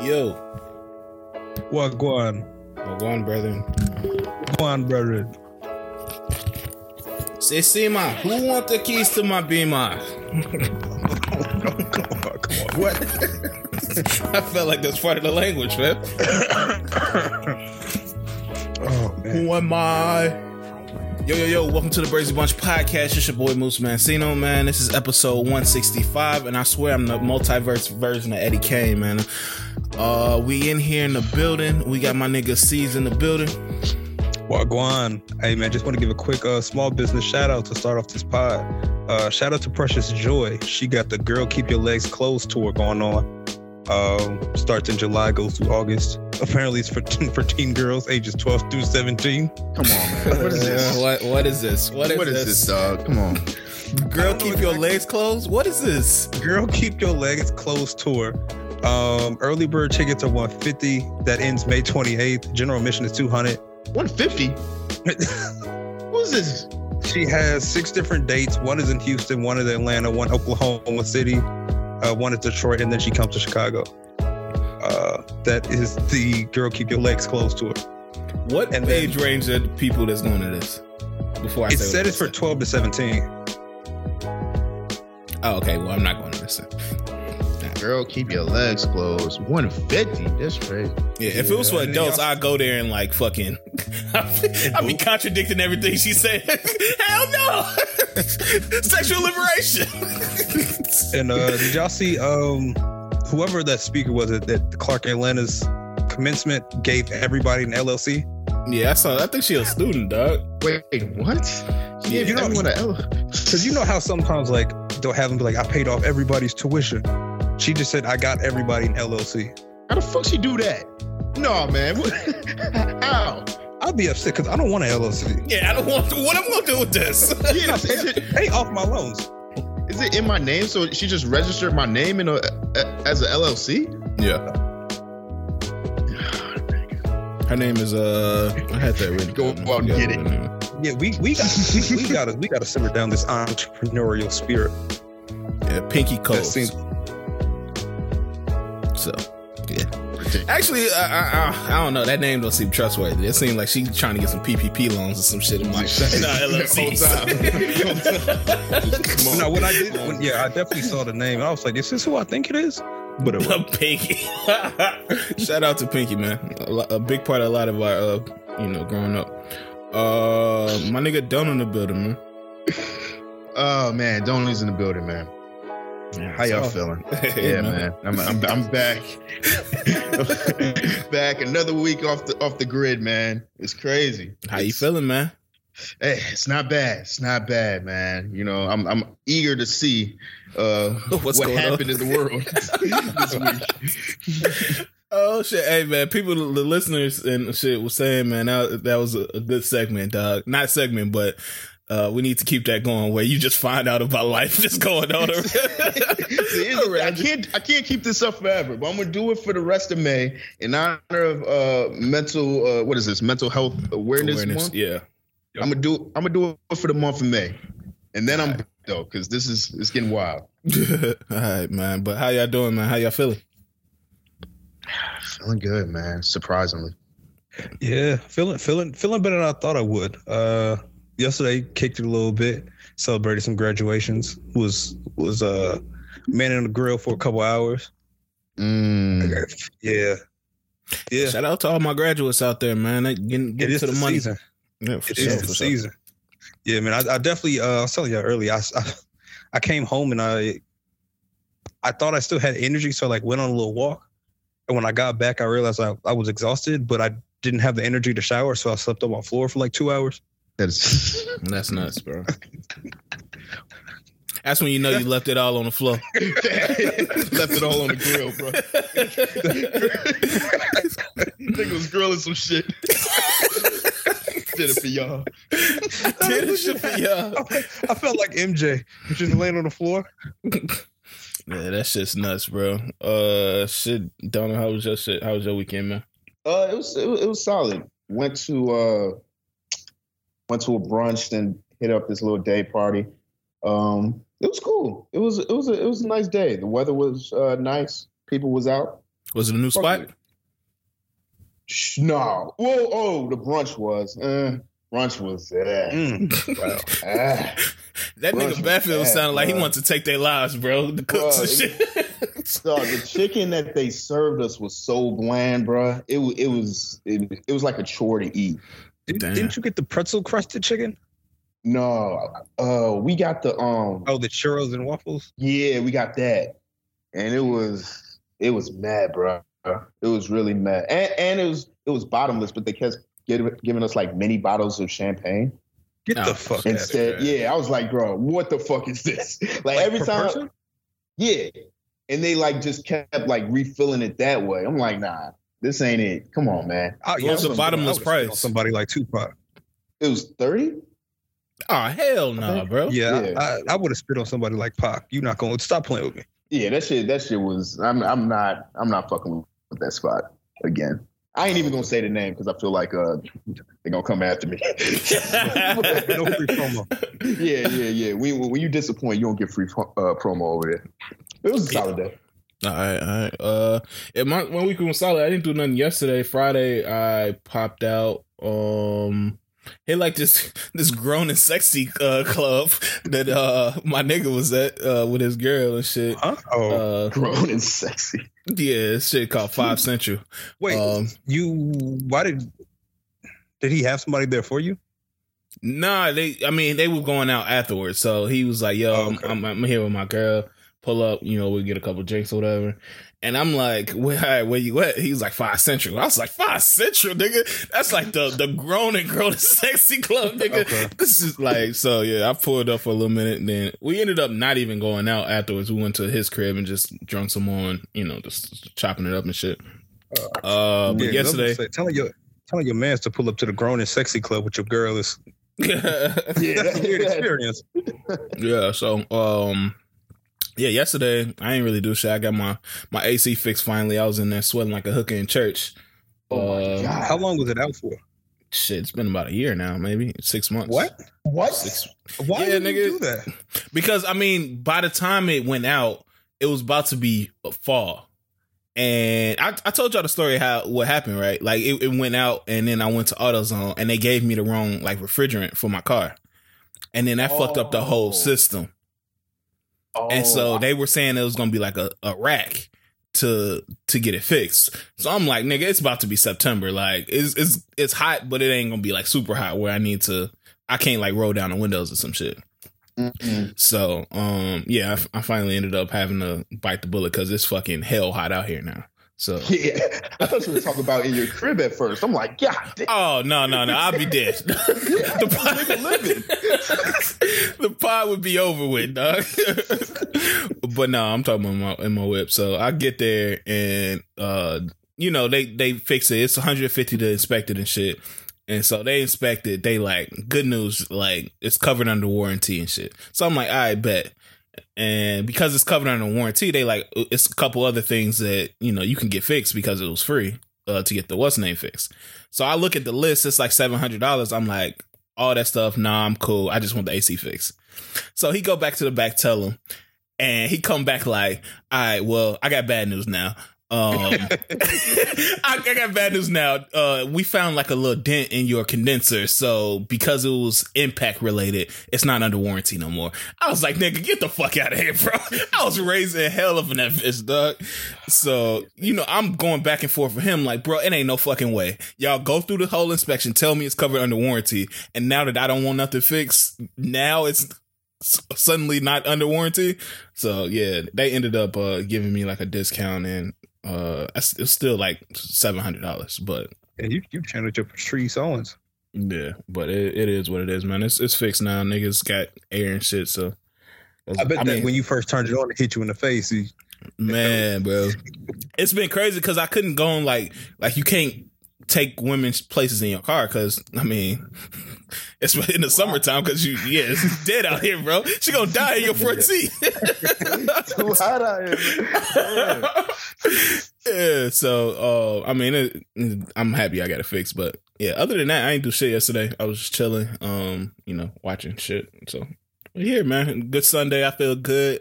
Yo, What go on? well, go on, brethren. Go on, brother. Say, Sima, who want the keys to my beamer? What? I felt like that's part of the language, man. Oh man. Who am I? Yo, yo, yo, welcome to the Brazy Bunch podcast. It's your boy Moose Mancino, man. This is episode 165, and I swear I'm the multiverse version of Eddie Kane, man. Uh, we in here in the building. We got my nigga C's in the building. What go on? Hey man, just want to give a quick uh, small business shout out to start off this pod. Uh, shout out to Precious Joy. She got the Girl Keep Your Legs Closed tour going on. Um, starts in July, goes through August. Apparently, it's for teen, for teen girls ages 12 through 17. Come on, man. What is this? What, what is this? What is, what is this, dog? Come on. Girl, keep your legs closed? What is this? Girl Keep Your Legs Closed tour. Um, early bird tickets are 150. That ends May 28th. General admission is 200. 150? Who's this? She has six different dates. One is in Houston, one is in Atlanta, one Oklahoma City, uh, one is Detroit, and then she comes to Chicago. Uh, that is the Girl Keep Your Legs Closed tour. What And then- age range are the people that's going to this? Before I It say said it's for 12 to 17. Oh, okay. Well, I'm not going to this. Then. Girl, keep your legs closed. 150? That's crazy. Yeah, if it was for Yeah. adults, I'd go there and like fucking. I'd be contradicting everything she said. Hell no! Sexual liberation. And uh, did y'all see um, whoever that speaker was at, at Clark Atlanta's commencement gave everybody an LLC? yeah, I saw. I think she a student, dog. Wait, what? Yeah, Yeah, you you don't want to. Because you know how sometimes like they'll have them be like, I paid off everybody's tuition. She just said, I got everybody in LLC. How the fuck she do that? No, man. What? How? I'd be upset because I don't want an LLC. Yeah, I don't want. To, what am I'm gonna do with this? Yeah, is it, Pay off my loans. is it in my name? So she just registered my name in a, a as an LLC? yeah. Her name is uh. I had that written. Go down. out and get it. Yeah, we we got we, we gotta we gotta simmer down this entrepreneurial spirit. Yeah, Pinky That seems So, yeah. Actually, I, I, I, don't know. That name don't seem trustworthy. It seemed like she's trying to get some PPP loans or some shit in my in our on. no. When I did, when, yeah, I definitely saw the name. I was like, is this who I think it is? But it was. Pinky. Shout out to Pinky, man. A, a big part of a lot of our, uh, you know, growing up. Uh, my nigga Don in the building, man. Oh man, Donley's in the building, man. How y'all feeling? Yeah, man. I'm, I'm, I'm back. back another week off the off the grid, man. It's crazy. How you feeling, man? Hey, it's not bad. It's not bad, man. You know, I'm I'm eager to see uh, What's what going on? happened in the world this week. Oh shit! Hey man, people, the listeners and shit was saying, man, that, that was a, a good segment, dog. Not segment, but uh, we need to keep that going. Where you just find out about life that's going on. See, it's- I can't I can't keep this up forever, but I'm gonna do it for the rest of May in honor of uh, mental uh, what is this mental health awareness, Awareness, month. yeah. I'm gonna do I'm gonna do it for the month of May, and then I'm though because this is it's getting wild. All right, man. But how y'all doing, man? How y'all feeling? Feeling good, man. Surprisingly. Yeah, feeling feeling feeling better than I thought I would. Uh, yesterday kicked it a little bit. Celebrated some graduations. Was was uh manning the grill for a couple hours. Mm. Yeah, yeah. Shout out to all my graduates out there, man. They getting, It getting is to the, the, money. season. Yeah, for It sure, is the sure. season. Yeah, man. I, I definitely. Uh, I was telling you earlier. I, I I came home and I I thought I still had energy, so I like went on a little walk. And when I got back, I realized I, I was exhausted, but I didn't have the energy to shower, so I slept on my floor for like two hours. That's That's nuts, bro. That's when you know you left it all on the floor. left it all on the grill, bro. Nigga was grilling some shit. Did it for y'all. Did it shit for y'all. I felt like MJ, just laying on the floor. Yeah, that shit's nuts, bro. Uh, shit. Don't how was your shit. How was your weekend, man? Uh, it was, it was it was solid. Went to uh went to a brunch, then hit up this little day party. Um, it was cool. It was it was a, it was a nice day. The weather was uh, nice. People was out. Was it a new spot? No. Whoa, oh, the brunch was. Uh, brunch was. Uh, mm. well, uh, that nigga Batfield sounded like he wants to take their lives, bro. The cooks and shit. so the chicken that they served us was so bland, bro. It it was it, it was like a chore to eat. Did, not you get the pretzel crusted chicken? No, uh, we got the um. Oh, the churros and waffles. Yeah, we got that, and it was it was mad, bro. It was really mad, and and it was it was bottomless, but they kept giving us like mini bottles of champagne. Get the fuck instead. Yeah, I was like, bro, what the fuck is this? Like, like every time, person? yeah, and they like just kept like refilling it that way. I'm like, nah, this ain't it. Come on, man. Oh, yeah, What's the bottomless price? Somebody like Tupac. It was thirty. Oh hell no, nah, bro. Yeah, yeah. I, I would have spit on somebody like Pac. You're not going to stop playing with me. Yeah, that shit. That shit was. I'm. I'm not. I'm not fucking with that spot again. I ain't even gonna say the name because I feel like uh they're gonna come after me. no free promo. Yeah, yeah, yeah. When, when you disappoint, you don't get free uh, promo over there. It was a solid day. All right, all right. Uh, my my week was solid. I didn't do nothing yesterday. Friday, I popped out. Um, hit like this this grown and sexy uh, club that uh my nigga was at uh with his girl and shit. Huh? Oh, uh, grown and sexy. Yeah, shit called Five Central. Wait, um, you why did did he have somebody there for you? Nah, they. I mean, they were going out afterwards, so he was like, "Yo, oh, okay. I'm, I'm, here with my girl. Pull up, you know, we get a couple drinks or whatever." And I'm like, where, where you at? He's like, Five Central. I was like, Five Central, nigga? That's like the, the grown and grown sexy club, nigga. Okay. This is like, so yeah, I pulled up for a little minute and then we ended up not even going out afterwards. We went to his crib and just drunk some more and, you know, just chopping it up and shit. Uh, uh but yeah, yesterday. Say, telling your, telling your mans to pull up to the grown and sexy club with your girl is, yeah, that's a weird experience. yeah. So, um, yeah, yesterday I ain't really do shit. I got my my AC fixed finally. I was in there sweating like a hooker in church. Oh uh, How long was it out for? Shit, it's been about a year now, maybe six months. What? What? Six. Why yeah, did nigga, you do that? Because I mean, by the time it went out, it was about to be fall. And I, I told y'all the story how what happened, right? Like it, it went out, and then I went to AutoZone, and they gave me the wrong like refrigerant for my car, and then that oh. fucked up the whole oh. system. Oh, and so oh, they were saying it was gonna be like a, a rack to to get it fixed. So I'm like, nigga, it's about to be September. Like it's it's it's hot, but it ain't gonna be like super hot where I need to I can't like roll down the windows or some shit. Mm-hmm. So um yeah, I, I, finally ended up having to bite the bullet because it's fucking hell hot out here now. So yeah, I thought you were talking about in your crib at first. I'm like, yeah. Oh no, no, no! I'll be dead. the, pod, the pod would be over with, dog. but no, I'm talking about my in my whip. So I get there and uh, you know they they fix it. It's 150 to inspect it and shit. And so they inspect it. They like good news, like it's covered under warranty and shit. So I'm like, I bet and because it's covered under warranty, they like it's a couple other things that you know you can get fixed because it was free uh, to get the what's name fixed. So I look at the list; it's like seven hundred dollars. I'm like, all that stuff. Nah, I'm cool. I just want the AC fixed. So he go back to the back, tell him, and he come back like, all right, well, I got bad news now. Um, I, I, got bad news now. Uh, we found like a little dent in your condenser, so because it was impact related, it's not under warranty no more. I was like, nigga, get the fuck out of here, bro. I was raising hell of an fish, dog. So you know, I'm going back and forth for him, like, bro, it ain't no fucking way. Y'all go through the whole inspection, tell me it's covered under warranty, and now that I don't want nothing fixed, now it's suddenly not under warranty. So yeah, they ended up uh, giving me like a discount and uh, it's still like seven hundred dollars, but and you you channeled your Patrice Owens. Yeah, but it, it is what it is, man. It's it's fixed now. Niggas got air and shit. So I bet I that mean, when you first turned it on, it hit you in the face. You, man, bro, it's been crazy because I couldn't go on like like you can't take women's places in your car because I mean, it's in the summertime because you yeah it's dead out here, bro. She gonna die in your front seat. Too hot out here. yeah, so uh, I mean, it, I'm happy I got it fixed, but yeah, other than that, I ain't do shit yesterday. I was just chilling, um, you know, watching shit. So here, man, good Sunday. I feel good.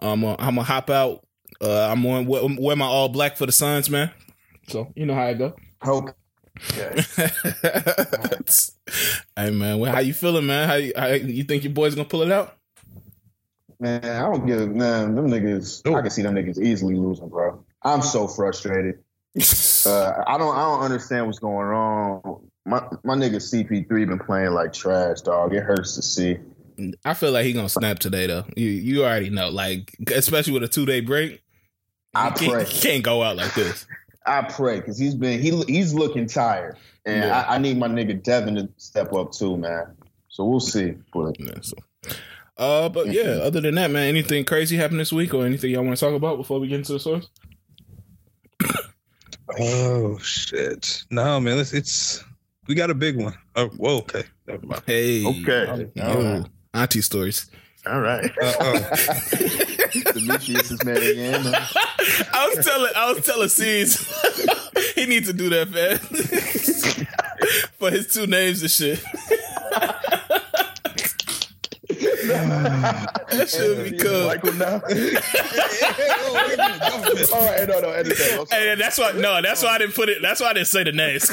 Um, I'm gonna hop out Uh, I'm wearing wear my all black for the Suns, man. So you know how I go. Okay. hey man, well, how you feeling, man? How you, how you think your boys gonna pull it out? Man, I don't give man. Them niggas, Ooh. I can see them niggas easily losing, bro. I'm so frustrated. uh, I don't, I don't understand what's going on. My my nigga CP3 been playing like trash, dog. It hurts to see. I feel like he gonna snap today though. You you already know, like especially with a two day break. I pray can't, he can't go out like this. I pray because he's been he he's looking tired, and yeah. I, I, need my nigga Devin to step up too, man. So we'll see. But, yeah, so. Uh, but yeah, other than that, man, anything crazy happened this week or anything y'all want to talk about before we get into the source? oh shit! No, man, it's, it's we got a big one. Oh, whoa, okay. Hey, okay, oh, auntie stories. All right. Demetrius man again. I was telling I was telling C's he needs to do that, man. For his two names and shit. that should be cool. Michael now. All right, no, no, edit that. Hey, that's why. No, that's why I didn't put it. That's why I didn't say the names.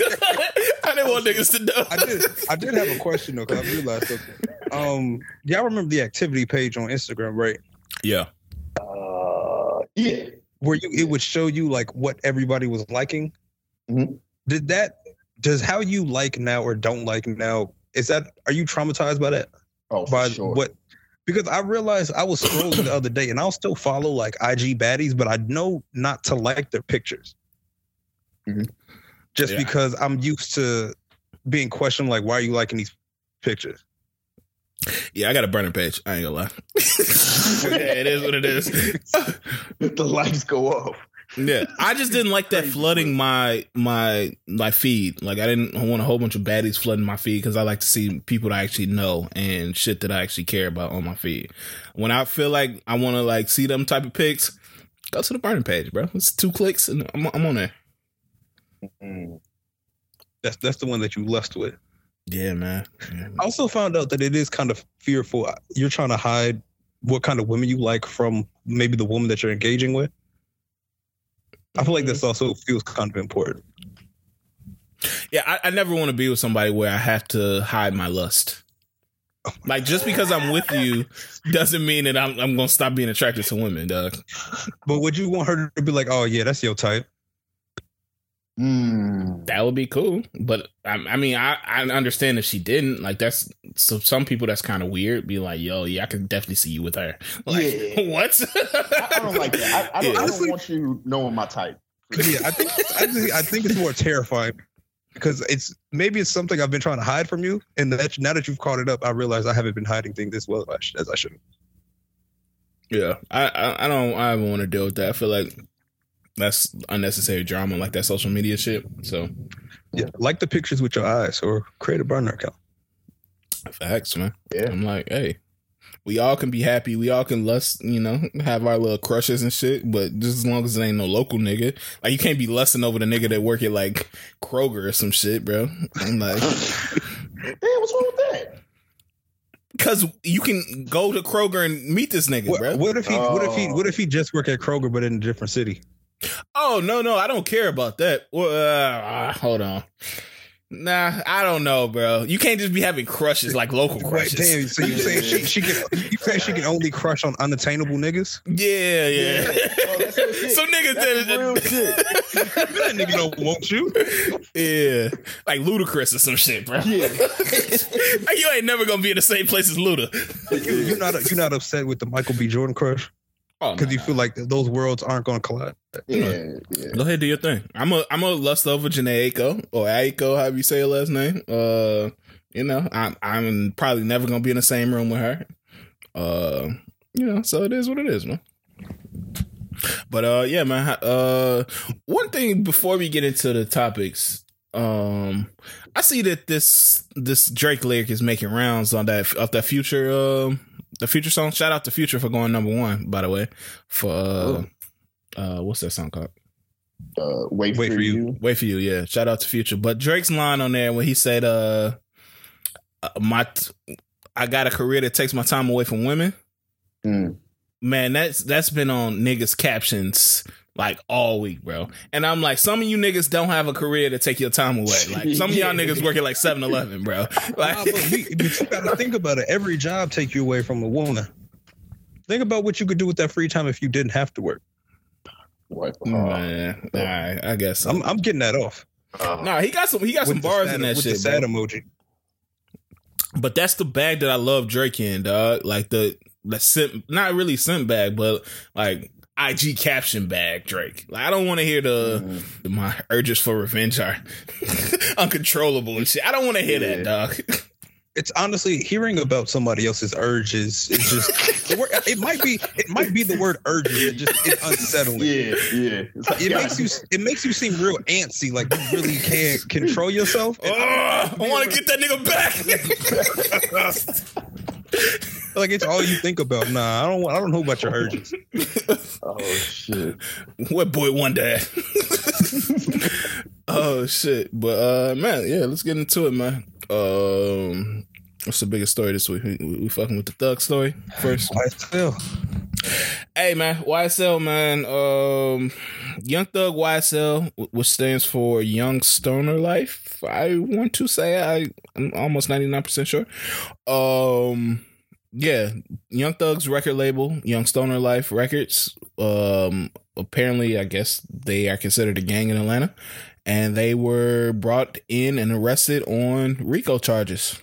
I didn't want niggas to know. I did. I did have a question though, because I realized something. Um, y'all remember the activity page on Instagram, right? Yeah. Yeah. Where you it would show you like what everybody was liking. Mm-hmm. Did that? Does how you like now or don't like now? Is that? Are you traumatized by that? Oh, by sure. what? Because I realized I was scrolling the other day, and I'll still follow like IG baddies, but I know not to like their pictures. Mm-hmm. Just yeah. because I'm used to being questioned, like, why are you liking these pictures? Yeah, I got a burning page. I ain't gonna lie. yeah, it is what it is. the lights go off. Yeah, I just didn't like that flooding my my my feed. Like I didn't want a whole bunch of baddies flooding my feed because I like to see people that I actually know and shit that I actually care about on my feed. When I feel like I want to like see them type of pics, go to the burning page, bro. It's two clicks and I'm, I'm on there. Mm-hmm. That's that's the one that you lust with. Yeah, man. Yeah. I also found out that it is kind of fearful. You're trying to hide what kind of women you like from maybe the woman that you're engaging with. I feel like this also feels kind of important. Yeah, I, I never want to be with somebody where I have to hide my lust. Like just because I'm with you doesn't mean that I'm I'm gonna stop being attracted to women, Doug. But would you want her to be like, "Oh yeah, that's your type"? Mm. That would be cool, but I, I, mean, I, I understand if she didn't. Like, that's so some people that's kind of weird. Be like, yo, yeah, I can definitely see you with her. Like, yeah. what? I, I, don't like that. I, I don't, yeah. I don't want you knowing my type. Yeah, I think I think I think it's more terrifying because it's maybe it's something I've been trying to hide from you, and that now that you've caught it up, I realize I haven't been hiding things as well as I should. Yeah, I, I I don't I don't want to deal with that. I feel like that's unnecessary drama like that social media shit. So yeah, like the pictures with your eyes or create a burner account. Facts, man. Yeah. I'm like, hey, we all can be happy. We all can lust, you know, have our little crushes and shit. But just as long as it ain't no local nigga, like you can't be lusting over the nigga that work at like Kroger or some shit, bro. I'm like, damn, what's wrong with that? Because you can go to Kroger and meet this nigga, what, bro. What if he? Oh. What if he? Oh. What if he just work at Kroger but in a different city? Oh no, no, I don't care about that. Well, uh, hold on. Nah, I don't know, bro. You can't just be having crushes like local crushes. Damn, so you saying she, she can you saying she can only crush on unattainable niggas? Yeah, yeah. yeah. Oh, so niggas that's that, real shit. that nigga don't want you. Yeah, like Ludacris or some shit, bro. Yeah, you ain't never gonna be in the same place as Luda. You, are not you're not upset with the Michael B. Jordan crush. Oh, because you feel like those worlds aren't going to collide. Yeah, yeah. Go ahead, do your thing. I'm a I'm a lust over Jhené Aiko or Aiko, however you say her last name. Uh, you know, I'm I'm probably never gonna be in the same room with her. Uh, you know, so it is what it is, man. But uh, yeah, man. Uh, one thing before we get into the topics, um, I see that this this Drake lyric is making rounds on that of that future um the Future song. Shout out to Future for going number one, by the way. For uh, uh what's that song called? Uh, wait, wait for, for you. you. Wait for you. Yeah. Shout out to Future. But Drake's line on there when he said, "Uh, uh my, t- I got a career that takes my time away from women." Mm. man, that's that's been on niggas captions like all week, bro. And I'm like, some of you niggas don't have a career to take your time away. Like some of y'all niggas working like 7-Eleven, bro. Like, Nah, but, we, but you gotta think about it. Every job take you away from a woman. Think about what you could do with that free time if you didn't have to work. What? man, all right, I guess. So. I'm, I'm getting that off. Uh, Nah, he got some. He got some bars sad- in that with shit, the sad bro. emoji. But that's the bag that I love Drake in, dog. Like the the simp, not really simp bag, but like IG caption bag Drake. Like I don't want to hear the, mm, the my urges for revenge are uncontrollable and shit. I don't want to hear that, Yeah. dog. It's honestly hearing about somebody else's urges. It's just the word, it might be it might be the word urges. It just it's unsettling. yeah, yeah. It's like, It God, makes you it makes you seem real antsy, like you really can't control yourself. Ugh, I want to get that nigga back. Like it's all you think about. Nah, I don't. I don't know about your urges. Oh shit. what boy one day? oh shit! But uh, man, yeah, let's get into it, man. Um, what's the biggest story this week? We, we, we fucking with the thug story first. Why still? Hey man, YSL man, um, Young Thug YSL, wh- which stands for Young Stoner Life. I want to say I, I'm almost ninety nine percent sure. Um, yeah, Young Thug's record label, Young Stoner Life Records. Um, apparently, I guess they are considered a gang in Atlanta, and they were brought in and arrested on RICO charges.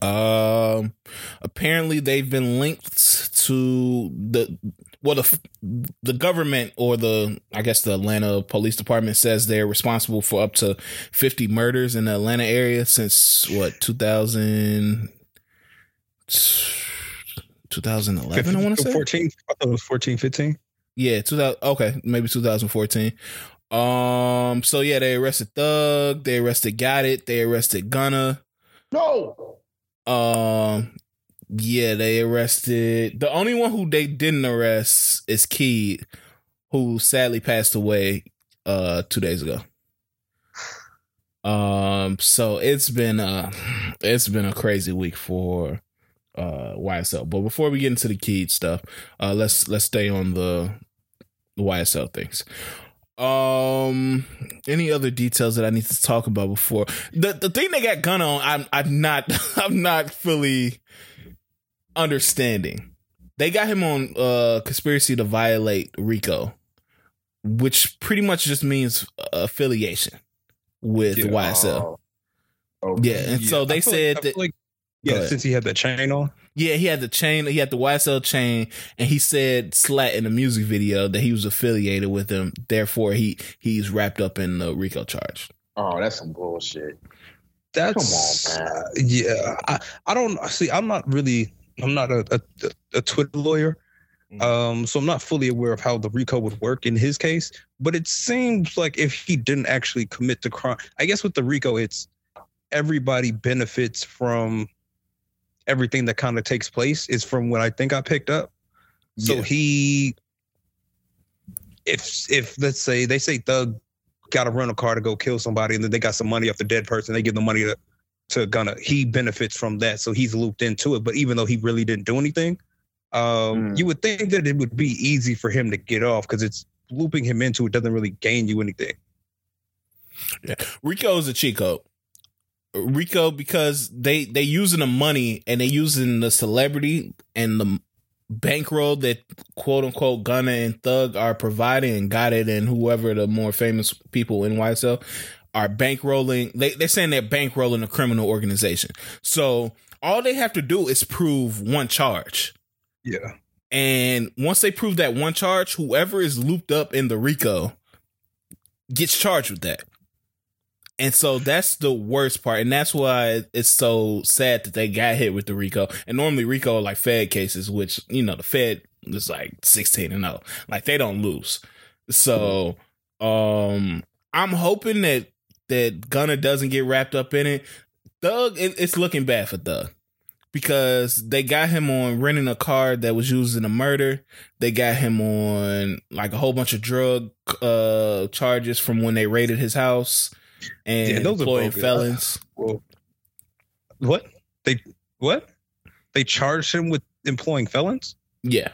Um, apparently they've been linked to the well the the government or the I guess the Atlanta Police Department says they're responsible for up to 50 murders in the Atlanta area since what 2000 2011 I want to say 14. I thought it was 14, 15. yeah, 2000 okay, maybe 2014. Um so yeah, they arrested Thug, they arrested Got It, they arrested Gunna. No. Um, yeah, they arrested the only one who they didn't arrest is Keed, who sadly passed away uh two days ago. Um, so it's been uh it's been a crazy week for uh YSL. But before we get into the Keed stuff, uh let's let's stay on the YSL things. Um, any other details that I need to talk about before the the thing they got gun on? I'm I'm not I'm not fully understanding. They got him on uh conspiracy to violate RICO, which pretty much just means affiliation with Yeah. YSL. Oh, Yeah, and so they said like, that like yeah, ahead. since he had that chain on. Yeah, he had the chain. He had the YSL chain, and he said slatt in the music video that he was affiliated with him. Therefore, he he's wrapped up in the RICO charge. Oh, that's some bullshit. That's Come on, man. uh, yeah. I, I don't see. I'm not really. I'm not a, a, a Twitter lawyer, Mhm. um, so I'm not fully aware of how the RICO would work in his case. But it seems like if he didn't actually commit the crime, I guess with the RICO, it's everybody benefits from everything that kind of takes place. Is from what I think I picked up. So Yeah. he, if if let's say they say Thug got to run a car to go kill somebody, and then they got some money off the dead person, they give the money to to Gunna. He benefits from that, so he's looped into it. But even though he really didn't do anything, um, Mm. you would think that it would be easy for him to get off because it's looping him into it doesn't really gain you anything. Rico is a cheat code. Rico because they they using the money and they using the celebrity and the bankroll that quote unquote Gunna and Thug are providing and got it and whoever the more famous people in YSL are bankrolling. They they're saying they're bankrolling a criminal organization. So all they have to do is prove one charge. Yeah, And once they prove that one charge, whoever is looped up in the RICO gets charged with that. And so that's the worst part. And that's why it's so sad that they got hit with the RICO. And normally RICO like Fed cases, which, you know, the Fed is like 16 and 0. Like they don't lose. So um I'm hoping that that Gunna doesn't get wrapped up in it. Thug, it, it's looking bad for Thug because they got him on renting a car that was used in a murder. They got him on like a whole bunch of drug uh charges from when they raided his house and Yeah, those are employing bogus. felons. well, what they what they charged him with employing felons? Yeah.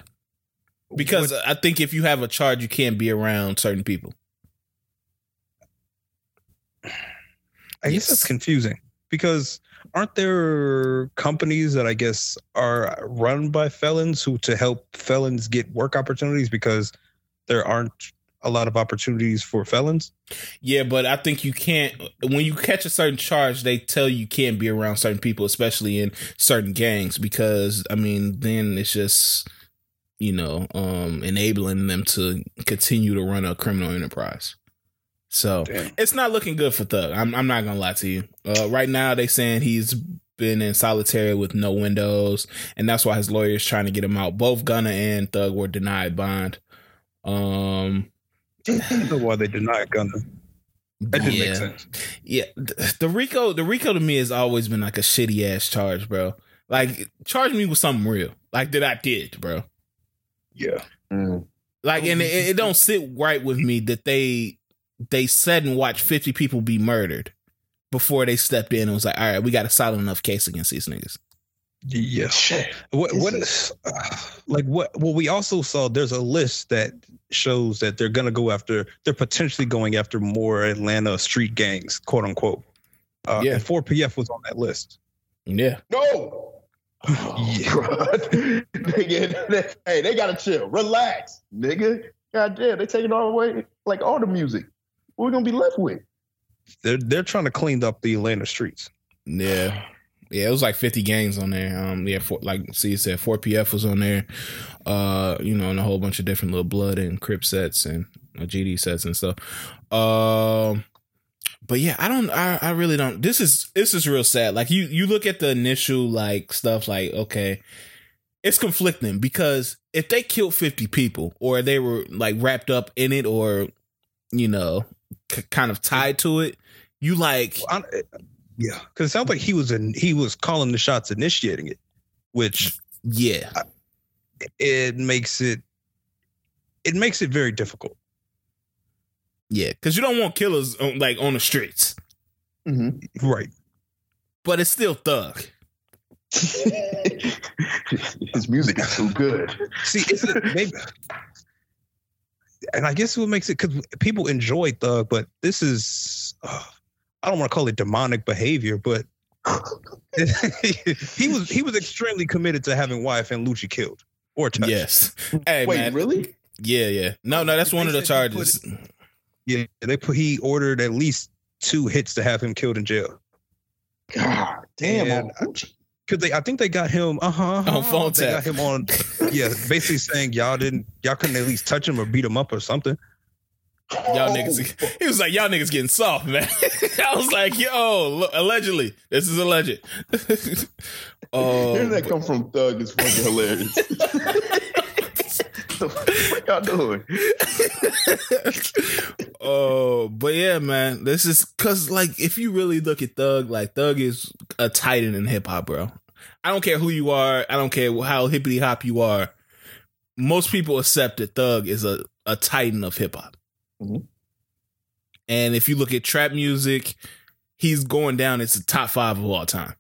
because what, I think if you have a charge, you can't be around certain people. I guess that's confusing because aren't there companies that I guess are run by felons who to help felons get work opportunities because there aren't a lot of opportunities for felons? Yeah, but I think you can't when you catch a certain charge, they tell you can't be around certain people, especially in certain gangs, because I mean, then it's just you know, um enabling them to continue to run a criminal enterprise. So Damn. it's not looking good for Thug. I'm, I'm not gonna lie to you. Uh, right now, they saying he's been in solitary with no windows, and that's why his lawyer is trying to get him out. Both Gunna and Thug were denied bond. Um, I know why they denied Gunna. That didn't yeah. make sense. Yeah, the Rico, the Rico to me has always been like a shitty ass charge, bro. Like, charge me with something real, like that I did, bro. Yeah. Mm. Like, and it, it don't sit right with me that they they said and watched 50 people be murdered before they stepped in and was like, all right, we got a solid enough case against these niggas. Yeah. What what is uh, like what well we also saw there's a list that shows that they're gonna go after they're potentially going after more Atlanta street gangs, quote unquote. Uh yeah. and 4PF was on that list. Yeah. No. Oh, yeah. they get, they, hey, they gotta chill. Relax, nigga. God damn, they taking all away like all the music what we gonna be left with? They're they're trying to clean up the Atlanta streets. Yeah. Yeah, it was like 50 gangs on there. Um, yeah, for, like see, you said 4PF was on there. Uh, you know, and a whole bunch of different little blood and Crip sets and uh, GD sets and stuff. Um, but yeah, I don't, I, I really don't. This is this is real sad. Like you, you look at the initial like stuff, like okay, it's conflicting because if they killed 50 people or they were like wrapped up in it or you know c- kind of tied to it, you like well, yeah, because it sounds like he was in he was calling the shots, initiating it, which yeah, it makes it it makes it very difficult. Yeah, because you don't want killers on, like on the streets, mm-hmm. right? But it's still thug. His music is so good. See, it's maybe and I guess what makes it because people enjoy Thug, but this is uh, I don't want to call it demonic behavior, but he was he was extremely committed to having YFN Lucci killed or touched. Yes. Hey, Wait, man. really? Yeah, yeah. No, no, that's they one of the charges. Put, yeah, they put he ordered at least two hits to have him killed in jail. God damn! Cause they, I think they got him. Uh huh. On phone they tap. got him on. Yeah, basically saying y'all didn't, y'all couldn't at least touch him or beat him up or something. Y'all niggas, oh. he was like, y'all niggas getting soft, man. I was like, yo, look, allegedly, this is alleged. oh, hearing that um, come from Thug is fucking hilarious. what y'all doing? oh, but yeah, man, this is cause like if you really look at Thug, like Thug is a titan in hip hop, bro. I don't care who you are. I don't care how hippity hop you are. Most people accept that Thug is a, a titan of hip hop. Mm-hmm. And if you look at trap music, he's going down. It's the top five of all time.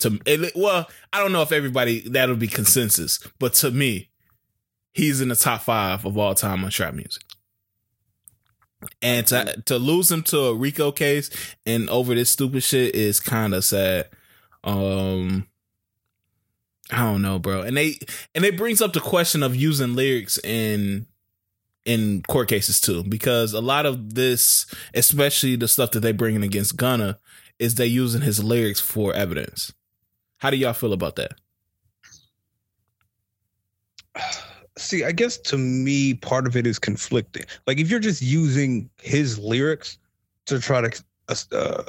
To well, I don't know if everybody that'll be consensus, but to me, he's in the top five of all time on trap music. And to to lose him to a Rico case and over this stupid shit is kind of sad. Um, I don't know, bro. And they and it brings up the question of using lyrics in in court cases too, because a lot of this, especially the stuff that they bringing against Gunna, is they using his lyrics for evidence. How do y'all feel about that? See, I guess to me, part of it is conflicting. Like if you're just using his lyrics to try to uh,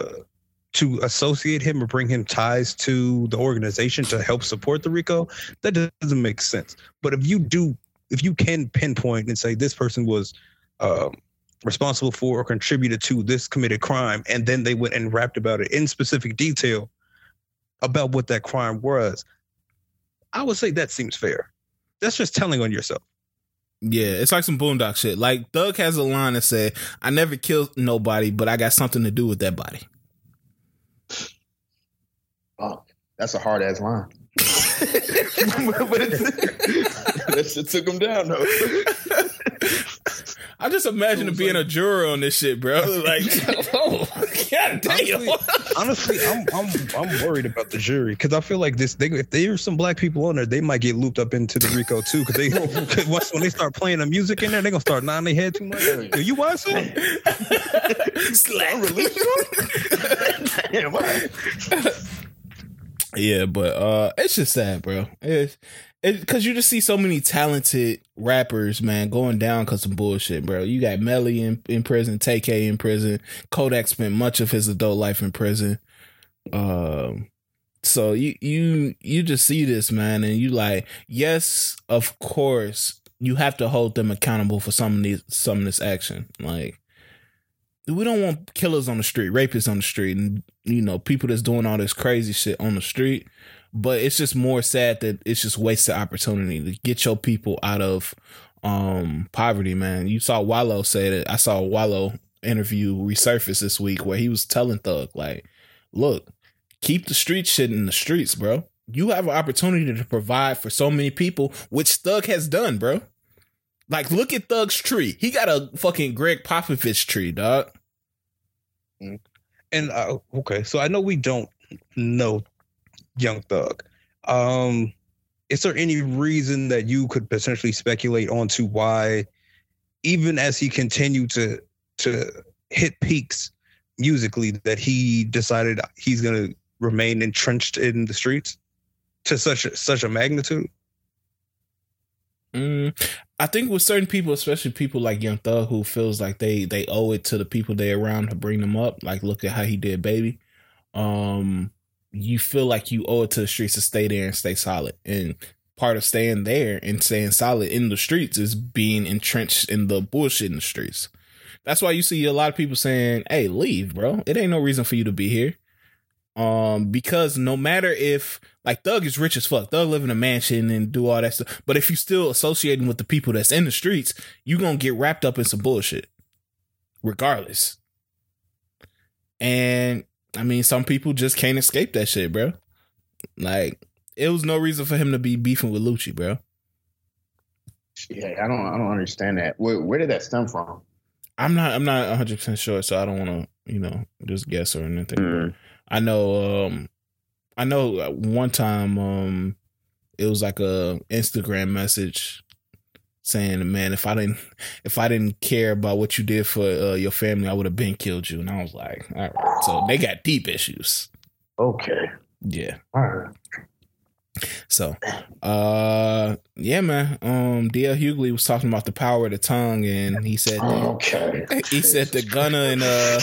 to associate him or bring him ties to the organization to help support the RICO, that doesn't make sense. But if you do, if you can pinpoint and say this person was um, responsible for or contributed to this committed crime, and then they went and rapped about it in specific detail about what that crime was, I would say that seems fair. That's just telling on yourself. Yeah, it's like some boondock shit. Like Thug has a line that said, "I never killed nobody, but I got something to do with that body." Oh, that's a hard ass line. That shit took him down though. I just imagine being like, a juror on this shit, bro. Like, oh, god damn. Honestly, honestly, I'm I'm I'm worried about the jury because I feel like this. They, if there's some black people on there, they might get looped up into the RICO too. Because they cause once when they start playing the music in there, they gonna start nodding their head too much. Do you watch it? Slap yeah, but uh, it's just sad, bro. It's because you just see so many talented rappers, man, going down because of bullshit, bro. You got Melly in, in prison, Tay-K in prison. Kodak spent much of his adult life in prison. Um, so you you you just see this, man, and you like, yes, of course, you have to hold them accountable for some of these some of this action. Like, we don't want killers on the street, rapists on the street, and you know people that's doing all this crazy shit on the street. But it's just more sad that it's just wasted opportunity to get your people out of um poverty, man. You saw Wallo say that. I saw Wallo interview resurface this week where he was telling Thug like, "Look, keep the street shit in the streets, bro. You have an opportunity to provide for so many people, which Thug has done, bro. Like, look at Thug's tree. He got a fucking Gregg Popovich tree, dog. And uh, okay, so I know we don't know Young Thug. Um, is there any reason that you could potentially speculate onto why, even as he continued to to hit peaks musically, that he decided he's going to remain entrenched in the streets to such a, such a magnitude? Mm, I think with certain people, especially people like Young Thug, who feels like they they owe it to the people they around to bring them up. Like, look at how he did, baby. Um, you feel like you owe it to the streets to stay there and stay solid. And part of staying there and staying solid in the streets is being entrenched in the bullshit in the streets. That's why you see a lot of people saying, "Hey, leave, bro. It ain't no reason for you to be here." Um, because no matter if like Thug is rich as fuck, Thug live in a mansion and do all that stuff, but if you still associating with the people that's in the streets, you gonna get wrapped up in some bullshit, regardless. And I mean, some people just can't escape that shit, bro. Like, it was no reason for him to be beefing with Lucci, bro. Yeah, I don't, I don't understand that. Where, where did that stem from? I'm not, I'm not 100 percent sure, so I don't want to, you know, just guess or anything. Mm. I know um I know one time um it was like a Instagram message saying, "Man, if I didn't if I didn't care about what you did for uh, your family, I would have been killed you." And I was like, "All right." So they got deep issues. Okay. Yeah. All right. So, uh, yeah, man. Um, DL Hughley was talking about the power of the tongue, and he said, that, okay, he said the Gunna and uh,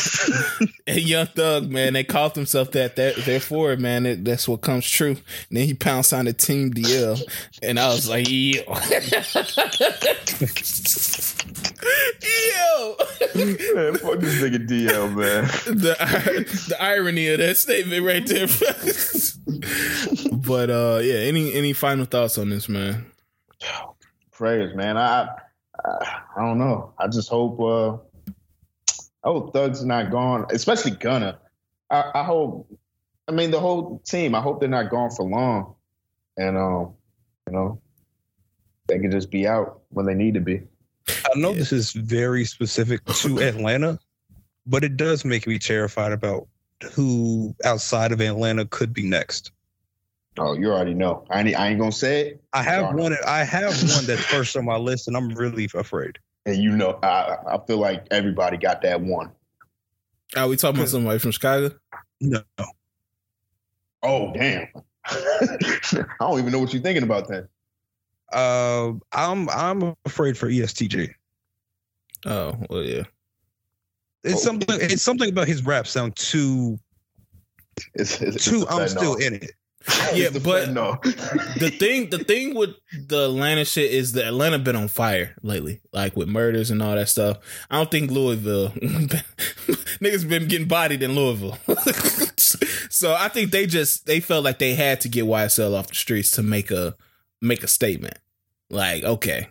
and Young Thug, man, they called themselves that. That therefore, man, it, that's what comes true. And then he pounced on the team DL, and I was like, yo. Yo, man, fuck this nigga DL, man. The the irony of that statement right there. but uh, yeah. Any any final thoughts on this, man? Prayers, man. I I, I don't know. I just hope. uh I hope Thug's not gone, especially Gunna. I, I hope. I mean, the whole team. I hope they're not gone for long, and um, you know, they can just be out when they need to be. I know yeah. this is very specific to Atlanta, but it does make me terrified about who outside of Atlanta could be next. Oh, you already know. I ain't, I ain't gonna say it. I have one. I have one that's first on my list, and I'm really afraid. And you know, I I feel like everybody got that one. Are we talking about somebody from Chicago? No. Oh damn! I don't even know what you're thinking about that. Uh, I'm I'm afraid for ESTG. Oh well, yeah. It's oh. something. It's something about his rap sound too. It's, it's too. It's I'm still in it. Yeah, but no. the thing, the thing with the Atlanta shit is that Atlanta been on fire lately, like with murders and all that stuff. I don't think Louisville niggas been getting bodied in Louisville, so I think they just they felt like they had to get YSL off the streets to make a make a statement. Like, okay,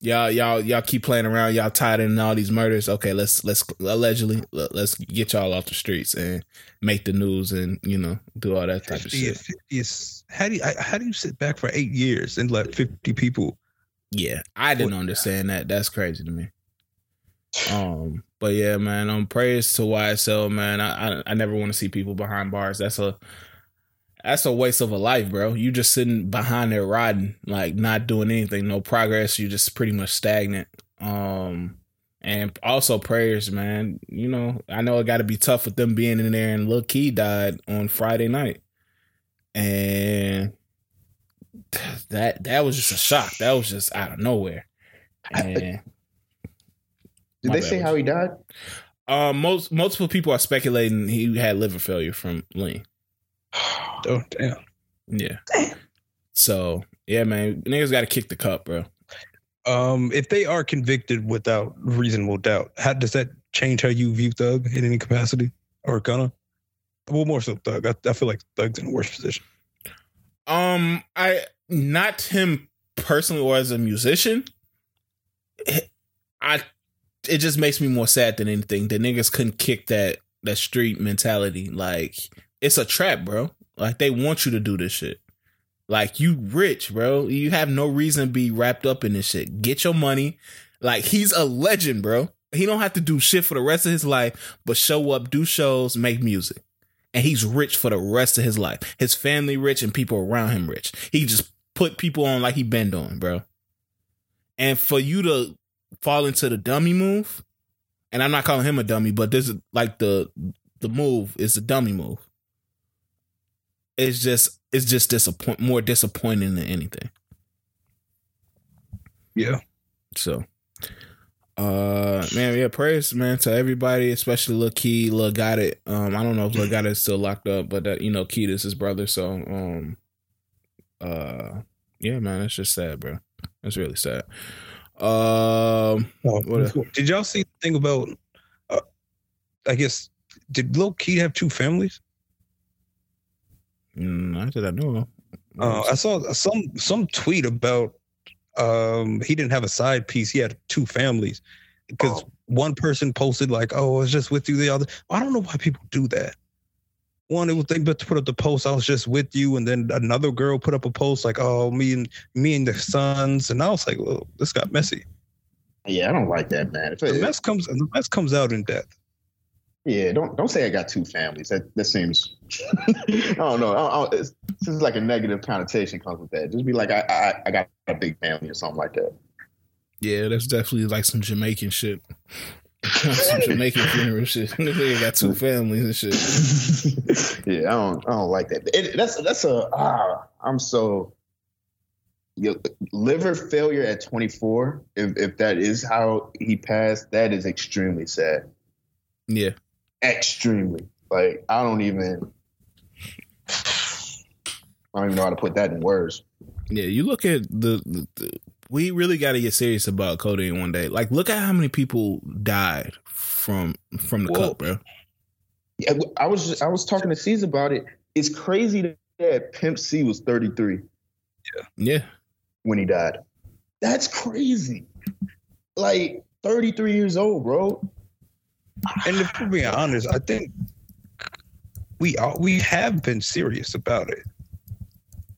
y'all y'all y'all keep playing around y'all tied in all these murders okay let's let's allegedly let's get y'all off the streets and make the news and you know do all that type of shit is how do you how do you sit back for eight years and let 50 people Yeah, I didn't understand that. That's crazy to me. Um, but yeah, man. Um, praise to YSL, man. I I, I never want to see people behind bars. That's a that's a waste of a life, bro. You just sitting behind there riding, like not doing anything, no progress. You're just pretty much stagnant. Um, and also prayers, man. You know, I know it got to be tough with them being in there. And Lil Keed died on Friday night, and that that was just a shock. That was just out of nowhere. And did they say how he died? Um, most multiple people are speculating he had liver failure from lean. Oh damn. Yeah. Damn. So yeah, man, niggas got to kick the cup, bro. Um, if they are convicted without reasonable doubt, how does that change how you view Thug in any capacity or gonna? Well, more so Thug. I, I feel like Thug's in a worse position. Um, I not him personally or as a musician. I it just makes me more sad than anything. The niggas couldn't kick that that street mentality. Like it's a trap, bro. Like they want you to do this shit. Like you rich, bro. You have no reason to be wrapped up in this shit. Get your money. Like he's a legend, bro. He don't have to do shit for the rest of his life, but show up, do shows, make music. And he's rich for the rest of his life. His family rich and people around him rich. He just put people on like he been doing, bro. And for you to fall into the dummy move, and I'm not calling him a dummy, but this is like the the move is a dummy move. It's just it's just disappoint more disappointing than anything. Yeah. So uh man, yeah, praise man to everybody, especially Lil Keed, Lil Gotit. Um, I don't know if Lil Gotit is still locked up, but you know, Keed is his brother, so um uh yeah, man, it's just sad, bro. It's really sad. Um, oh, did y'all see the thing about? Uh, I guess did Lil Keed have two families? Mm, not that I know. Uh, I saw some some tweet about um, he didn't have a side piece. He had two families because oh. one person posted like, "Oh, I was just with you." The other, I don't know why people do that one, it was they but to put up the post, I was just with you, and then another girl put up a post like, "Oh, me and me and the sons," and I was like, "Well, this got messy." Yeah, I don't like that, man. If the it, mess comes, the mess comes out in death. Yeah, don't don't say I got two families. That that seems, I don't know. I, I, this is like a negative connotation comes with that. Just be like, I, I I got a big family or something like that. Yeah, that's definitely like some Jamaican shit. Some Jamaican funeral shit. They got two families and shit. yeah, I don't, I don't like that. It, that's that's a. Ah, I'm so. Your liver failure at 24. If if that is how he passed, that is extremely sad. Yeah, extremely. Like I don't even. I don't even know how to put that in words. Yeah, you look at the, the, the we really got to get serious about codeine one day. Like, look at how many people died from from the well, cup, bro. Yeah, I was I was talking to C's about it. It's crazy that Pimp C was 33. Yeah. Yeah. When he died. That's crazy. Like 33 years old, bro. And if we're being honest, I think we are, we have been serious about it.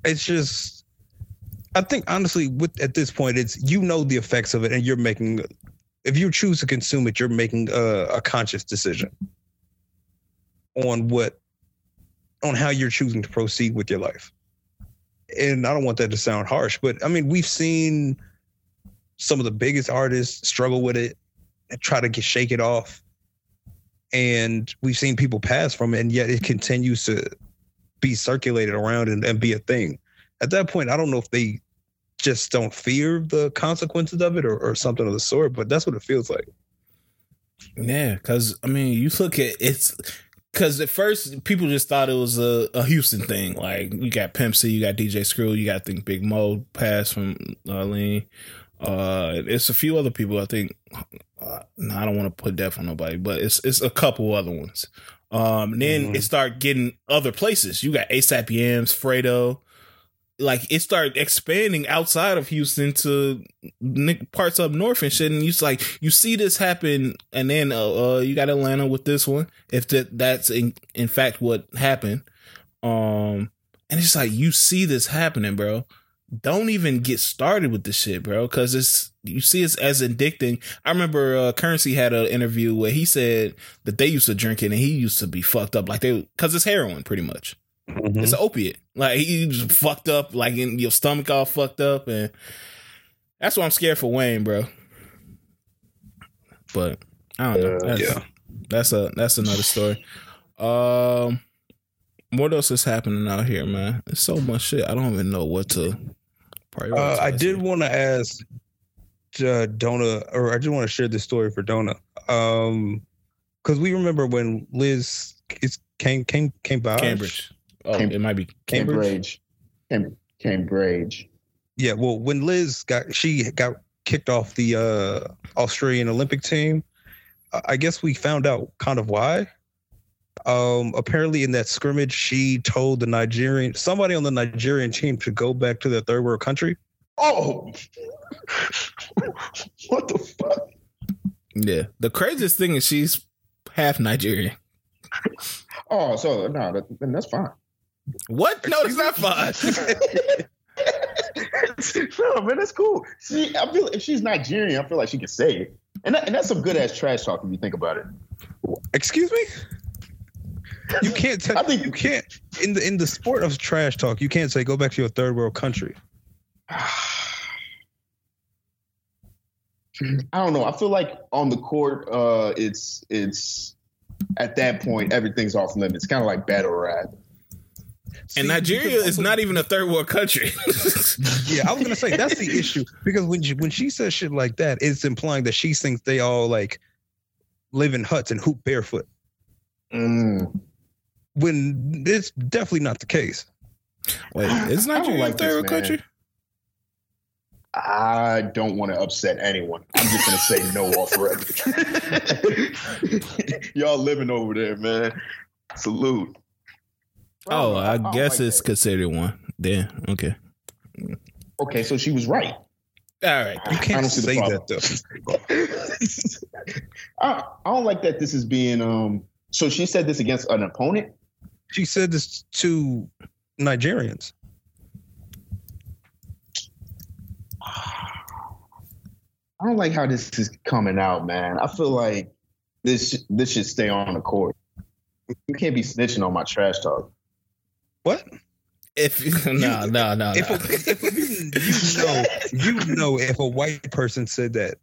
It's just I think honestly, with at this point, it's you know the effects of it, and you're making. If you choose to consume it, you're making a, a conscious decision on what, on how you're choosing to proceed with your life. And I don't want that to sound harsh, but I mean, we've seen some of the biggest artists struggle with it and try to get shake it off. And we've seen people pass from it, and yet it continues to be circulated around and, and be a thing at that point, I don't know if they just don't fear the consequences of it or, or something of the sort, but that's what it feels like. Yeah, because I mean, you look at it's because at first people just thought it was a, a Houston thing. Like you got Pimp C, you got DJ Screw, you got I think Big Moe pass from uh, Lean. Uh, it's a few other people. I think. Uh, no, I don't want to put death on nobody, but it's it's a couple other ones. Um, then mm-hmm. it start getting other places. You got ASAP Yams, Fredo, like it started expanding outside of Houston to parts up north and shit. And you like you see this happen, and then uh, uh, you got Atlanta with this one. If that that's in in fact what happened, um, and it's like you see this happening, bro. Don't even get started with the shit, bro, because it's you see it's as addicting. I remember uh, Currency had an interview where he said that they used to drink it and he used to be fucked up, like they because it's heroin, pretty much. Mhm. It's an opiate. Like he just fucked up, like in your stomach all fucked up, and that's why I'm scared for Wayne, bro. But I don't know. Uh, That's, yeah. that's a that's another story. Um, what else is happening out here, man? It's so much shit. I don't even know what to. Uh, I did want to ask uh, Donna, or I just want to share this story for Donna, um, because we remember when Liz is came came came by Cambage. Oh, Cam- it might be Cambage. Cambage. Cam- Cambage. Yeah, well, when Liz got she got kicked off the uh, Australian Olympic team, I- I guess we found out kind of why. Um, apparently, in that scrimmage, she told the Nigerian somebody on the Nigerian team to go back to their third world country. Oh, what the fuck? Yeah. The craziest thing is she's half Nigerian. Oh, so no, that, then that's fine. What? No, it's not fun. no, man, that's cool. See, I feel if she's Nigerian, I feel like she can say it, and that, and that's some good ass trash talk if you think about it. Excuse me. You can't. Tell, I think- you can't in the in the sport of trash talk. You can't say go back to your third world country. I don't know. I feel like on the court, uh, it's it's at that point everything's off limits. Kind of like battle rap. See, And Nigeria is not even a third world country. Yeah, I was gonna say that's the issue because when she, when she says shit like that, it's implying that she thinks they all like live in huts and hoop barefoot. Mm. When it's definitely not the case. Wait, is I don't Nigeria like a third world country? I don't want to upset anyone. I'm just gonna say no off record. Y'all living over there, man. Salute. Oh, I, don't guess like it's that. considered one. Then okay. okay. So she was right. All right. You I can't don't see say that though. I, I don't like that this is being um so she said this against an opponent She said this to Nigerians. i don't like how this is coming out man i feel like this this should stay on the court you can't be snitching on my trash talk What? If no, no, no, If, no. a, if a, you know, you know, if a white person said that,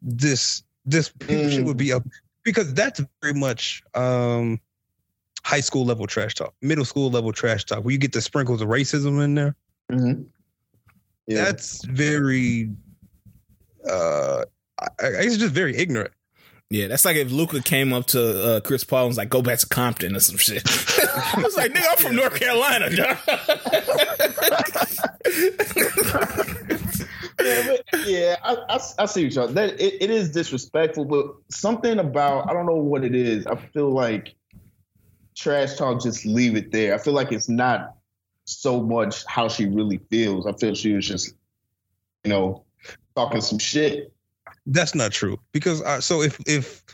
this this shit would be up because that's very much um high school level trash talk, middle school level trash talk, where you get the sprinkles of racism in there. Mhm. yeah. That's very, uh, I, I- it's just very ignorant. Yeah, that's like if Luka came up to uh, Chris Paul and was like, "Go back to Compton" or some shit. I was like, "Nigga, I'm from North Carolina." dog." yeah, but- yeah, I, I, I see what y'all. That it, it is disrespectful, but something about I don't know what it is. I feel like trash talk. Just leave it there. I feel like it's not so much how she really feels. I feel she was just, you know, talking some shit. That's not true because uh, so if if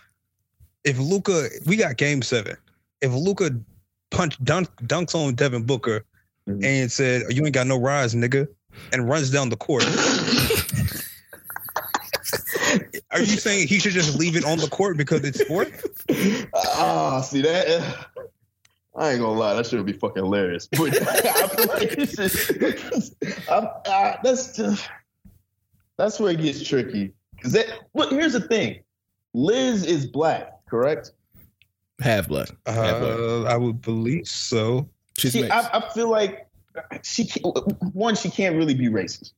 if Luka, we got Game Seven. If Luka punch dunk, dunks on Devin Booker Mhm. and said, "You ain't got no rise, nigga," and runs down the court, are you saying he should just leave it on the court because it's sport? Ah, see that? I ain't gonna lie, that should be fucking hilarious. But I feel like it's just, I'm, uh, that's just, that's where it gets tricky. Cause that, well, here's the thing: Liz is black, correct? Half black. Half black. Uh, I would believe so. She's See, mixed. I, I feel like she can't, one, she can't really be racist.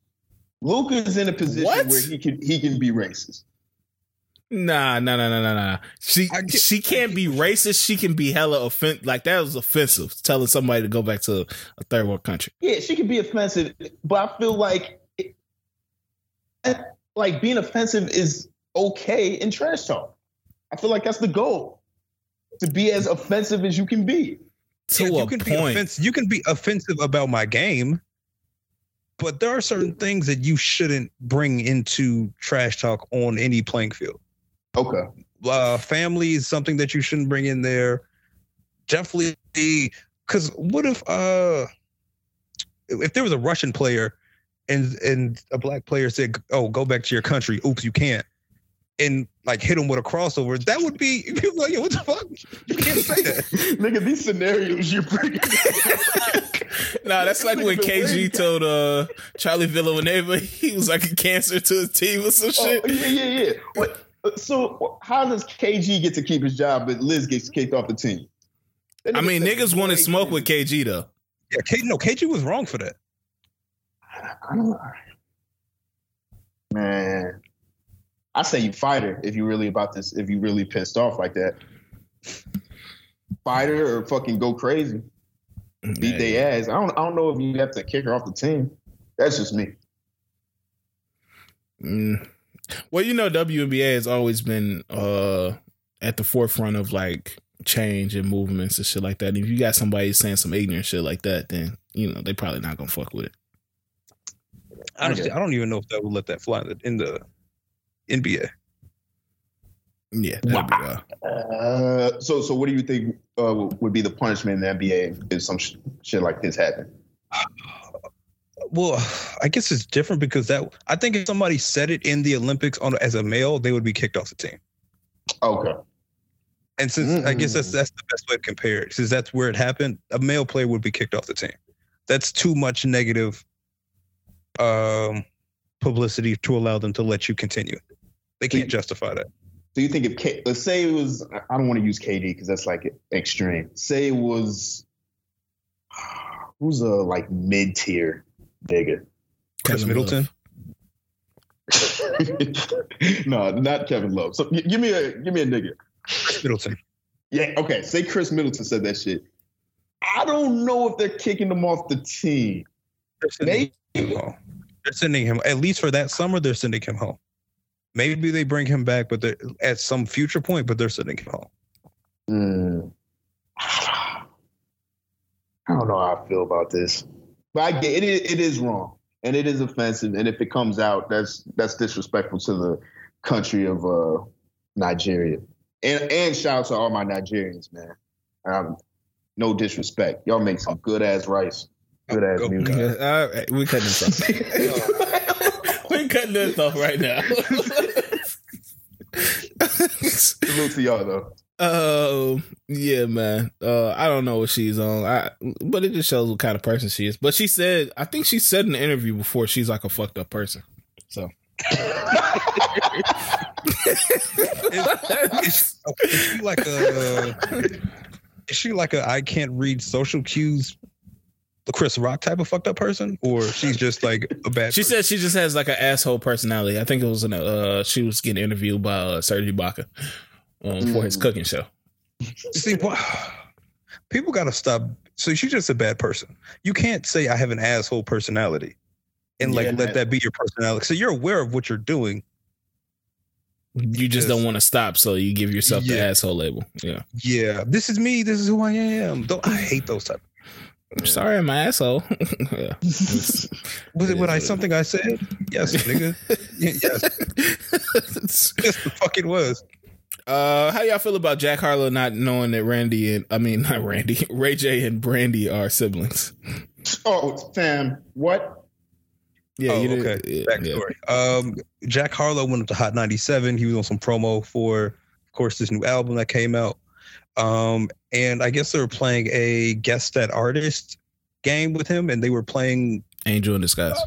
Luke is in a position What? where he can he can be racist. Nah, nah, nah, nah, nah, nah. She get- she can't be racist. She can be hella offensive. Like that was offensive. Telling somebody to go back to a third world country. Yeah, she can be offensive, but I feel like it, eh, like being offensive is okay in trash talk. I feel like that's the goal to be as offensive as you can be. To Yeah, a you can be point. offensive. You can be offensive about my game, but there are certain things that you shouldn't bring into trash talk on any playing field. Okay. uh, family is something that you shouldn't bring in there. Definitely, because what if uh, if there was a Russian player and and a black player said, "Oh, go back to your country," oops, you can't, and like hit him with a crossover, that would be people like, Yo, what the fuck? You can't say that. Nigga, these scenarios you're bringing. nah, that's like when KG told uh Charlie Villanueva he was like a cancer to his team or some Oh, shit. yeah, yeah, yeah. What, so how does KG get to keep his job, but Liz gets kicked off the team? I mean, niggas wanted way smoke with KG though. Yeah, K, no, KG was wrong for that. I don't know. Man, I say you fight her if you really about this. If you really pissed off like that, fight her or fucking go crazy, beat their ass. I don't. I don't know if you have to kick her off the team. That's just me. Mm. Well, you know, WNBA has always been uh at the forefront of like change and movements and shit like that. And if you got somebody saying some ignorant shit like that, then you know they probably not gonna fuck with it. Honestly, Okay. I don't even know if that would let that fly in the, in the NBA. Yeah, that'd be, uh, Uh, so, so what do you think uh, would be the punishment in the NBA if some sh- shit like this happened? Well, I guess it's different because that I think if somebody said it in the Olympics on as a male, they would be kicked off the team. Okay. And since I guess that's Mm. that's the best way to compare it, since that's where it happened, a male player would be kicked off the team. That's too much negative um, publicity to allow them to let you continue. They can't justify that. Do you think if K, let's say it was, I don't want to use KD because that's like extreme. Say it was, who's a like mid tier nigga? Chris Kevin Middleton. No, not Kevin Love. So g- give me a give me a nigga. Khris Middleton. Yeah, okay. Say Khris Middleton said that shit. I don't know if they're kicking him off the team. They're sending him home. They're sending him at least for that summer. They're sending him home. Maybe they bring him back, but they're at some future point. But they're sending him home. Mm. I don't know how I feel about this, but I get it. Is, it is wrong and it is offensive. And if it comes out, that's that's disrespectful to the country of uh, Nigeria. And and shout out to all my Nigerians, man. Um, no disrespect, y'all make some good ass rice, good ass Go- music. Yeah, all right, we cutting this off. we cutting this off right now. Salute to y'all though. Um, yeah, man. Uh, I don't know what she's on. I, but it just shows what kind of person she is. But she said, I think she said in the interview before she's like a fucked up person. So Is, is she like a? Is she like a? I can't read social cues. The Chris Rock type of fucked up person, or she's just like a bad. she person? said she just has like an asshole personality. I think it was in a. Uh, she was getting interviewed by uh, Serge Ibaka um, for his cooking show. See, wha- people got to stop. So she's just a bad person. You can't say I have an asshole personality, and like Yeah, let that- that be your personality. So you're aware of what you're doing. You just don't want to stop, so you give yourself the asshole label. Yeah. Yeah, this is me. This is who I am. Don't I hate those type. I'm sorry, I'm an asshole. yeah. Was It it what is I something I said? Yes, nigga. Yeah, yes, yes, the fuck it was. Uh, how y'all feel about Jack Harlow not knowing that Randy and I mean not Randy, Ray J and Brandy are siblings? Oh, fam, what? Yeah, oh, you did- okay. yeah, yeah. Um, Jack Harlow went up to Hot 97. He was on some promo for, of course, this new album that came out. Um, and I guess they were playing a guest that artist game with him, and they were playing Angel in disguise.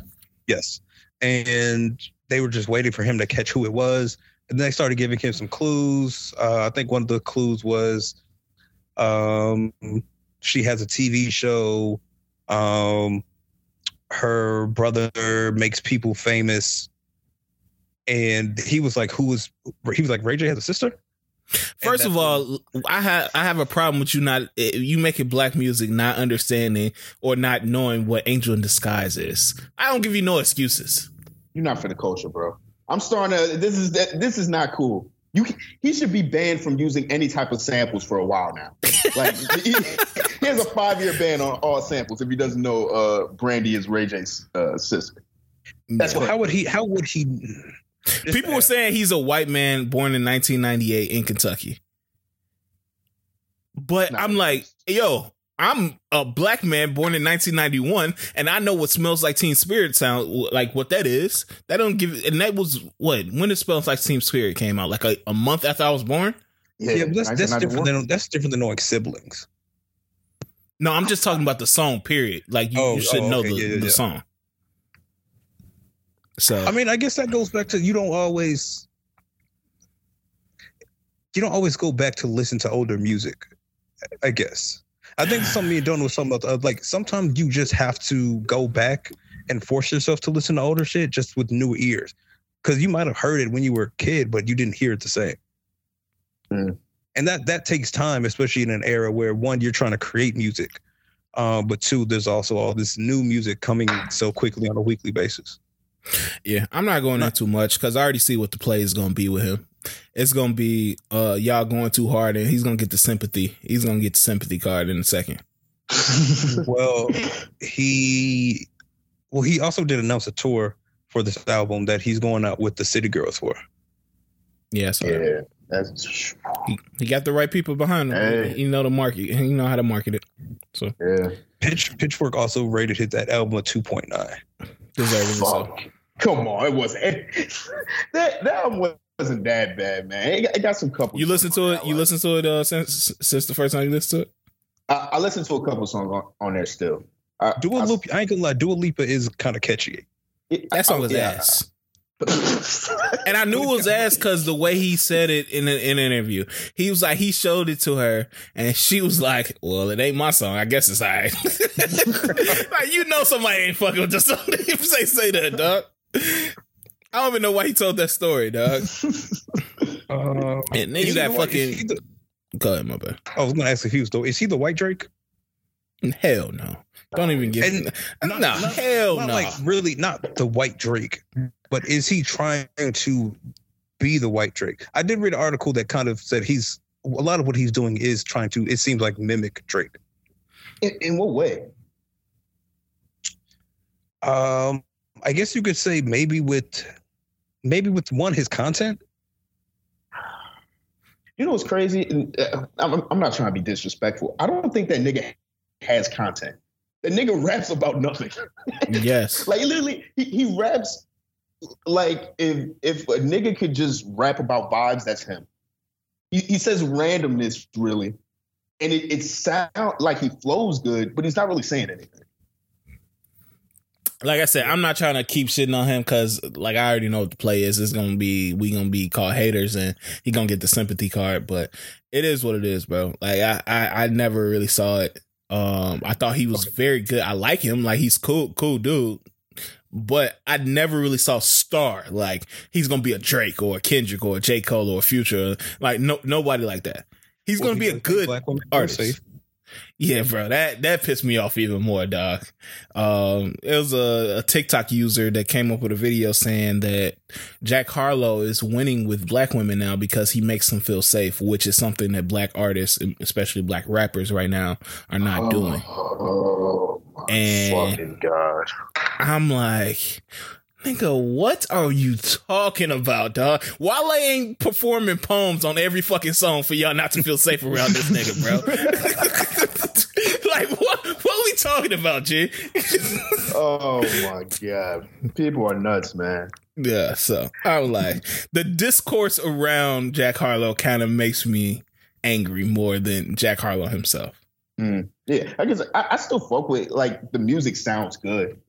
yes, and they were just waiting for him to catch who it was. And then they started giving him some clues. Uh, I think one of the clues was um, she has a TV show. Um, her brother makes people famous. And he was like, "Who was?" He was like, "Ray J has a sister." First of all, I have I have a problem with you not eh, you making black music not understanding or not knowing what Angel in disguise is. I don't give you no excuses. You're not for the culture, bro. I'm starting to. This is this is not cool. You he should be banned from using any type of samples for a while now. Like he, he has a five year ban on all samples if he doesn't know uh, Brandy is Ray J's uh, sister. That's So how would he? How would he? People were saying he's a white man born in 1998 in Kentucky. But No. I'm like, yo, I'm a black man born in 1991, and I know what smells like Teen Spirit sound like. What that is, that don't give. And that was what when it smells like Teen Spirit came out, like a, a month after I was born. Yeah, yeah that's, that's different than that's different than knowing siblings. No, I'm just talking about the song. Period. Like you, oh, you should oh, okay. know the, yeah, yeah, the song. So I mean, I guess that goes back to you don't always you don't always go back to listen to older music. I guess. I think something you don't know something about uh, like sometimes you just have to go back and force yourself to listen to older shit just with new ears. Cause you might have heard it when you were a kid, but you didn't hear it the same. Mm. And that that takes time, especially in an era where one, you're trying to create music. Um, but two, there's also all this new music coming so quickly on a weekly basis. Yeah, I'm not going that too much because I already see what the play is going to be with him. It's going to be uh y'all going too hard, and he's going to get the sympathy. He's going to get the sympathy card in a second. well, he well he also did announce a tour for this album that he's going out with the City Girls for. Yeah, so yeah. That's he, he got the right people behind him. Hey. He know the market. He know how to market it. So yeah. Pitch Pitchfork also rated hit that album a two point nine. Deservedly so. Come on, it wasn't that that album wasn't that bad, man. It got, some couple. You listen to it. You listen to it uh, since since the first time you listened to it. I, I listened to a couple songs on, on there still. I, Dua Lipa, I, I ain't gonna lie, Dua Lipa is kind of catchy. It, that song was yeah. ass. and I knew it was ass because the way he said it in an, in an interview, he was like he showed it to her, and she was like, "Well, it ain't my song. I guess it's alright." like you know, somebody ain't fucking with the song if they say that, dog. I don't even know why he told that story, dog. Uh, and then you got fucking. The, Go ahead, my bad. I was gonna ask if he was though. Is he the white Drake? Hell no. Don't even get. And, no, not, hell not no. Like really, not the white Drake but is he trying to be the white Drake? I did read an article that kind of said he's a lot of what he's doing is trying to. It seems like mimic Drake. In, in what way? Um, I guess you could say maybe with maybe with one his content. You know what's crazy? I'm, I'm not trying to be disrespectful. I don't think that nigga has content. The nigga raps about nothing. Yes. like literally, he, he raps like if if a nigga could just rap about vibes, that's him. He, he says randomness really, and it, it sounds like he flows good, but he's not really saying anything. Like I said, I'm not trying to keep shitting on him because, like, I already know what the play is. It's gonna be we gonna be called haters, and he gonna get the sympathy card. But it is what it is, bro. Like I, I, I never really saw it. Um, I thought he was very good. I like him. Like he's cool, cool dude but I never really saw star like he's gonna be a Drake or a Kendrick or a J Cole or a Future like no nobody like that. He's well, gonna be a good artist. Yeah, bro, that that pissed me off even more, dog. Um, it was a, a, TikTok user that came up with a video saying that Jack Harlow is winning with black women now because he makes them feel safe, which is something that black artists, especially black rappers, right now are not doing. Oh, and fucking god! I'm like, Nigga, what are you talking about, dog? Wale ain't performing poems on every fucking song for y'all not to feel safe around this nigga, bro. like, what? What are we talking about, G? oh my god, people are nuts, man. Yeah, so I was like, the discourse around Jack Harlow kind of makes me angry more than Jack Harlow himself. Mm. Yeah, I guess I, I still fuck with like the music sounds good.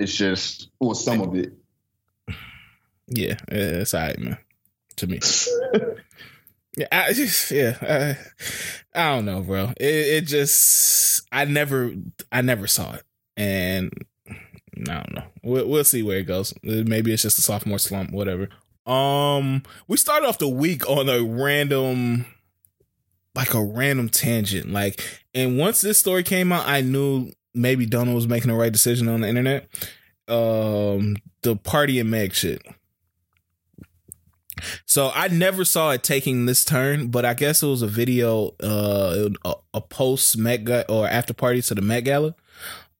It's just or some of it. Yeah, it's all right, man. To me. yeah, I just yeah, I, I don't know, bro. It, it just I never I never saw it, and I don't know. We'll, we'll see where it goes. Maybe it's just a sophomore slump, whatever. Um, we started off the week on a random, like a random tangent. Like, and once this story came out, I knew maybe Donald was making the right decision on the internet. Um, the Pardi and Meg shit. So I never saw it taking this turn, but I guess it was a video, uh, a, a post Met or after party to the Met Gala.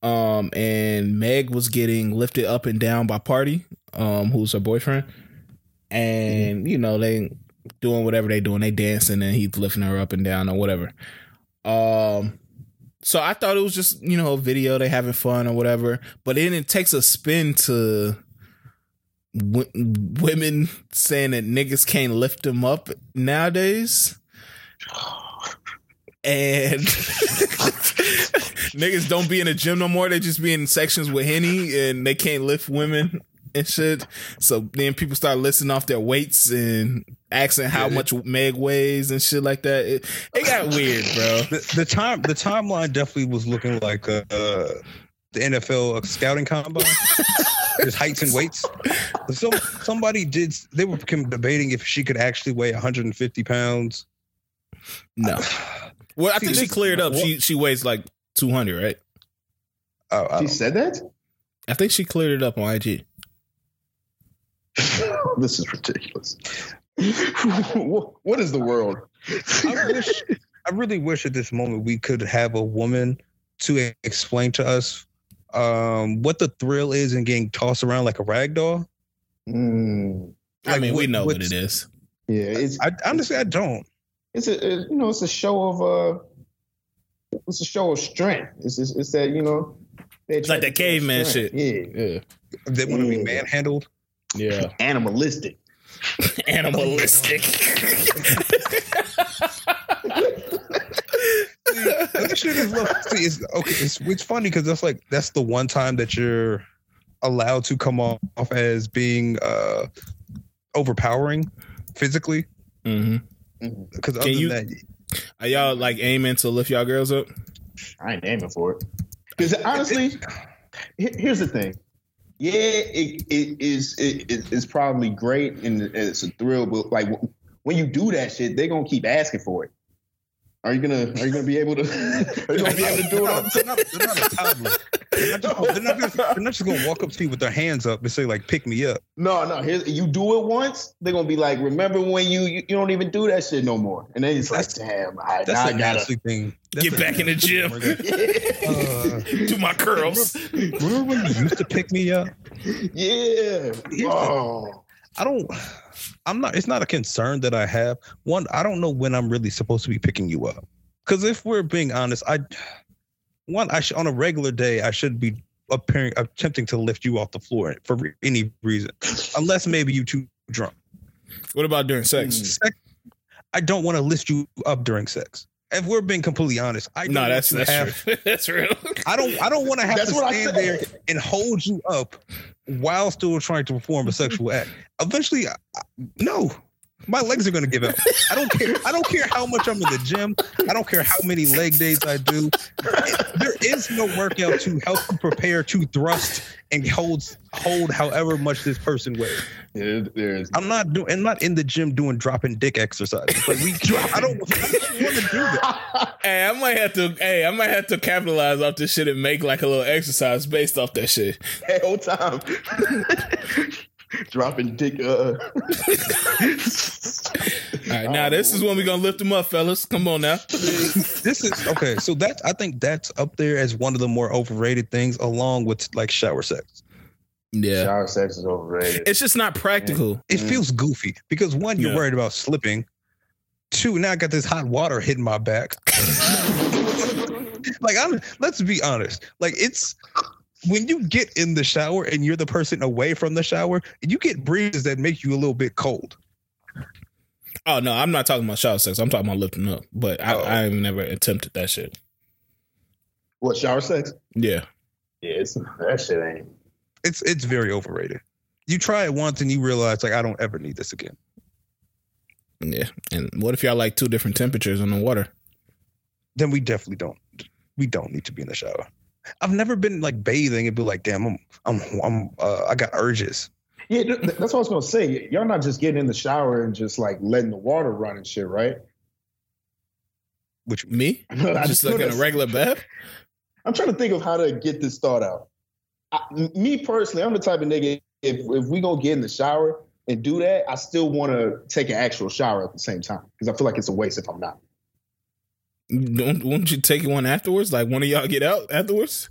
Um, and Meg was getting lifted up and down by Pardi, um, who's her boyfriend, and you know they doing whatever they doing, they dancing, and he's lifting her up and down or whatever. Um, so I thought it was just you know a video they having fun or whatever, but then it takes a spin to w- women saying that niggas can't lift them up nowadays, and niggas don't be in the gym no more. They just be in sections with henny, and they can't lift women and shit. So then people start listing off their weights and asking how much Meg weighs and shit like that. It, it got weird, bro. The, the time the timeline definitely was looking like uh, uh the NFL scouting combine. There's heights and weights. So somebody did. They were debating if she could actually weigh 150 pounds. No. Well, I think she cleared up. She she weighs like 200, right? Oh, she said that. I think she cleared it up on IG. this is ridiculous. what is the world? I wish, I really wish at this moment we could have a woman to explain to us um, what the thrill is in getting tossed around like a rag doll. Mm. Like, I mean, we know what it is. Yeah, it's. I honestly, I don't. It's a, you know, it's a show of uh, it's a show of strength. It's it's, it's that you know, it's like that caveman shit. Yeah, yeah. They want to be manhandled. Yeah. Animalistic. Animalistic. this shit is See, it's okay. It's, it's funny because that's like that's the one time that you're allowed to come off as being uh overpowering physically. Mm-hmm. Because other you, than that, are y'all like aiming to lift y'all girls up? I ain't aiming for it. Because honestly, here's the thing yeah, it, it is it, it's probably great and it's a thrill, but like when you do that shit, they're gonna keep asking for it. Are you gonna Are you gonna be able to? Are you gonna be able to do it? they're, not, they're not a toddler. They're not, just, they're, not just, they're not just gonna walk up to you with their hands up and say like, "Pick me up." No, no. Here's, you do it once, they're gonna be like, "Remember when you you, you don't even do that shit no more?" And then it's like, "Damn, I, that's a nasty thing. That's Get back in the gym. uh, do my curls. Remember, remember when you used to pick me up? Yeah. Oh. I don't. I'm not. It's not a concern that I have. One, I don't know when I'm really supposed to be picking you up. Because if we're being honest, I one, I should on a regular day, I should be appearing attempting to lift you off the floor for any reason, unless maybe you too drunk. What about during sex? Hmm. sex I don't want to lift you up during sex. If we're being completely honest, I no, that's that's have, true. that's real. I don't I don't want to have that's to stand there and hold you up while still trying to perform a sexual act. Eventually, I, no, my legs are going to give out. I don't care. I don't care how much I'm in the gym. I don't care how many leg days I do. There is no workout to help you prepare to thrust and hold hold however much this person weighs. Yeah, there is. I'm not doing. I'm not in the gym doing dropping dick exercises. Like we, I don't, I don't want to do that. Hey, I might have to. Hey, I might have to capitalize off this shit and make like a little exercise based off that shit. Hey, whole time. dropping dick. Uh. All right, now this is when we're gonna lift them up, fellas. Come on now. this is okay. So that I think that's up there as one of the more overrated things, along with like shower sex. Yeah, shower sex is overrated. It's just not practical. It mm. feels goofy because one, you're yeah. worried about slipping. Two, now I got this hot water hitting my back. like I'm. Let's be honest. Like it's when you get in the shower and you're the person away from the shower, you get breezes that make you a little bit cold. Oh no, I'm not talking about shower sex. I'm talking about lifting up. But I, oh. I've never attempted that shit. What shower sex? Yeah. Yeah, it's, that shit ain't. It's it's very overrated. You try it once and you realize like I don't ever need this again. Yeah, and what if y'all like two different temperatures in the water? Then we definitely don't. We don't need to be in the shower. I've never been like bathing and be like, damn, I'm, I'm, I'm, uh, I got urges. Yeah, that's what I was gonna say. Y'all not just getting in the shower and just like letting the water run and shit, right? Which me? just like in a regular bath. I'm trying to think of how to get this thought out. I, me personally, I'm the type of nigga. If if we gonna get in the shower and do that, I still want to take an actual shower at the same time because I feel like it's a waste if I'm not. Don't won't you take one afterwards? Like one of y'all get out afterwards?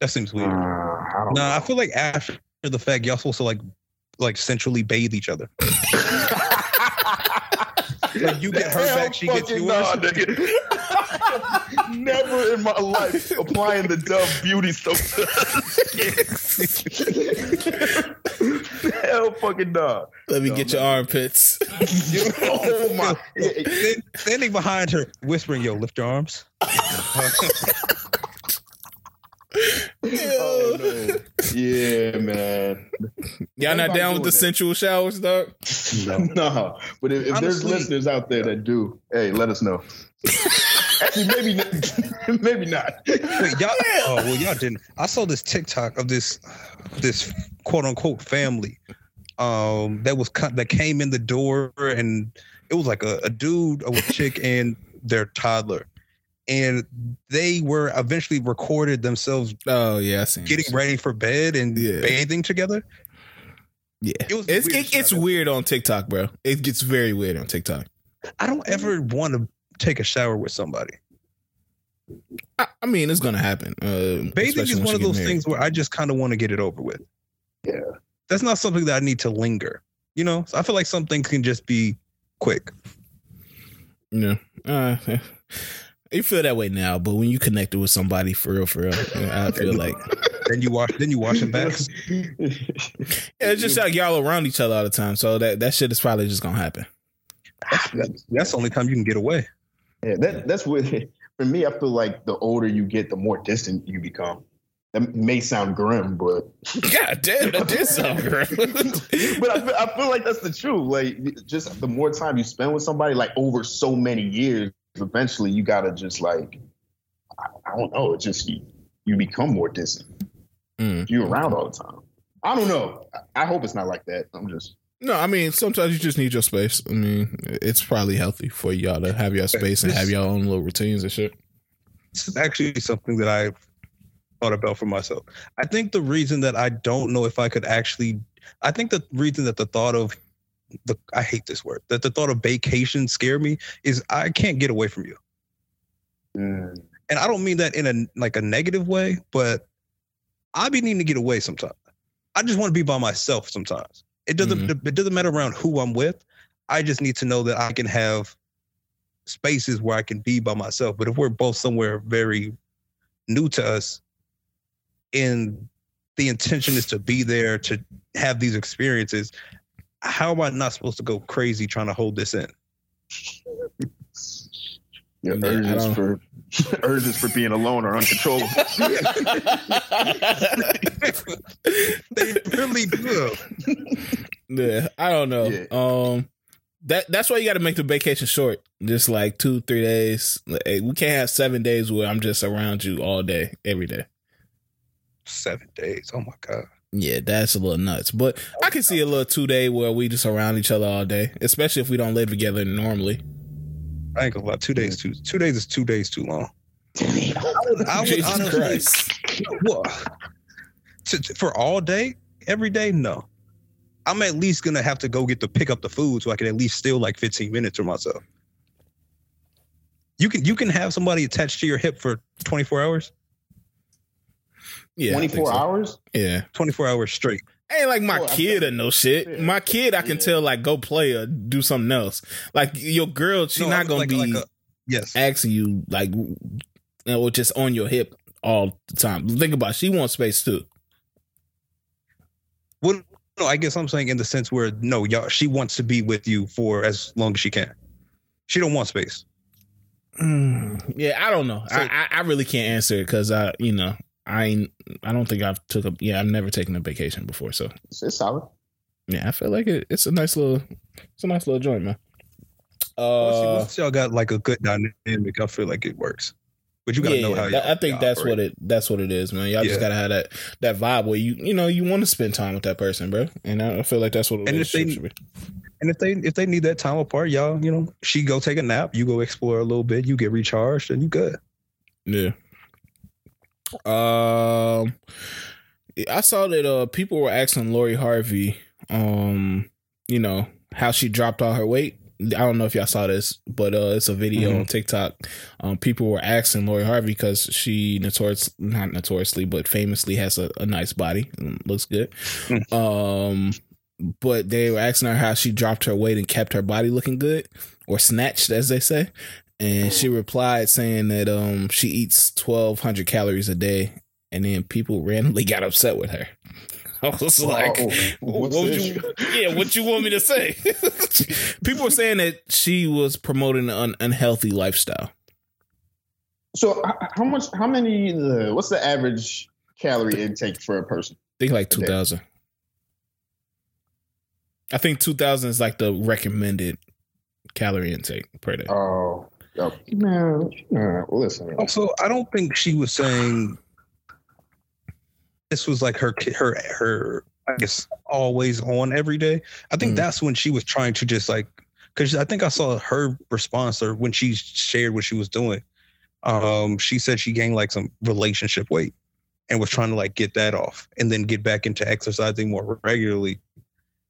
That seems weird. Uh, I nah, I feel like after the fact, y'all supposed to like like centrally bathe each other. like you get her back, she gets yours. Nah, Never in my life applying the Dove beauty soap. Hell fucking dog. Let me get your armpits. oh my. Standing behind her, whispering, "Yo, lift your arms." Oh, no. Yeah, man. Y'all not down with the that. sensual showers, dog? No, but if, if there's listeners out there that do, hey, let us know. Actually, maybe not. maybe not. Wait, y'all. Oh well, y'all didn't. I saw this TikTok of this this quote unquote family um that was co- that came in the door and it was like a, a dude, a chick, and their toddler, and they were eventually recorded themselves Oh yeah, getting ready for bed and Yeah. bathing together. Yeah, It was it's weird it, it's weird on TikTok, bro. It gets very weird on TikTok. I don't ever want to take a shower with somebody. I, I mean, it's gonna happen. Uh, Bathing is one of those married. things where I just kind of want to get it over with. Yeah. That's not something that I need to linger. You know, so I feel like some things can just be quick. Yeah. Uh, you feel that way now, but when you connected with somebody for real, for real, I feel like Then you wash, then you wash them back. yeah, it's just like y'all around each other all the time. So that that shit is probably just gonna happen. That's, that's the only time you can get away. Yeah, that, that's what for me. I feel like the older you get, the more distant you become. That may sound grim, but God damn, that did sound great. but I feel, I feel like that's the truth. Like just the more time you spend with somebody, like over so many years, eventually you gotta just like I, I don't know. It just you, you become more distant. Mm. You're around all the time. I don't know. I, I hope it's not like that. I'm just No, I mean sometimes you just need your space. I mean, it's probably healthy for y'all to have your space and have your own little routines and shit. This is actually something that I've thought about for myself. I think the reason that I don't know if I could actually, I think the reason that the thought of the, I hate this word, that the thought of vacation scare me is I can't get away from you. mm, And I don't mean that in a like a negative way, but I be needing to get away sometimes. I just want to be by myself sometimes. It doesn't it doesn't matter around who I'm with. I just need to know that I can have spaces where I can be by myself. But if we're both somewhere very new to us and the intention is to be there to have these experiences, how am I not supposed to go crazy trying to hold this in? your Yeah, urges for urges for being alone are uncontrollable. they really do. Yeah, I don't know. Yeah. Um, that that's why you got to make the vacation short, just like two, three days. Like, we can't have seven days where I'm just around you all day, every day. Seven days. Oh my God. Yeah, that's a little nuts. But I can see a little two day where we just around each other all day, especially if we don't live together normally. I ain't gonna lie. Two days too. Two days is two days too long. I would, I would Jesus honestly, Christ. Well, to, to- for all day, every day, no. I'm at least gonna have to go get to pick up the food so I can at least steal like 15 minutes for myself. You can you can have somebody attached to your hip for 24 hours, Yeah, 24 so. hours? Yeah, 24 hours straight. ain't like my Oh, kid or no shit. Yeah. My kid, I can Yeah. tell like go play or do something else. Like your girl, she's No, not I'm gonna like- be like a- yes. asking you like, you know, just on your hip all the time. Think about, it. she wants space too. Well, no, I guess I'm saying in the sense where no, y'all, she wants to be with you for as long as she can. She don't want space. Mm, yeah, I don't know. So- I, I I really can't answer it because I, you know, I I don't think I've took a yeah I've never taken a vacation before. So It's, it's solid. yeah, I feel like it, it's a nice little it's a nice little joint, man. Once, Uh, once y'all got like a good dynamic, I feel like it works. But you gotta yeah, know how. that- y'all- I think y'all that's operate. what it that's what it is, man. Y'all just gotta have that that vibe where you you know you want to spend time with that person, bro. And I I feel like that's what a And if they- should be. And if they if they need that time apart, y'all, you know, she go take a nap, you go explore a little bit, you get recharged, and you good. Yeah. Um, I saw that uh people were asking Lori Harvey, um, you know how she dropped all her weight. I don't know if y'all saw this, but uh, it's a video Mhm. on TikTok. Um, people were asking Lori Harvey because she notorious, not notoriously, but famously has a, a nice body, and looks good. Um, but they were asking her how she dropped her weight and kept her body looking good, or snatched, as they say. And she replied saying that um she eats twelve hundred calories a day, and then people randomly got upset with her. I was like, Oh, what you, yeah, what you want me to say? people were saying that she was promoting an unhealthy lifestyle. So how much? How many? Uh, what's the average calorie intake for a person? I think like 2000. I think 2000 is like the recommended calorie intake per day. Oh, oh man, uh, listen. Also, I don't think she was saying this was like her her her I guess always on every day. I think Mhm. that's when she was trying to just like because I think I saw her response or when she shared what she was doing. Um, she said she gained like some relationship weight and was trying to like get that off and then get back into exercising more regularly.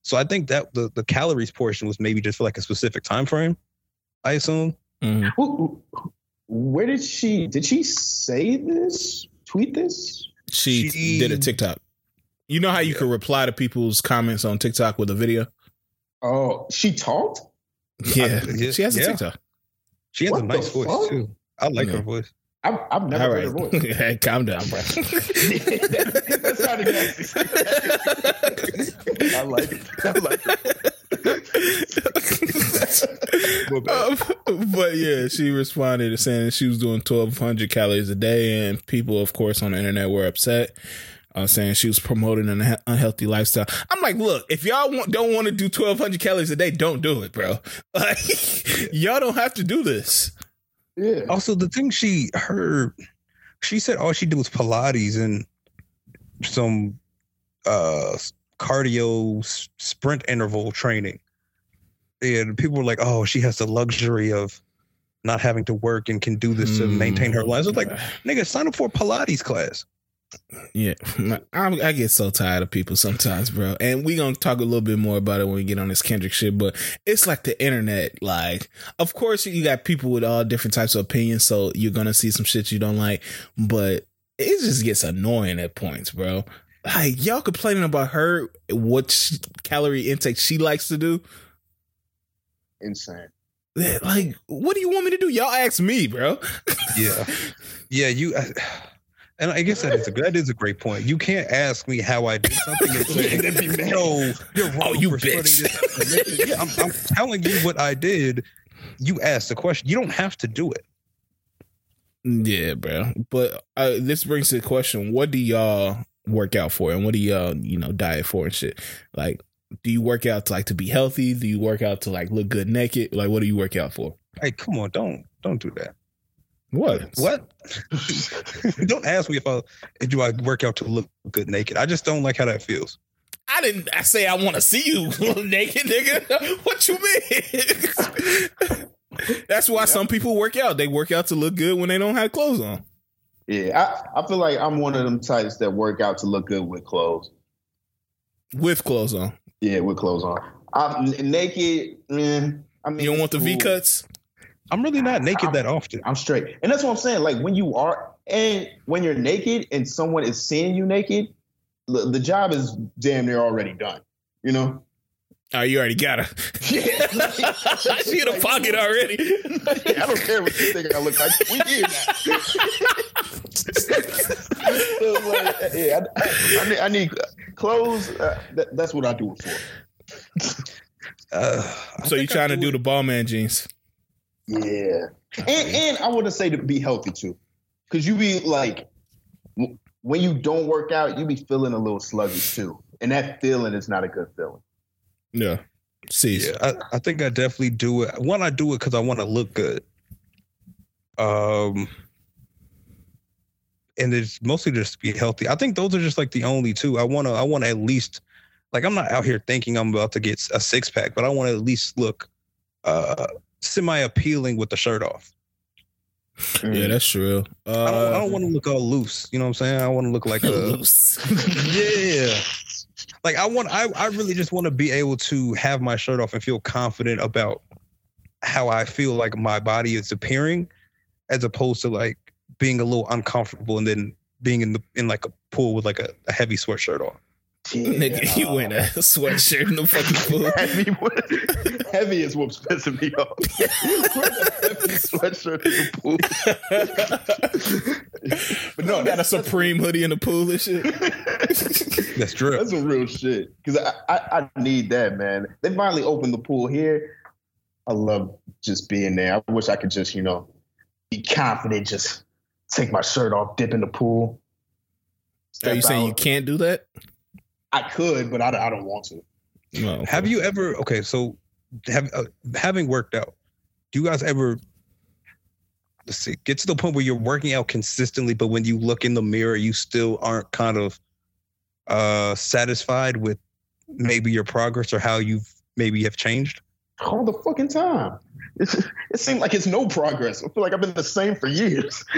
So I think that the the calories portion was maybe just for like a specific time frame. I assume. Mhm. Who, who- where did she? Did she say this? Tweet this? She, She- did a TikTok. You know how you Yeah. can reply to people's comments on TikTok with a video? Oh, she talked. Yeah. yeah, she has a yeah. TikTok. She has What a nice voice fuck? too. I like Yeah. her voice. I've, I've never All heard her voice. hey, calm down, bro. that sounded nasty. I like it. I like it. Um, but yeah, she responded saying she was doing 1,200 calories a day, and people, of course, on the internet were upset, uh, saying she was promoting an unhealthy lifestyle. I'm like, look, if y'all want, don't want to do 1,200 calories a day, don't do it, bro. Like, y'all don't have to do this. Yeah. Also, the thing she her she said all she did was Pilates and some uh cardio sprint interval training. And people were like, "Oh, she has the luxury of not having to work and can do this to hmm, maintain her life." It's like, nigga, sign up for a Pilates class. Yeah, I, I get so tired of people sometimes, bro. And we gonna talk a little bit more about it when we get on this Kendrick shit. But it's like the internet. Like, of course, you got people with all different types of opinions, so you're gonna see some shit you don't like. But it just gets annoying at points, bro. Like y'all complaining about her, what sh- calorie intake she likes to do. Insane. Like, what do you want me to do? Y'all ask me, bro. Yeah, yeah. You, I, and I guess that is a that is a great point. You can't ask me how I did something and say, That'd be mad. "No, you're wrong." Oh, you bitch. yeah, I'm, I'm telling you what I did. You asked the question. You don't have to do it. Yeah, bro. But uh, this brings to the question: What do y'all work out for, and what do y'all, you know, diet for and shit? Like, do you work out to like to be healthy? Do you work out to like look good naked? Like, what do you work out for? Hey, come on, don't don't do that. What? What? don't ask me if I if do I work out to look good naked. I just don't like how that feels. I didn't. I say I want to see you naked, nigga. What you mean? That's why some people work out. They work out to look good when they don't have clothes on. Yeah, I, I feel like I'm one of them types that work out to look good with clothes. With clothes on. Yeah, with clothes on. I'm naked, man. I mean, You don't want the V cuts. I'm really not naked that often. I'm straight, and that's what I'm saying. Like when you are, and when you're naked, and someone is seeing you naked, the, the job is damn near already done. You know? Oh, you already got her. Yeah. she in a pocket already. I don't care what you think I look like. We did now. So, like, yeah, I, I need, I need clothes. Uh, that, that's what I do it for. Uh, So you think I trying to do it- the ball man jeans? Yeah, and and I want to say to be healthy too, because you be like, when you don't work out, you be feeling a little sluggish too, and that feeling is not a good feeling. Yeah. See. Yeah, I, I think I definitely do it. One, I do it because I want to look good. Um, and it's mostly just to be healthy. I think those are just like the only two. I want to. I want to at least, like, I'm not out here thinking I'm about to get a six pack, but I want to at least look uh semi appealing with the shirt off. Yeah, that's true. I don't, I Uh, don't want to look all loose. You know what I'm saying? I want to look like a loose. yeah. Like I want I, I really just want to be able to have my shirt off and feel confident about how I feel like my body is appearing as opposed to like being a little uncomfortable and then being in the in like a pool with like a, a heavy sweatshirt on. Yeah, Nigga, you wearing a sweatshirt in the fucking pool. heavy, heavy is what's pissing me off. heavy sweatshirt in the pool. but no, got a Supreme hoodie in the pool and shit. That's true. That's some real shit. Because I, I, I need that, man. They finally opened the pool here. I love just being there. I wish I could just, you know, be confident, just take my shirt off, dip in the pool. Are you step saying you can't do that? I could, but I, don't- I don't want to. No. Have you ever? Okay, so have uh, having worked out, do you guys ever? Let's see. Get to the point where you're working out consistently, but when you look in the mirror, you still aren't kind of uh satisfied with maybe your progress or how you've maybe have changed. All the fucking time. It's, it seems like it's no progress. I feel like I've been the same for years.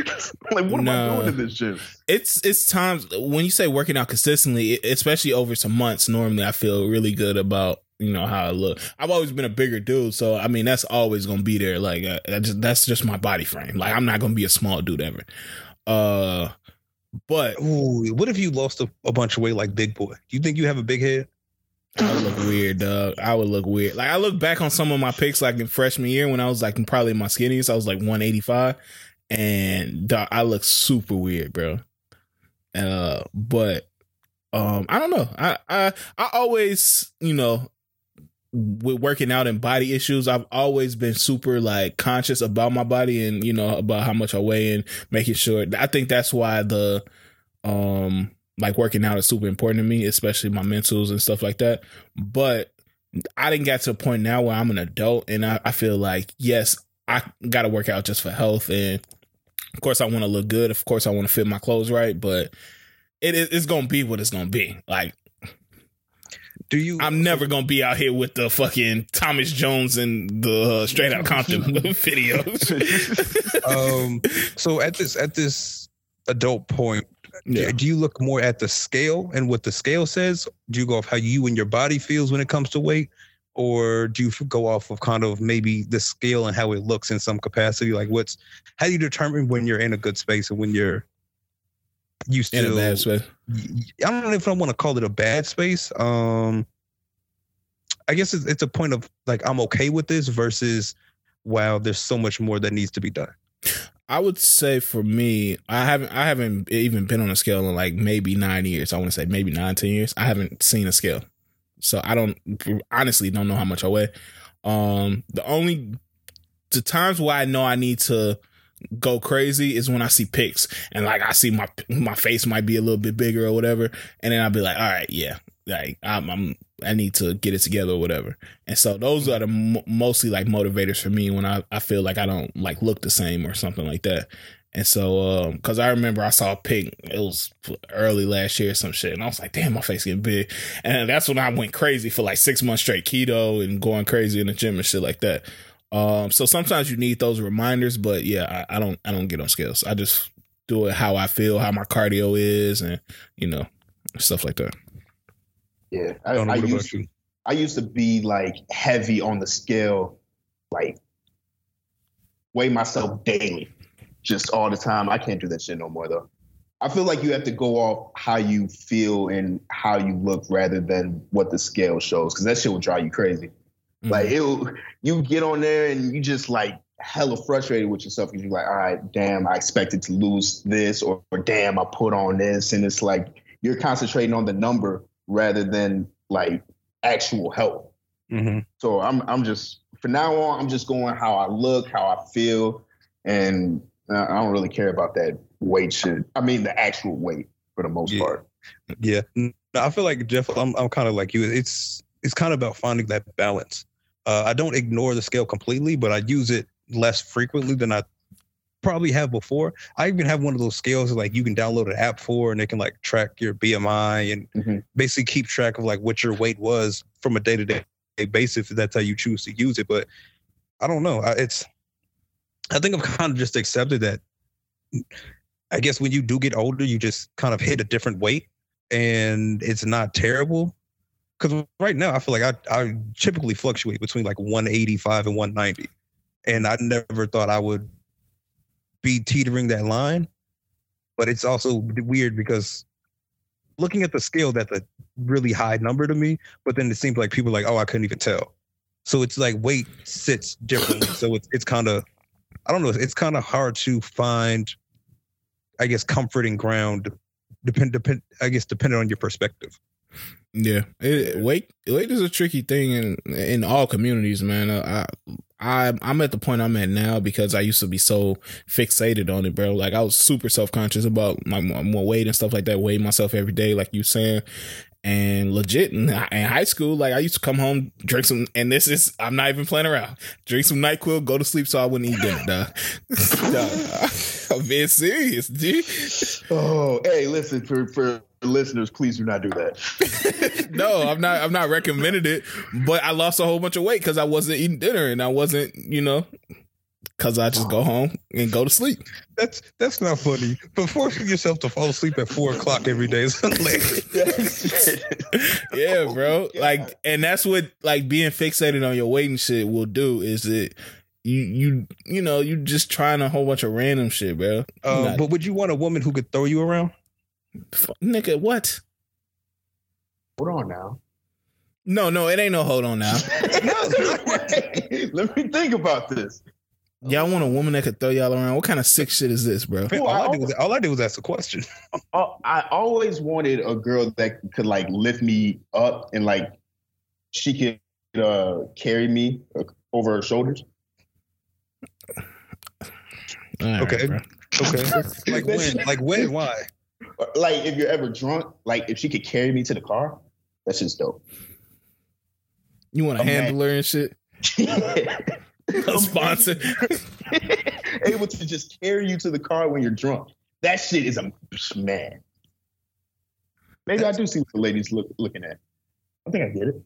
like, what am I doing in this gym? it's it's times when you say working out consistently, especially over some months. Normally, I feel really good about you know how I look. I've always been a bigger dude, so I mean that's always gonna be there. Like uh, I just, that's just my body frame. Like I'm not gonna be a small dude ever. Uh, but Ooh, what if you lost a, a bunch of weight like Big Boy? Do you think you have a big head? I look weird, dog. I would look weird. Like I look back on some of my pics, like in freshman year when I was like probably my skinniest. I was like 185, and dog, I look super weird, bro. Uh, but um, I don't know. I I I always, you know, with working out and body issues, I've always been super like conscious about my body and you know about how much I weigh and making sure. I think that's why the um like working out is super important to me, especially my mentals and stuff like that. But I didn't get to a point now where I'm an adult and I, I feel like yes, I got to work out just for health and of course I want to look good. Of course I want to fit my clothes right, but it is it's gonna be what it's gonna be. Like Do you? I'm never gonna be out here with the fucking Thomas Jones and the uh, Straight Out Compton videos. um. So at this at this adult point, yeah. do you look more at the scale and what the scale says? Do you go off how you and your body feels when it comes to weight? Or do you go off of kind of maybe the scale and how it looks in some capacity? Like what's how do you determine when you're in a good space and when you're you in still a bad space. I don't know if I want to call it a bad space. Um I guess it's, it's a point of like I'm okay with this versus wow, there's so much more that needs to be done. I would say for me, I haven't I haven't even been on a scale in like maybe nine years. I want to say maybe nine, ten years. I haven't seen a scale. So I don't honestly don't know how much I weigh. Um the only the times where I know I need to go crazy is when I see pics and like I see my my face might be a little bit bigger or whatever, and then I'll be like, all right, yeah, like I'm, I'm I need to get it together or whatever. And so those are the mo- mostly like motivators for me when I I feel like I don't like look the same or something like that. And so, um, cause I remember I saw a pic, it was early last year or some shit. And I was like, damn, my face getting big. And that's when I went crazy for like six months straight keto and going crazy in the gym and shit like that. Um, so sometimes you need those reminders, but yeah, I, I don't, I don't get on scales. I just do it how I feel, how my cardio is and, you know, stuff like that. Yeah, I, I I used you. I used to be like heavy on the scale, like weigh myself daily, just all the time. I can't do that shit no more though. I feel like you have to go off how you feel and how you look rather than what the scale shows, because that shit will drive you crazy. Mm-hmm. Like it, you get on there and you just like hella frustrated with yourself because you're like, all right, damn, I expected to lose this, or, or damn, I put on this, and it's like you're concentrating on the number rather than like actual health. Mm-hmm. So I'm I'm just for now on I'm just going how I look, how I feel, and I don't really care about that weight shit. I mean the actual weight for the most Yeah. part. Yeah, No, I feel like Jeff. I'm I'm kind of like you. It's it's kind of about finding that balance. Uh, I don't ignore the scale completely, but I use it less frequently than I probably have before. I even have one of those scales like you can download an app for, and it can like track your BMI and Mhm. basically keep track of like what your weight was from a day to day basis. If that's how you choose to use it, but I don't know. I- It's I think I've kind of just accepted that. I guess when you do get older, you just kind of hit a different weight and it's not terrible. Because right now, I feel like I, I typically fluctuate between like 185 and 190. And I never thought I would be teetering that line. But it's also weird because looking at the scale, that's a really high number to me. But then it seems like people like, oh, I couldn't even tell. So it's like weight sits differently. so it's it's kind of, I don't know, it's kind of hard to find, I guess, comforting ground. Depend, depend, I guess, depending on your perspective. Yeah, it, weight weight is a tricky thing in in all communities, man. I I I'm I'm at the point I'm at now because I used to be so fixated on it, bro. Like I was super self conscious about my, my weight and stuff like that, weighing myself every day, like you saying. And legit in, high school, like I used to come home, drink some, and this is I'm not even playing around. Drink some Nyquil, go to sleep, so I wouldn't eat dinner. Dog. dog, I'm being serious, dude. Oh, hey, listen for for listeners, please do not do that. no, I'm not. I'm not recommending it. But I lost a whole bunch of weight because I wasn't eating dinner and I wasn't, you know, because I just go home and go to sleep. That's that's not funny. But forcing yourself to fall asleep at four o'clock every day is hilarious. yeah, bro. Like, and that's what like being fixated on your weight and shit will do. Is it you you you know you just trying a whole bunch of random shit, bro. Um, not, but would you want a woman who could throw you around? Nigga, what? Hold on now. No, no, it ain't no hold on now. Let me think about this. Y'all want a woman that could throw y'all around? What kind of sick shit is this, bro? all, I did was, all I did was ask a question. I always wanted a girl that could like lift me up and like she could uh, carry me over her shoulders. Right, okay. Bro. Okay. like when? Like when? Why? Like if you're ever drunk, like if she could carry me to the car, that's just dope. You want a handler and shit? a sponsor. Able to just carry you to the car when you're drunk. That shit is a man. Maybe I do see what the ladies look, looking at. I think I get it.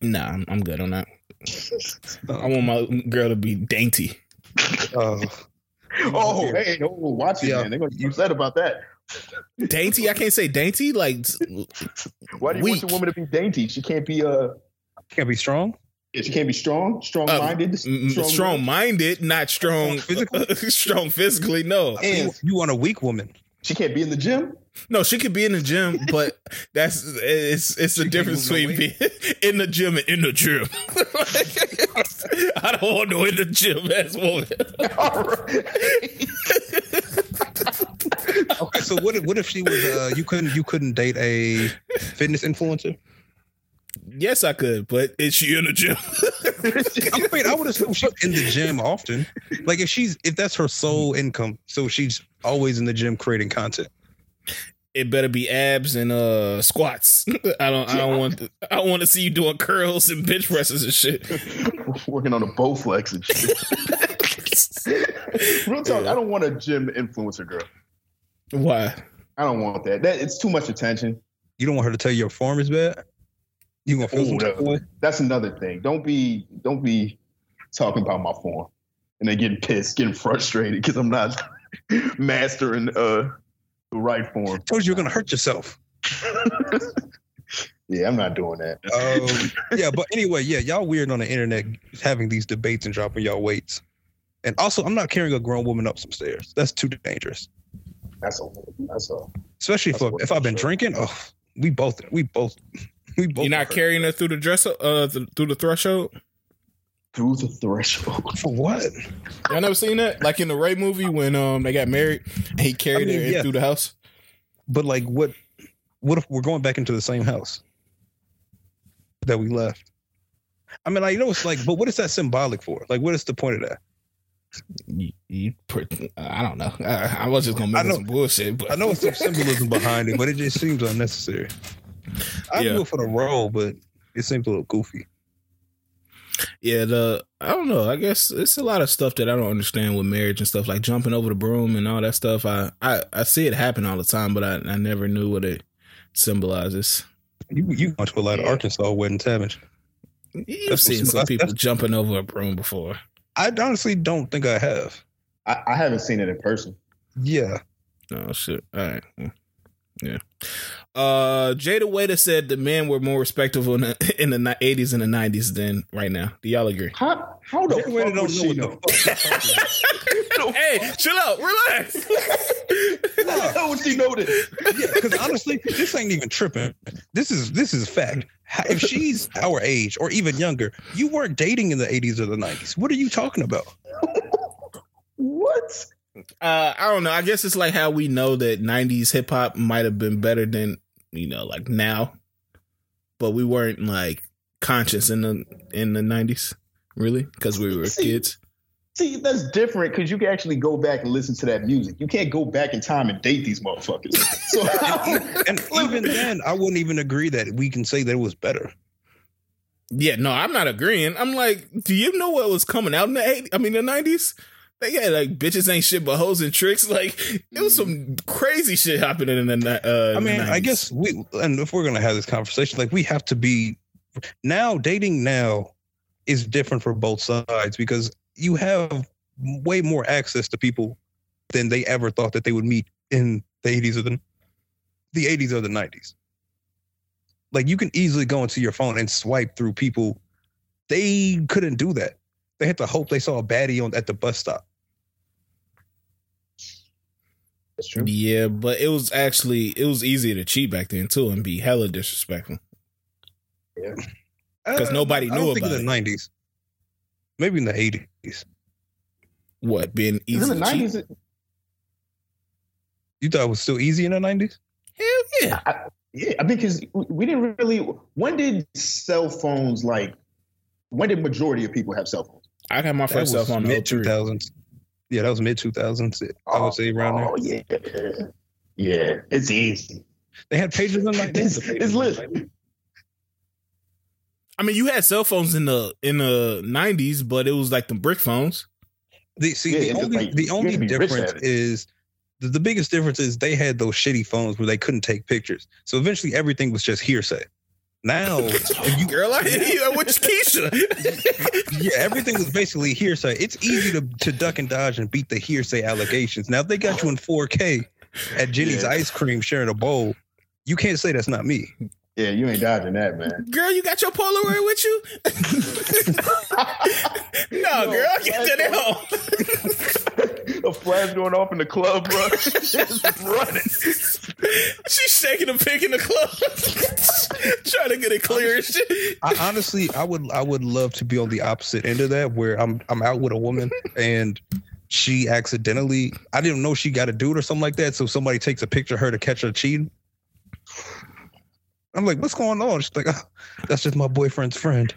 Nah, I'm, I'm good on that. I want my girl to be dainty. Uh, oh, hey, oh, watch it, yeah. man. They're gonna be upset about that. Dainty? I can't say dainty. Like, why do you weak. want your woman to be dainty? She can't be uh, can't be strong. She can't be strong, strong minded, uh, strong minded, not strong physically. strong physically. No, and you want a weak woman. She can't be in the gym. No, she could be in the gym, but that's it's it's the difference between being in the gym and in the gym. I don't want to in the gym as woman. Okay, so what if what if she was uh, you couldn't you couldn't date a fitness influencer? Yes, I could, but is she in the gym? I mean, I would assume she's in the gym often. Like if she's if that's her sole income, so she's always in the gym creating content. It better be abs and uh squats. I don't. I don't want. To, I want to see you doing curls and bench presses and shit. Working on a Bowflex and shit. Real talk. Yeah. I don't want a gym influencer girl. Why? I don't want that. That it's too much attention. You don't want her to tell you your form is bad. You gonna feel Ooh, That's another thing. Don't be don't be talking about my form and then getting pissed, getting frustrated because I'm not mastering uh the right form. I told you you're gonna hurt yourself. yeah, I'm not doing that. Um, yeah, but anyway, yeah, y'all weird on the internet having these debates and dropping y'all weights. And also, I'm not carrying a grown woman up some stairs. That's too dangerous. That's a that's a especially that's if, if I've been sure. drinking. Oh, we both we both we both. You're not carrying her through the dress uh through the threshold. Through the threshold for what? Y'all never seen that? Like in the Ray movie when um they got married and he carried I mean, her yeah. through the house. But like, what? What if we're going back into the same house that we left? I mean, like, you know, it's like, but what is that symbolic for? Like, what is the point of that? You, you I don't know. I, I, was just gonna make some bullshit, but I know it's some symbolism behind it, but it just seems unnecessary. I yeah. do it for the role, but it seems a little goofy. Yeah, the I don't know. I guess it's a lot of stuff that I don't understand with marriage and stuff like jumping over the broom and all that stuff. I I, I see it happen all the time, but I, I never knew what it symbolizes. You you went to a lot of Arkansas weddings, haven't you? You've seen some people jumping over a broom before. I honestly don't think I have. I, I haven't seen it in person. Yeah. Oh shit! All right. Yeah. Uh, Jada Waiter said the men were more respectable in the, in the 80s and the 90s than right now. Do y'all agree? How, how the Jada fuck don't know what the fuck Hey, chill out. Relax. How would she know this? Yeah, because honestly, this ain't even tripping. This is this is fact. How- If she's our age or even younger, you weren't dating in the 80s or the 90s. What are you talking about? What? Uh, I don't know. I guess it's like how we know that '90s hip hop might have been better than you know, like now, but we weren't like conscious in the in the '90s, really, because we were See, kids. See, that's different because you can actually go back and listen to that music. You can't go back in time and date these motherfuckers. So, And even then, I wouldn't even agree that we can say that it was better. Yeah, no, I'm not agreeing. I'm like, do you know what was coming out in the '80s? I mean, the '90s. They had like bitches ain't shit but hoes and tricks. Like it was some crazy shit happening in the. Uh, I mean, the I guess we, and if we're gonna have this conversation, like we have to be now dating now is different for both sides because you have way more access to people than they ever thought that they would meet in the 80s or the the 80s or the 90s. Like you can easily go into your phone and swipe through people. They couldn't do that. They had to hope they saw a baddie on at the bus stop. that's true. Yeah, but it was actually it was easier to cheat back then too and be hella disrespectful. 'Cause nobody I don't knew think about in the 90s. Maybe in the 80s. What being easy In the nineties, You thought it was still easy in the 90s? Hell yeah. yeah, I mean, because we didn't really. When did cell phones like? When did majority of people have cell phones? I got my first cell phone mid two oh thousands. Yeah, that was mid 2000s. I would say around there. Oh yeah, yeah, it's easy. They had pages in the 90s. It's, The pages it's in the lit. 90s. I mean, you had cell phones in the in the '90s, but it was like the brick phones. The, see, Yeah, the only like, the only have to be rich difference is the, the biggest difference is they had those shitty phones where they couldn't take pictures. So eventually everything was just hearsay. Now, if you, Girl, I hit you with Keisha. yeah, everything was basically hearsay. It's easy to, to duck and dodge and beat the hearsay allegations. Now, if they got you in 4K at Jeni's Yeah. ice cream sharing a bowl, you can't say that's not me. Yeah, you ain't dodging that, man. Girl, you got your Polaroid with you? no, girl, get that at home. a flash going off in the club, bro. Just running. She's shaking a pig in the club, trying to get it clear and. I honestly, I would, I would love to be on the opposite end of that, where I'm, I'm out with a woman and she accidentally, I didn't know she got a dude or something like that. So somebody takes a picture of her to catch her cheating. I'm like, what's going on? She's like, oh, that's just my boyfriend's friend.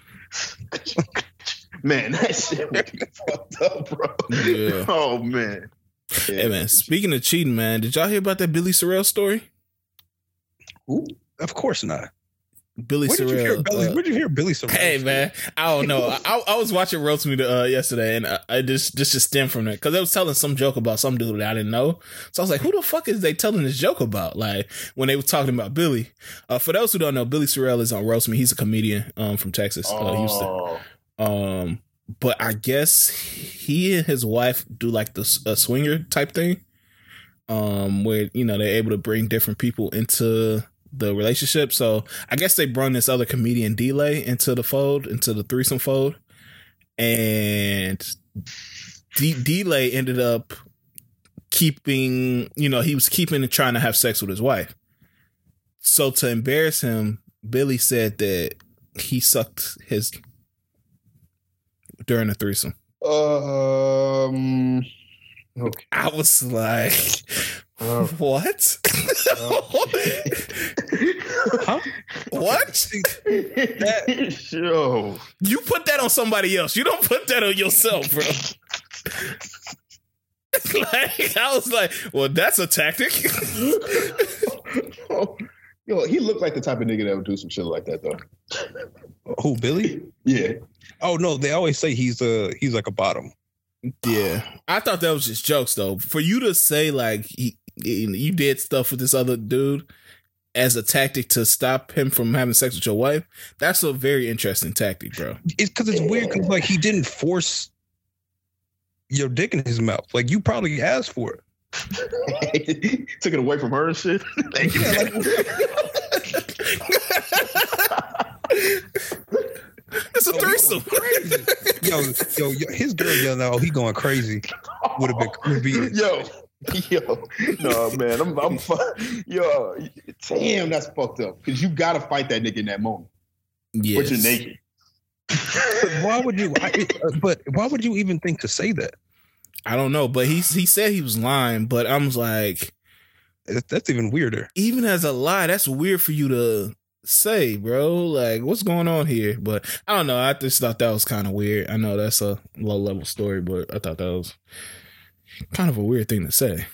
Man, that shit would be fucked up, bro. Yeah. Oh man. Hey man, speaking of cheating, man, did y'all hear about that Billy Sorrell story? Ooh, Of course not. Billy Where did you hear Sorrell. Billy? uh, Where did you hear Billy Sorrell? Hey man, I don't know. I, I was watching Roast Me uh, yesterday, and I, I just just just stem from that because they was telling some joke about some dude that I didn't know. So I was like, "Who the fuck is they telling this joke about?" Like when they were talking about Billy. Uh, for those who don't know, Billy Sorrell is on Roast Me. He's a comedian um, from Texas, uh, Houston. Oh, Um, but I guess he and his wife do like the swinger type thing, um, where you know they're able to bring different people into the relationship. So I guess they brought this other comedian Delay into the fold, into the threesome fold, and D- Delay ended up keeping, you know, he was keeping and trying to have sex with his wife. So to embarrass him, Billy said that he sucked his during the threesome. um. Okay. I was like, Oh. what? Huh? what? Yo. You put that on somebody else. You don't put that on yourself, bro. like I was like, well, that's a tactic. Yo, he looked like the type of nigga that would do some shit like that, though. Who Billy? Yeah. Oh no, they always say he's a he's like a bottom. yeah, I thought that was just jokes, though. For you to say like he, you did stuff with this other dude as a tactic to stop him from having sex with your wife, that's a very interesting tactic, bro. It's because it's weird because like he didn't force your dick in his mouth. Like you probably asked for it. Took it away from her and shit. Thank you. Yeah, It's a threesome. Yo, yo, yo, his girl yelling out, "Oh, he going crazy." Would have been would be Yo, Yo, no man, I'm, I'm fu- yo, damn, that's fucked up. Cause you gotta fight that nigga in that moment, Yes. but you're naked. why would you? I, uh, but why would you even think to say that? I don't know, but he he said he was lying, but I was like, That's even weirder. even as a lie, that's weird for you to say, bro. Like, what's going on here? But I don't know. I just thought that was kind of weird. I know that's a low level story, but I thought that was kind of a weird thing to say.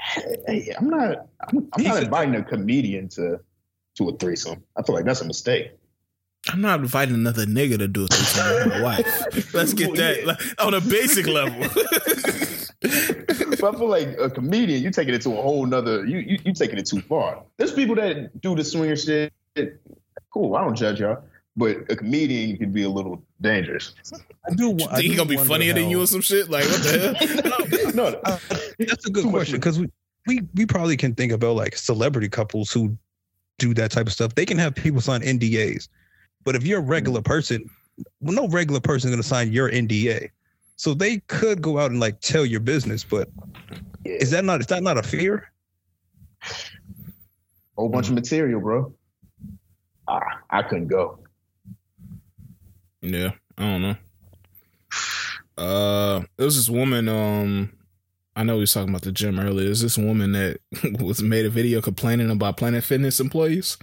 Hey, I'm not. I'm, I'm not inviting a comedian to to a threesome. I feel like that's a mistake. I'm not inviting another nigga to do a threesome with my wife. Let's get that like, on a basic level. but I feel like a comedian, you're taking it to a whole nother. You you you taking it too far. There's people that do the swinger shit. Cool, I don't judge y'all. But a comedian can be a little dangerous. I do. wa- I Think he gonna be wonder funnier than you or some shit? Like what the hell? no, Uh, that's a good Too question because we, we we probably can think about like celebrity couples who do that type of stuff. They can have people sign NDAs, but if you're a regular person, well, no regular person is going to sign your NDA. So they could go out and like tell your business, but yeah, is that not is that not a fear? whole bunch of material, bro. Ah, I couldn't go. Yeah, I don't know. Uh, there was this woman. Um, I know we was talking about the gym earlier. There's this woman that was made a video complaining about Planet Fitness employees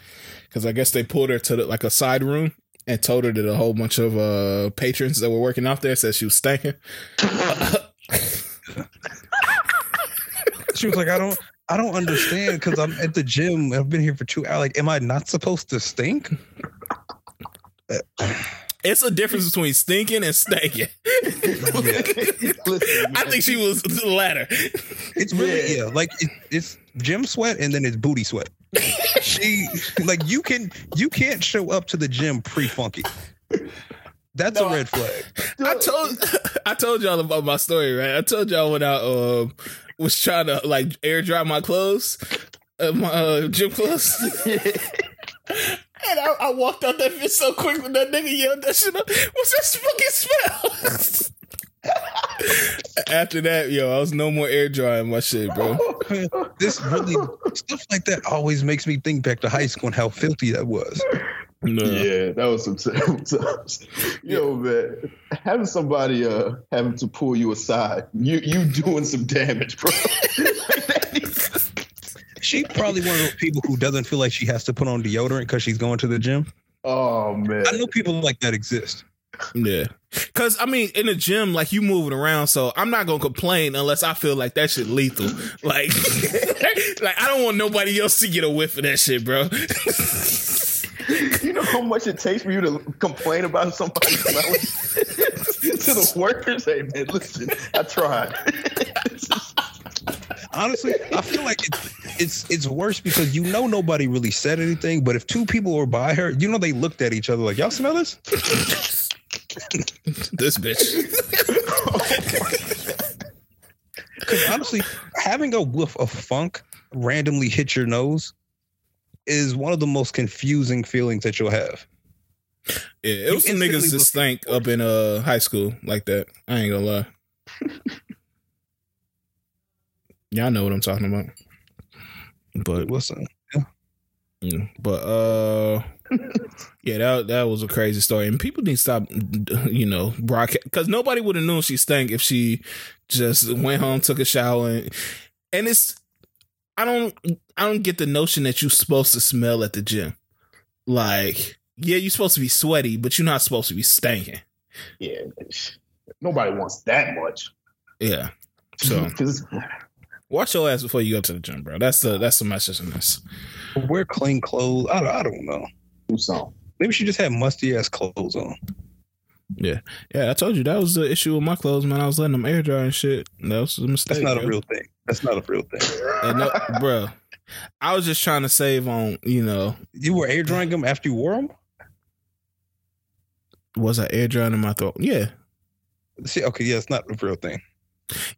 because I guess they pulled her to the, like a side room and told her that a whole bunch of uh patrons that were working out there said she was stinking. She was like, I don't I don't understand because I'm at the gym. I've been here for two hours. Like, am I not supposed to stink? It's a difference between stinking and stanking. Listen, I think she was the latter. It's really yeah, like it, it's gym sweat and then it's booty sweat. she like you can you can't show up to the gym pre funky. That's No, a red flag. I told I told y'all about my story, right? I told y'all when I um was trying to like air dry my clothes, uh, my uh, gym clothes. And I, I walked out that bitch so quick when that nigga yelled that shit up. What's that fucking smell? After that, yo, I was no more air drying my shit, bro. This really stuff like that always makes me think back to high school and how filthy that was. No. Yeah, that was some terrible times. Yo, man, having somebody uh having to pull you aside, you you doing some damage, bro. She probably one of those people who doesn't feel like she has to put on deodorant because she's going to the gym. oh man, I know people like that exist. Yeah. Cause I mean, in the gym, like you moving around, so I'm not gonna complain unless I feel like that shit lethal. Like, like I don't want nobody else to get a whiff of that shit, bro. you know how much it takes for you to complain about somebody smelling to the workers. Hey man, listen, I tried. Honestly, I feel like it's it's it's worse because you know nobody really said anything, but if two people were by her, you know they looked at each other like, "Y'all smell this?" this bitch. Because honestly, having a whiff of funk randomly hit your nose is one of the most confusing feelings that you'll have. Yeah, it was some niggas that look- stank up in uh high school like that. I ain't gonna lie. Y'all know what I'm talking about. But What's up? Yeah, but uh, yeah, that that was a crazy story, and people need to stop, you know, broadcast because nobody would have known she stank if she just went home, took a shower, and, and it's I don't I don't get the notion that you're supposed to smell at the gym. Like, yeah, you're supposed to be sweaty, but you're not supposed to be stinking. Yeah, nobody wants that much. Yeah, so watch your ass before you go to the gym, bro. That's the that's the message in this. Wear clean clothes. I, I don't know. do something. Maybe she just had musty ass clothes on. Yeah, yeah. I told you that was the issue with my clothes, man. I was letting them air dry and shit. That was a mistake. That's not bro. a real thing. That's not a real thing. And no, bro, I was just trying to save on, you know, You were air drying them after you wore them. was I air drying in my throat? Yeah. See, okay, yeah, it's not a real thing.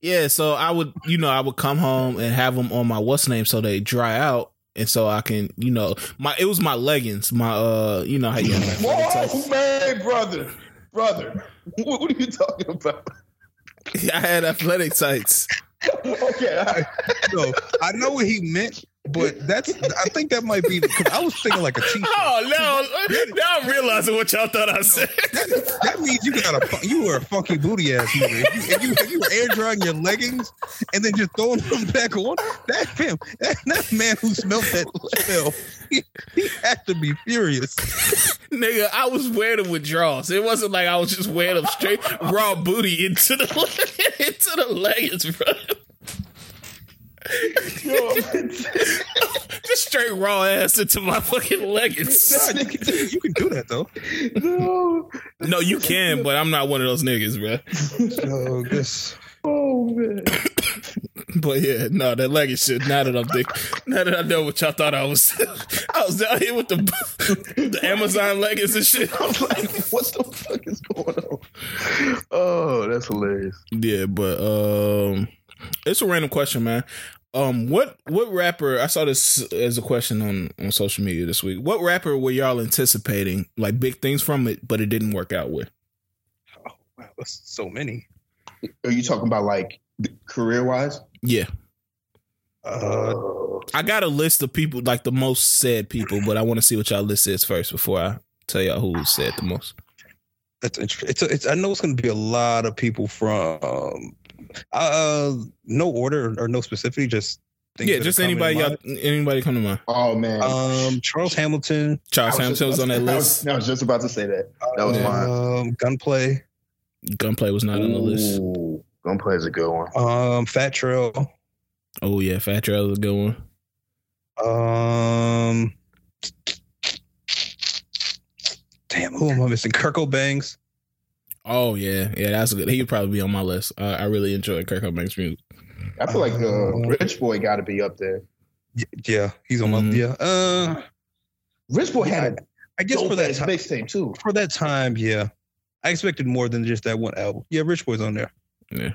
Yeah. So I would, you know, I would come home and have them on my what's name so they dry out. And so I can, you know, my it was my leggings, my uh, you know how you have Whoa, man, brother, brother, what, what are you talking about? I had athletic tights. okay. I, no, I know what he meant, but that's I think that might be because I was thinking like a t-shirt. Oh no! Now I'm realizing what y'all thought I said. That, that means you got a you were a funky booty ass nigga. If you, if you, if you were air drying your leggings and then just throwing them back on, that him that, that man who smelled that smell, he, he had to be furious. Nigga, I was wearing them with draws. It wasn't like I was just wearing them straight raw booty into the into the leggings, bro. just straight raw ass into my fucking leggings. God, you, can, you can do that though. no. No, you can, but I'm not one of those niggas, bro. So this Oh man. But yeah, no, that leggings shit. Now that I'm thinking, now that I know what y'all thought I was, I was down here with the the Amazon leggings and shit. I'm like, what the fuck is going on? Oh, that's hilarious. Yeah, but um, it's a random question, man. Um, what what rapper? I saw this as a question on on social media this week. What rapper were y'all anticipating like big things from it, but it didn't work out with? oh wow, that's so many. Are you talking about like career wise? Yeah, Uh, I got a list of people like the most said people, but I want to see what y'all list is first before I tell y'all who said the most. That's interesting. It's, a, it's I know it's going to be a lot of people from um, uh no order or no specificity, just things yeah, just anybody y'all anybody come to mind. Oh man. Um, Charles Hamilton, Charles I Hamilton was on that about list. I was, I was just about to say that. That was Yeah. mine. um, Gunplay, Gunplay was not on the list. Gunplay is a good one. um, Fat Trel, Oh yeah, Fat Trel was a good one. um, damn, who am I missing? Kirko Bangz. Oh yeah, yeah, that's good. He'd probably be on my list. I, I really enjoy Kirko Bangz music. I feel like uh, Uh, Rich Boy got to be up there. Yeah, he's on my yeah. Uh, Rich Boy had a I guess for that time, mixtape too. for that time, yeah, I expected more than just that one album. Yeah, Rich Boy's on there. Yeah.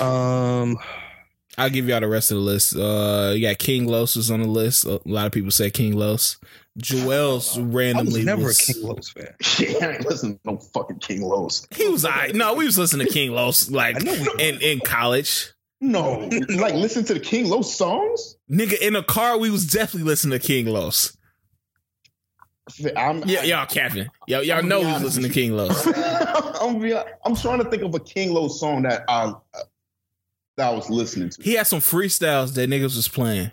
Um, I'll give y'all the rest of the list. Uh, you got King Los is on the list. A lot of people say King Los. Joel's I was randomly never was- a King Los fan. Shit, I ain't listen to no fucking King Los. He was I no, we was listening to King Los like I know we- in in college. No, like listen to the King Los songs. Nigga, in a car, we was definitely listening to King Los. I'm, Yeah, y'all capping. Y'all, y'all know we was listening to King Los. I'm, be, I'm trying to think of a King Los song that I that I was listening to. He had some freestyles that niggas was playing.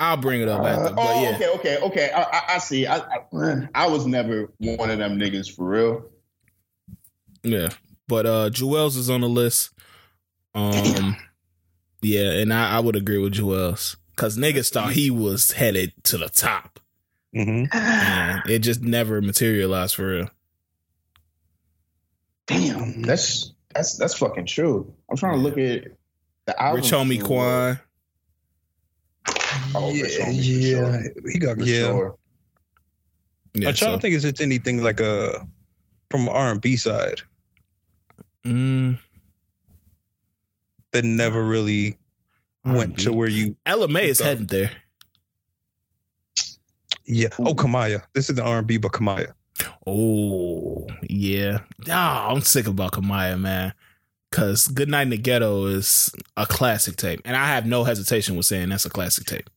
I'll bring it up after, Uh, but oh, yeah. okay, okay, okay. I, I, I see. I, I, I was never one of them niggas for real. Yeah. But uh Jewels is on the list. Um Yeah, and I, I would agree with Jewels. Cause niggas thought he was headed to the top. hmm it just never materialized for real. Damn, that's that's that's fucking true. I'm trying to look at the album. Rich homie for- Quan. Oh, Rich yeah, Homie, yeah, sure. he got For yeah. sure. Yeah, I'm trying so- to think if it's anything like a from R and B side Mm, that never really went to where you LMA is heading there. yeah. Oh, Kamaiyah. This is the R and B, but Kamaiyah. Oh, yeah. Ah, I'm sick about Kamaiyah, man. Cause Good Night in the Ghetto is a classic tape. And I have no hesitation with saying that's a classic tape.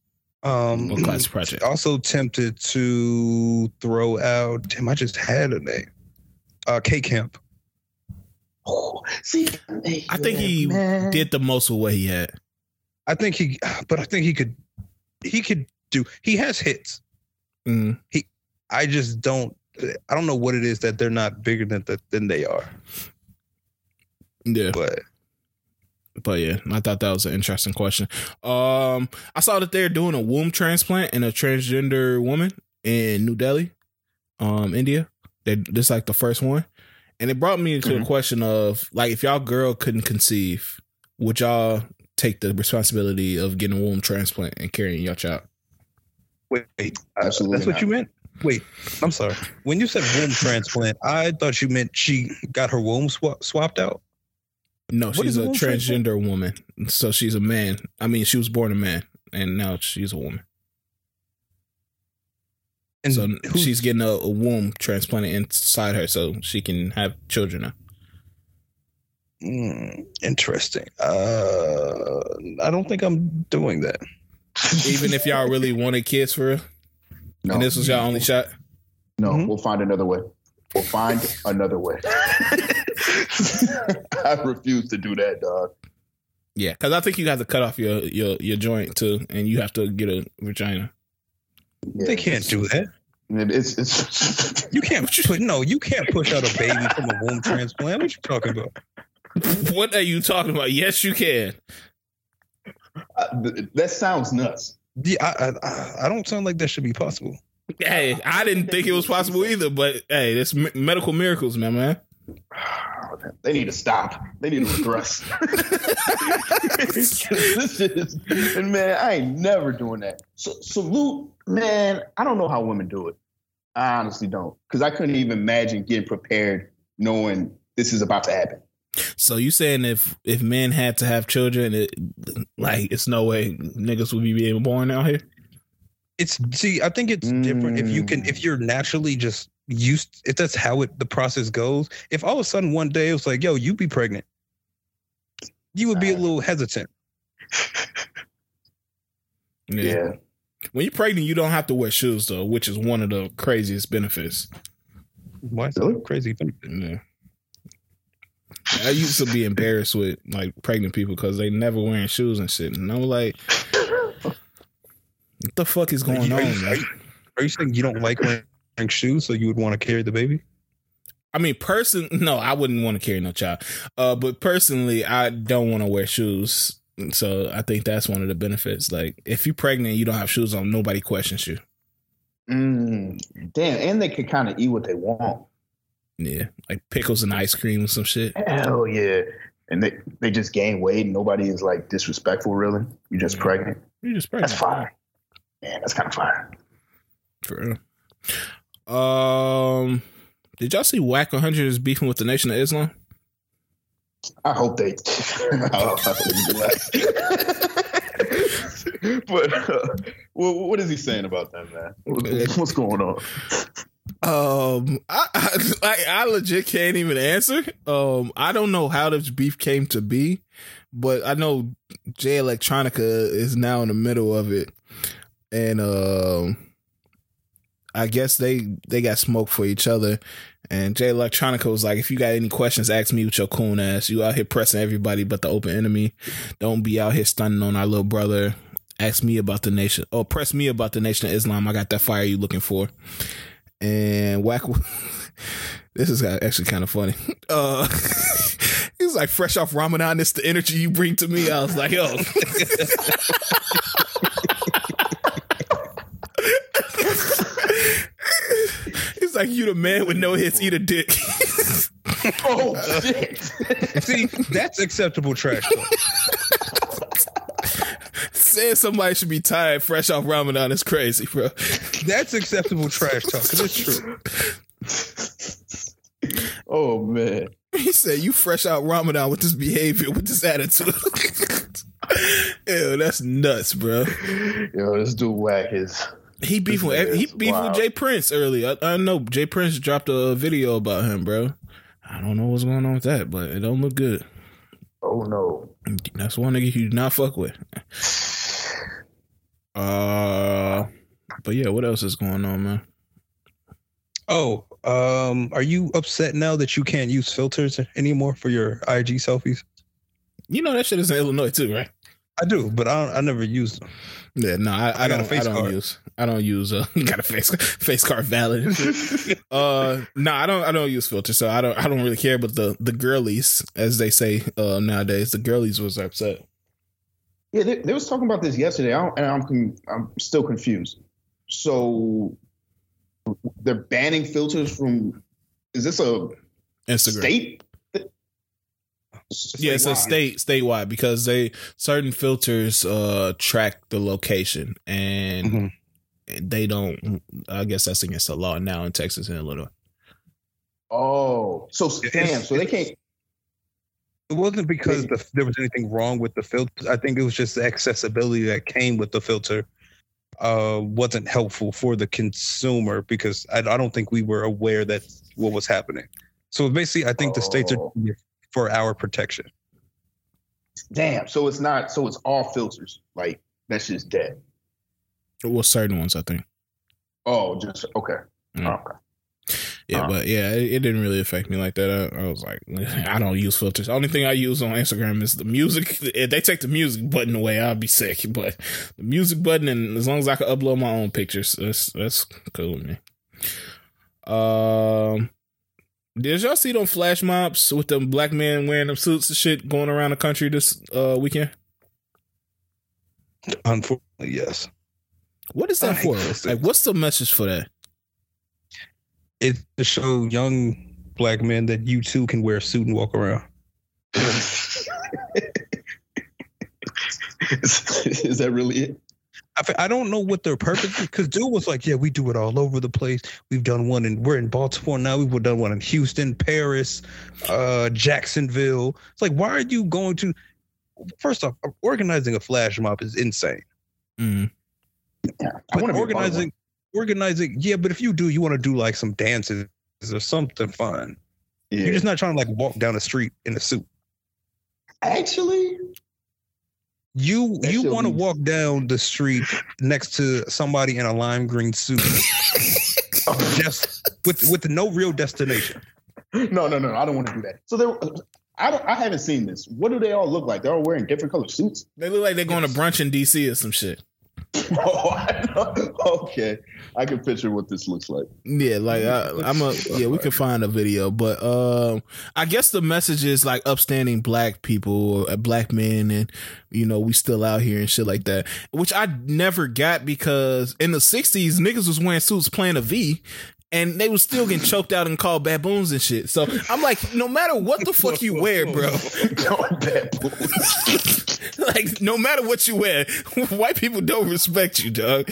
Um, Or classic project. also tempted to throw out. Damn, I just had a name. Uh, K Camp. Oh, see, I think he man. did the most with what he had. I think he, but I think he could. He could do. He has hits. Mm, I just don't. I don't know what it is that they're not bigger than than they are. yeah. But But yeah, I thought that was an interesting question. Um, I saw that they're doing a womb transplant in a transgender woman in New Delhi, um, India. They this like the first one, and it brought me to the Mhm. question of like, if y'all girl couldn't conceive, would y'all take the responsibility of getting a womb transplant and carrying your child? wait, wait uh, Absolutely that's what you meant. Wait, I'm sorry. When you said womb transplant, I thought you meant she got her womb swa- swapped out. No, What she's a a womb transplant? transgender woman, so she's a man. I mean, she was born a man, and now she's a woman. And so she's getting a, a womb transplanted inside her so she can have children now. Mm, interesting. Uh, I don't think I'm doing that. Even if y'all really wanted kids for real, No, and this was y'all only shot. no, Mhm. we'll find another way. We'll find another way. I refuse to do that, dog. Yeah, because I think you have to cut off your your your joint too, and you have to get a vagina. Yeah, They can't do that. It's it's You can't put no. You can't push out a baby from a womb transplant. What you talking about? What are you talking about? Yes, you can. uh, th- that sounds nuts. Yeah, I, I I don't sound like that should be possible. Hey, I didn't think it was possible either, but hey, it's me- medical miracles, man, man. They need to stop. They need to regress. this is, and man, I ain't never doing that. So, salute, man. I don't know how women do it. I honestly don't, because I couldn't even imagine getting prepared knowing this is about to happen. So you saying if if men had to have children, it, like it's no way niggas would be being born out here? It's see, I think it's different if you can if mm. you're naturally just used if that's how it the process goes. If all of a sudden one day it was like, yo, you be pregnant, you would be a little hesitant. Yeah. When you're pregnant, you don't have to wear shoes though, which is one of the craziest benefits. Why is Really? that crazy? Yeah. I used to be embarrassed with like pregnant people because they never wearing shoes and shit, and I'm like, what the fuck is Are going you, on, are, you, are, you, are you saying you don't like wearing shoes, so you would want to carry the baby? I mean, person, no, I wouldn't want to carry no child. Uh, but personally, I don't want to wear shoes. So I think that's one of the benefits. Like, if you're pregnant, you don't have shoes on, nobody questions you. Mm, damn, and they can kind of eat what they want. Yeah, like pickles and ice cream and some shit. Hell yeah. And they, they just gain weight and nobody is like disrespectful, really. You're just Yeah. pregnant. You're just pregnant. That's pregnant. fire. Man, that's kind of fire. For real. Um, did y'all see Wack 100 is beefing with the Nation of Islam? I hope they. I hope they but uh, what, what is he saying about that, man? What's going on? Um, I, I I legit can't even answer. Um, I don't know how this beef came to be, but I know Jay Electronica is now in the middle of it, and um, I guess they they got smoke for each other. And Jay Electronica was like, "If you got any questions, ask me with your coon ass. You out here pressing everybody but the open enemy. Don't be out here stunning on our little brother. Ask me about the nation. Oh, press me about the nation of Islam. I got that fire you looking for." And Wack. This is actually kind of funny. Uh, he was like, "Fresh off Ramadan, it's the energy you bring to me." I was like, "Yo." He's like, "You the man with no hits, eat a dick." Oh, shit. See, that's acceptable trash talk. Saying somebody should be tired fresh off Ramadan is crazy, bro. That's acceptable trash talk because it's true. oh, man. He said, "You fresh out Ramadan with this behavior, with this attitude." Ew, that's nuts, bro. Yo, this dude Wack is. He beefed This with he is beefed with. J Prince early. I, I know J Prince dropped a video about him, bro. I don't know what's going on with that, but it don't look good. Oh, no. That's one nigga you do not fuck with. Uh, but yeah, what else is going on, man? Oh, um, are you upset now that you can't use filters anymore for your IG selfies? You know that shit is in Illinois too, right? I do, but I don't, I never used them. Yeah, no, I, I, I got a don't. I don't card. use. I don't use. Uh, got a face face card valid. uh, no, I don't. I don't use filters, so I don't. I don't really care. But the the girlies, as they say uh, nowadays, the girlies was upset. Yeah, they, they was talking about this yesterday, I don't, and I'm con- I'm still confused. So they're banning filters from. Is this a Instagram. state? Yeah, it's a state statewide because they certain filters uh track the location and Mhm. they don't. I guess that's against the law now in Texas and Illinois. Oh, so It's- damn. So they can't. It wasn't because the, there was anything wrong with the filter. I think it was just the accessibility that came with the filter uh, wasn't helpful for the consumer because I, I don't think we were aware that what was happening. So basically, I think the states are Oh. doing it for our protection. Damn. So it's not. So it's all filters. Like that's just dead. Well, certain ones, I think. Oh, just okay. Mm. Okay. Yeah, Uh. but yeah, it, it didn't really affect me like that. I, I was like, I don't use filters. The only thing I use on Instagram is the music. If they take the music button away, I'll be sick. But the music button, and as long as I can upload my own pictures, that's that's cool with me. Um, did y'all see them flash mobs with them black men wearing them suits and shit going around the country this uh weekend? Unfortunately, yes. What is that I for? Like, what's the message for that? It's to show young black men that you too can wear a suit and walk around. is, is that really it? I, I don't know what their purpose is because dude was like, yeah, we do it all over the place. We've done one and we're in Baltimore now. We've done one in Houston, Paris, uh, Jacksonville. It's like, why are you going to? First off, organizing a flash mob is insane. Mm. Yeah, I But want to organizing, organizing, yeah. But if you do, you want to do like some dances or something fun. Yeah. You're just not trying to like walk down the street in a suit. Actually, You That you want to be- walk down the street next to somebody in a lime green suit, just with with no real destination. no, no, no. I don't want to do that. So there, I don't. I haven't seen this. What do they all look like? They're all wearing different color suits. They look like they're going to brunch in DC or some shit. oh, I know. okay. I can picture what this looks like. Yeah, like I, I'm a yeah. We can find a video, but um, I guess the message is like upstanding black people, or uh, black men, and you know we still out here and shit like that. Which I never got because in the '60s niggas was wearing suits playing a V. And they was still getting choked out and called baboons and shit. So I'm like, no matter what the fuck you wear, bro, Going bad boys. like no matter what you wear, white people don't respect you, dog.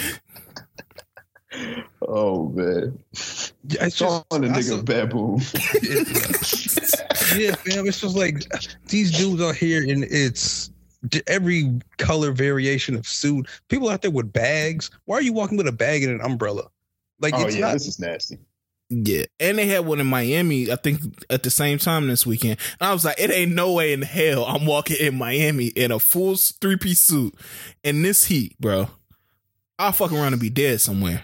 Oh man, Yeah, It's calling just a I nigga saw- baboon. yeah, fam. It's just like these dudes are here, and it's every color variation of suit. People out there with bags. Why are you walking with a bag and an umbrella? Like Oh it's yeah, not. this is nasty. Yeah, and they had one in Miami. I think at the same time this weekend. And I was like, it ain't no way in hell I'm walking in Miami in a full three piece suit in this heat, bro. I'll fuck around and be dead somewhere.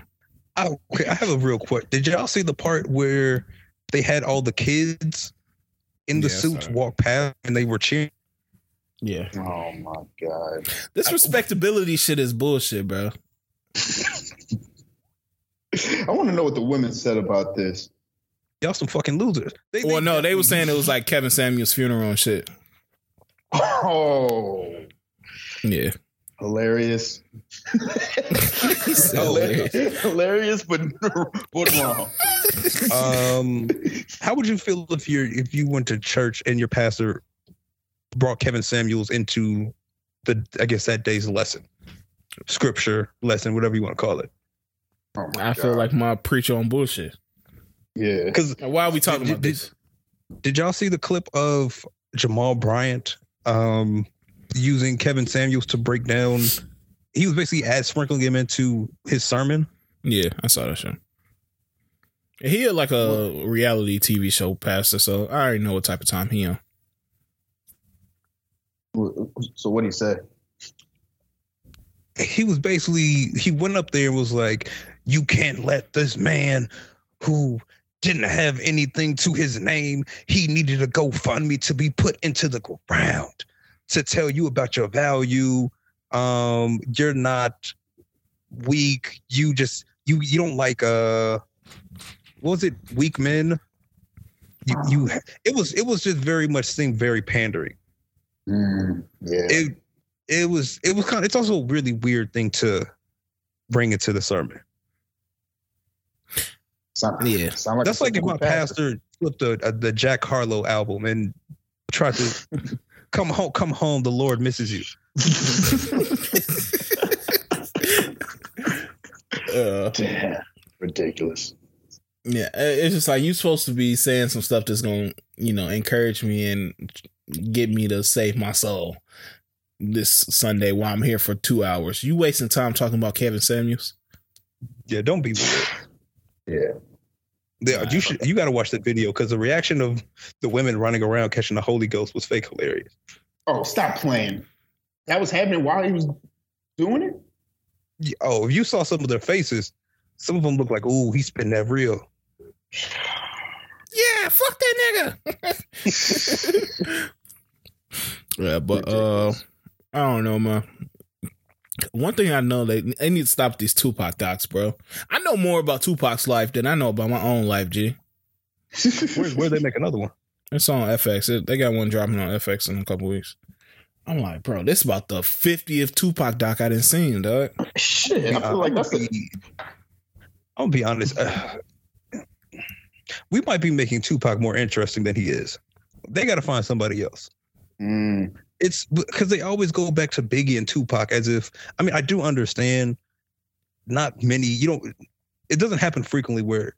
I, okay, I have a real question. Did y'all see the part where they had all the kids in the Yeah, suits saw walk past and they were cheering? Yeah, Oh my god. this respectability shit is bullshit, bro. I want to know what the women said about this. Y'all some fucking losers. They, Well, no, they were saying it was like Kevin Samuel's funeral and shit. Oh, Yeah, hilarious. hilarious. hilarious, but but wrong. Um, how would you feel if you if you went to church and your pastor brought Kevin Samuels into the I guess that day's lesson, scripture lesson, whatever you want to call it? Oh my I feel like my preacher on bullshit. yeah. Because Why are we talking Did- about did- this? did y'all see the clip of Jamal Bryant um, using Kevin Samuels to break down? He was basically add sprinkling him into his sermon. Yeah, I saw that show. He had like a reality TV show pastor, so I already know what type of time he on. So what do you say? he was basically he went up there and was like, "You can't let this man who didn't have anything to his name. He needed a GoFundMe to be put into the ground to tell you about your value. Um, you're not weak. You just you you don't like uh, what was it? Weak men. You, you it was it was just very much seemed very pandering Mm, yeah. it it was it was kind of it's also a really weird thing to bring into the sermon. Sound, Yeah. sound like That's like if my typical pastor flipped the the Jack Harlow album and tried to come home come home the Lord misses you. Uh, Damn, ridiculous. yeah, it's just like you're supposed to be saying some stuff that's gonna, you know, encourage me and get me to save my soul this Sunday while I'm here for two hours. You wasting time talking about Kevin Samuels? Yeah, don't be weird. Yeah. Yeah, you should. You got to watch that video because the reaction of the women running around catching the Holy Ghost was fake hilarious. Oh, stop playing. That was happening while he was doing it. Yeah, Oh, if you saw some of their faces, some of them look like, "Ooh, he's spitting that real." Yeah, fuck that nigga. yeah, but uh, I don't know, man. One thing I know they they need to stop these Tupac docs, bro. I know more about Tupac's life than I know about my own life, G. Where, where they make another one? It's on FX. It, they got one dropping on FX in a couple weeks. I'm like, bro, this about the 50th Tupac doc I didn't see, dog. Shit, I feel like that's a, I'll be honest. Uh, we might be making Tupac more interesting than he is. They got to find somebody else. mm, It's because they always go back to Biggie and Tupac as if. I mean, I do understand. Not many. You don't. It doesn't happen frequently where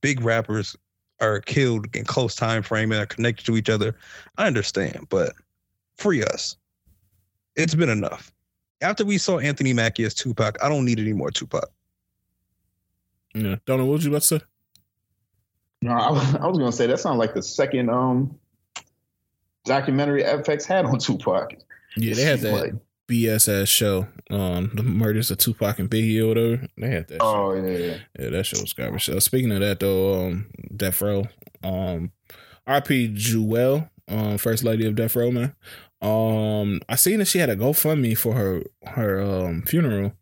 big rappers are killed in close time frame and are connected to each other. I understand, but free us. It's been enough. After we saw Anthony Mackie as Tupac, I don't need any more Tupac. Yeah. Don't know what was you about to say? no, I, was- I was gonna say that sounds like the second um documentary FX had on Tupac. Yeah, they had that Like, BS ass show, um, the murders of Tupac and Biggie or whatever. They had that. oh yeah, yeah. Yeah, that show was garbage. Uh, speaking of that though, um, Death Row, um, RP Jewell, um, First Lady of Death Row, man. Um, I seen that she had a GoFundMe for her her um funeral.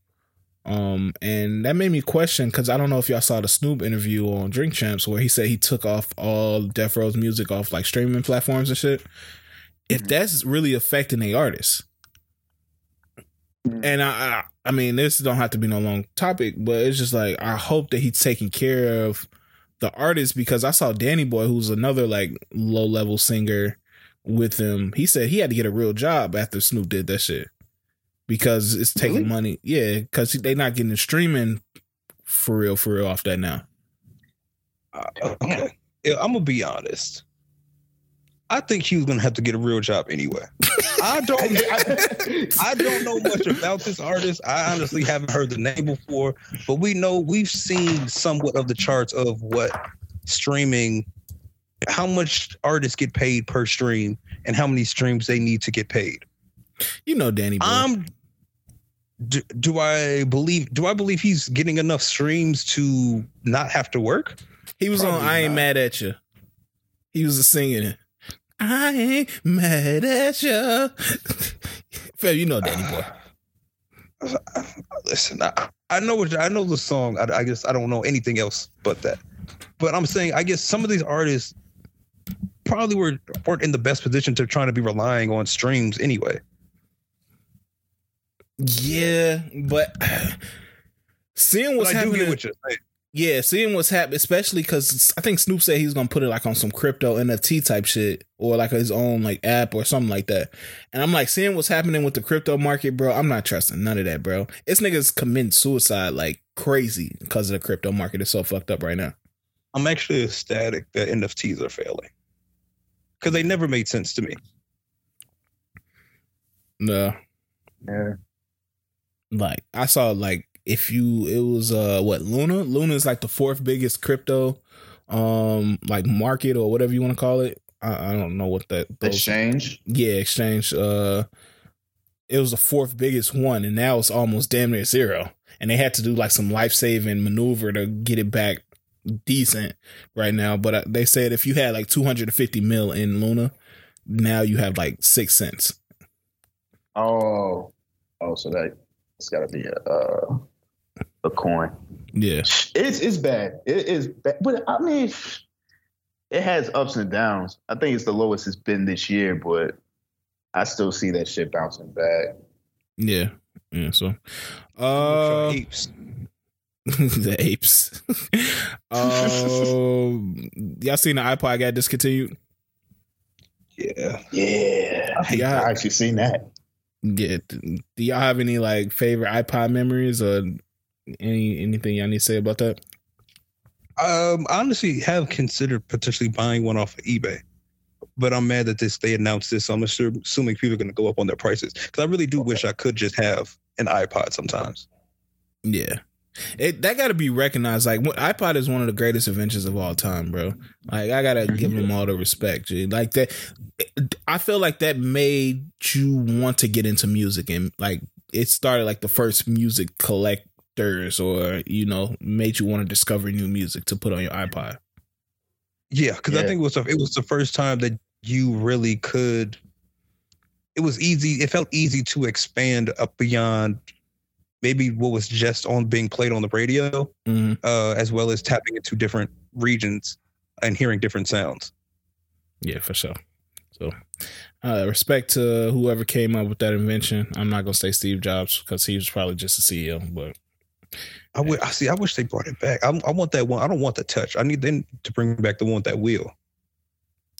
Um, and that made me question because I don't know if y'all saw the Snoop interview on Drink Champs where he said he took off all Death Row's music off like streaming platforms and shit. If Mhm. that's really affecting the artists, Mhm. and I, I, I mean, this don't have to be no long topic, but it's just like I hope that he's taking care of the artist because I saw Danny Boy, who's another like low level singer, with him. He said he had to get a real job after Snoop did that shit because it's taking Really? money. Yeah, because they're not getting the streaming for real, for real off that now. Uh, okay. Yeah, I'm gonna be honest. I think he was gonna have to get a real job anyway. I don't. I don't know much about this artist. I honestly haven't heard the name before, but we know we've seen somewhat of the charts of what streaming, how much artists get paid per stream, and how many streams they need to get paid. You know, Danny Boy. Um, do, do I believe? Do I believe he's getting enough streams to not have to work? he was on I Ain't not. Mad at You. He was singing it. I ain't mad at you. Fam, you know Danny Boy. Listen, I, I know what I know the song. I, I guess I don't know anything else but that. But I'm saying, I guess some of these artists probably were weren't in the best position to trying to be relying on streams anyway. Yeah, but seeing what's but I do happening, get what you're yeah, seeing what's happening, especially because I think Snoop said he's gonna put it like on some crypto NFT type shit or like his own like app or something like that. And I'm like seeing what's happening with the crypto market, bro. I'm not trusting none of that, bro. It's niggas committing suicide like crazy because of the crypto market. It's so fucked up right now. I'm actually ecstatic that NFTs are failing because they never made sense to me. No, yeah. Like I saw like if you it was uh what Luna? Luna is like the fourth biggest crypto um like market or whatever you want to call it. I, I don't know what that those Exchange. yeah exchange uh it was the fourth biggest one and now it's almost damn near zero. And they had to do like some life-saving maneuver to get it back decent right now. But uh, they said if you had like 250 mil in luna now you have like six cents. Oh, oh, so that it's got to be a uh, a coin. yeah It's it's bad. It is bad, but I mean, it has ups and downs. I think it's the lowest it's been this year, but I still see that shit bouncing back. yeah yeah so Uh, uh the apes um y'all seen the ipod got discontinued yeah, Yeah, I, think Yeah. I actually seen that. Yeah. Do y'all have any like favorite iPod memories or any anything y'all need to say about that? Um, I honestly have considered potentially buying one off of eBay, but I'm mad that this they announced this. So I'm assuming assuming people are going to go up on their prices because I really do wish I could just have an iPod sometimes. Yeah. It that got to be recognized. Like iPod is one of the greatest inventions of all time, bro. Like I gotta give them all the respect. Dude. Like that, I feel like that made you want to get into music and like it started like the first music collectors or you know made you want to discover new music to put on your iPod. Yeah, because Yeah. I think it was the, it was the first time that you really could. It was easy. It felt easy to expand up beyond maybe what was just on being played on the radio, Mhm. uh, as well as tapping into different regions and hearing different sounds. Yeah, for sure. So, uh, respect to whoever came up with that invention. I'm not gonna say Steve Jobs because he was probably just a CEO, but I would. I see. I wish they brought it back. I, I want that one. I don't want the touch. I need them to bring back the one with that wheel.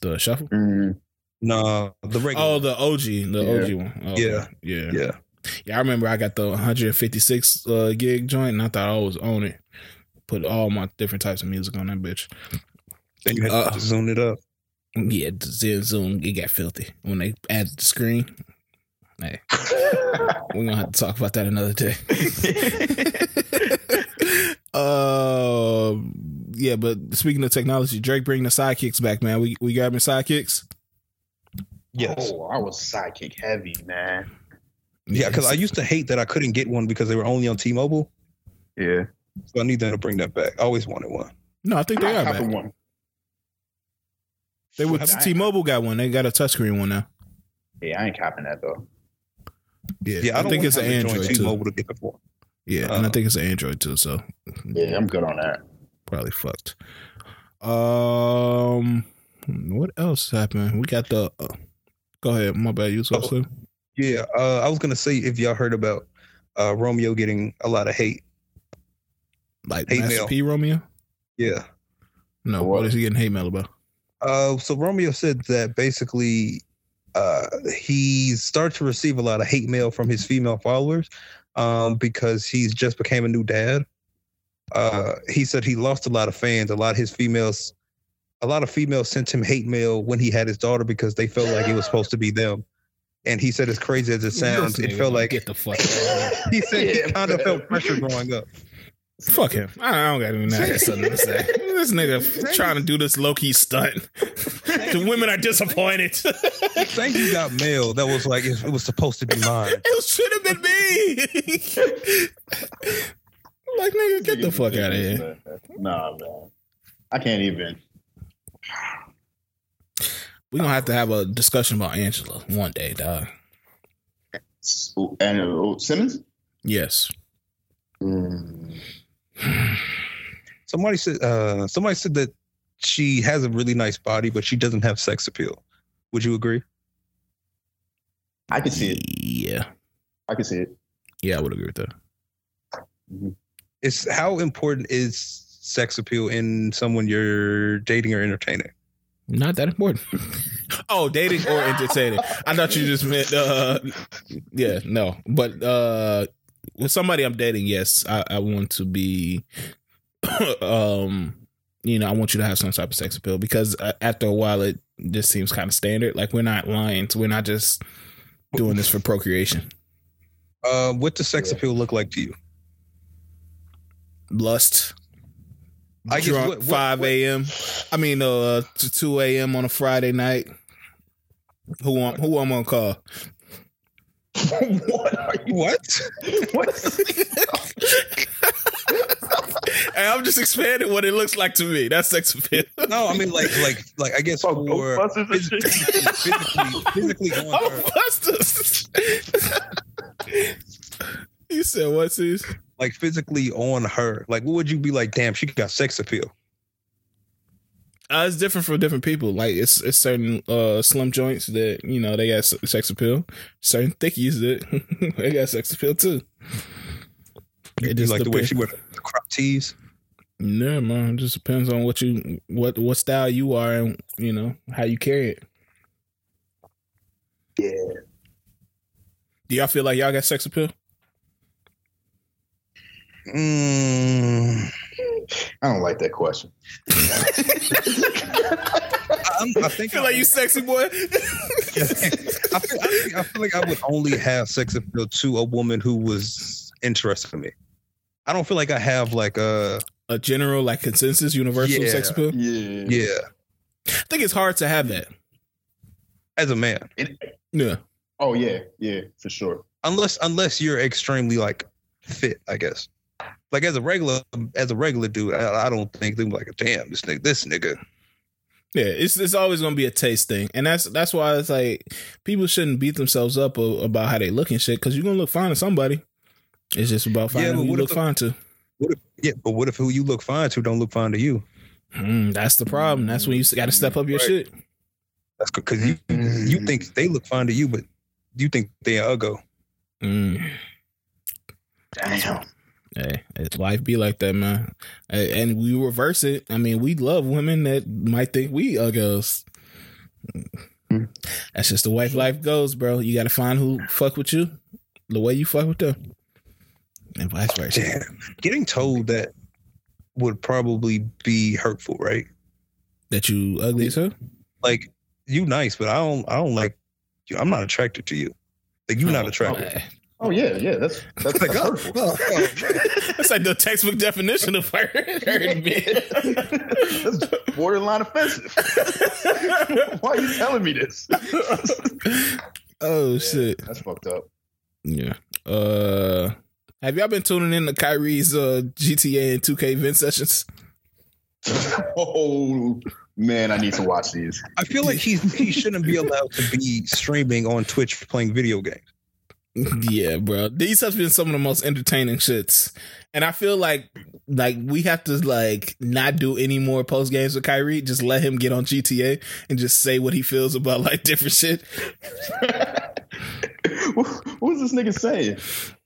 the shuffle. Mhm. Nah, the regular. Oh, the OG, the Yeah. OG one. Okay. Yeah. yeah, yeah. Yeah, I remember I got the 156 uh, gig joint, and I thought I was on it. Put all my different types of music on that bitch. Then you had Uh, to zoom it up. Yeah, the Zen Zoom, it got filthy when they added the screen. Hey, we're gonna have to talk about that another day. uh, yeah, but speaking of technology, Drake bringing the sidekicks back, man. We we grabbing sidekicks. Yes. Oh, I was sidekick heavy, man. Yeah, because I used to hate that I couldn't get one because they were only on T-Mobile. Yeah. So I need them to bring that back. I always wanted one. no, I think they I are copping back. one. They were T-Mobile got one. They got a touchscreen one now. Yeah, I ain't copping that though. Yeah, Yeah, I, I, think it's an have to join Android too. T-Mobile to get the phone. Yeah, and I Uh, think it's an Android too. So Yeah, I'm good on that. probably fucked. Um, what else happened? We got the. Uh, go ahead, my bad. You was Oh. Also Yeah, uh, I was gonna say if y'all heard about uh, Romeo getting a lot of hate. like hate Master mail. P Romeo. Yeah. No, What? what is he getting hate mail about? Uh, so Romeo said that basically uh, he started to receive a lot of hate mail from his female followers um, because he's just became a new dad. Uh, he said he lost a lot of fans. A lot of his females, a lot of females sent him hate mail when he had his daughter because they felt like it was supposed to be them. And he said, as crazy as it sounds, it felt like get the fuck. out of here. he said he kind of felt pressure growing up. Fuck him. I don't got even that something to say. This nigga trying to do this low key stunt. the women are disappointed. Thank you got mail that was like it, it was supposed to be mine. It should have been me. like nigga, get the fuck out of here. Nah, man. I can't even. We gonna have to have a discussion about Angela one day, dog. And uh, Simmons? Yes. Mm. Somebody said uh somebody said that she has a really nice body, but she doesn't have sex appeal. Would you agree? I can see it. Yeah. I can see it. Yeah, I would agree with that. It's how important is sex appeal in someone you're dating or entertaining? Not that important. oh, dating or entertaining. I thought you just meant uh yeah, no. But uh with somebody I'm dating, yes, I, I want to be um you know, I want you to have some type of sex appeal because uh, after a while it just seems kind of standard. Like we're not lying, we're not just doing this for procreation. Uh, what does sex appeal look like to you? Lust. I guess drunk what- what- 5 a.m. I mean uh to 2 a.m. on a Friday night. Who I'm who I'm gonna call? what are you? What? What? Hey, I'm just expanding what it looks like to me. That's sex appeal. No, I mean like like like I guess Oh, for Ghostbusters and shit? physically physically on Oh, her, busters. you said what's this? Like physically on her. Like what would you be like? Damn, she got sex appeal. Uh, it's different for different people. Like it's it's certain uh slim joints that you know they got sex appeal. Certain thickies that they got sex appeal too. It just like the way she wear the crop tees. Yeah, man. It just depends on what you what what style you are and you know how you carry it. Yeah. Do y'all feel like y'all got sex appeal? Mm, I don't like that question. I'm, I think feel like you sexy boy. I feel, I, think, I feel like I would only have sex appeal to a woman who was interested in me. I don't feel like I have like a a general like consensus universal Yeah. sex appeal. Yeah. yeah I think it's hard to have that. as a man, Yeah. Oh yeah, yeah, for sure. unless unless you're extremely like fit, I guess. Like as a regular as a regular dude, I, I don't think they're like, a damn, this nigga, this nigga. Yeah, it's it's always gonna be a taste thing, and that's that's why it's like people shouldn't beat themselves up a- about how they look and shit because you're gonna look fine to somebody. It's just about Yeah, finding but who you look the- fine to. What if, yeah, but what if who you look fine to don't look fine to you? Mm, that's the problem. That's when you got to step up your Right. shit. That's because you you think they look fine to you, but you think they're ugly. Mm. Damn. Hey, life be like that, man. And we reverse it. I mean, we love women that might think we uggos. Hmm. That's just the way life goes, bro. You got to find who fuck with you the way you fuck with them, and vice versa. Damn. Getting told that would probably be hurtful, right? That you ugly as hell. Like you nice, but I don't I don't like you. I'm not attracted to you. Like you're not attracted. Oh, yeah, yeah. That's that's, Like, that's oh, hurtful. oh, oh, That's like the textbook definition of hurt. hurting me. that's borderline offensive. Why are you telling me this? oh Yeah, shit. That's fucked up. Yeah. Uh have y'all been tuning in to Kyrie's uh GTA and 2K event sessions? Oh man, I need to watch these. I feel like he's he shouldn't be allowed to be streaming on Twitch playing video games. Yeah, bro. These have been some of the most entertaining shits. And I feel like like we have to like not do any more post games with Kyrie. Just let him get on GTA and just say what he feels about like different shit. what what was this nigga saying?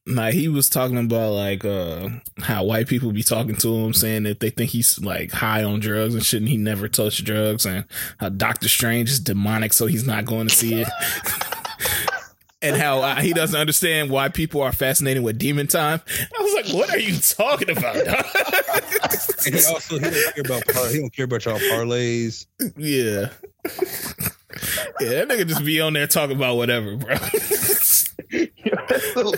Like he was talking about like uh how white people be talking to him saying that they think he's like high on drugs and shit and he never touched drugs and how Doctor Strange is demonic so he's not going to see it. And how uh, he doesn't understand why people are fascinated with demon time. I was like, what are you talking about? And he also he don't care about par- he don't care about y'all parlays. yeah. Yeah, that nigga just be on there talking about whatever, bro.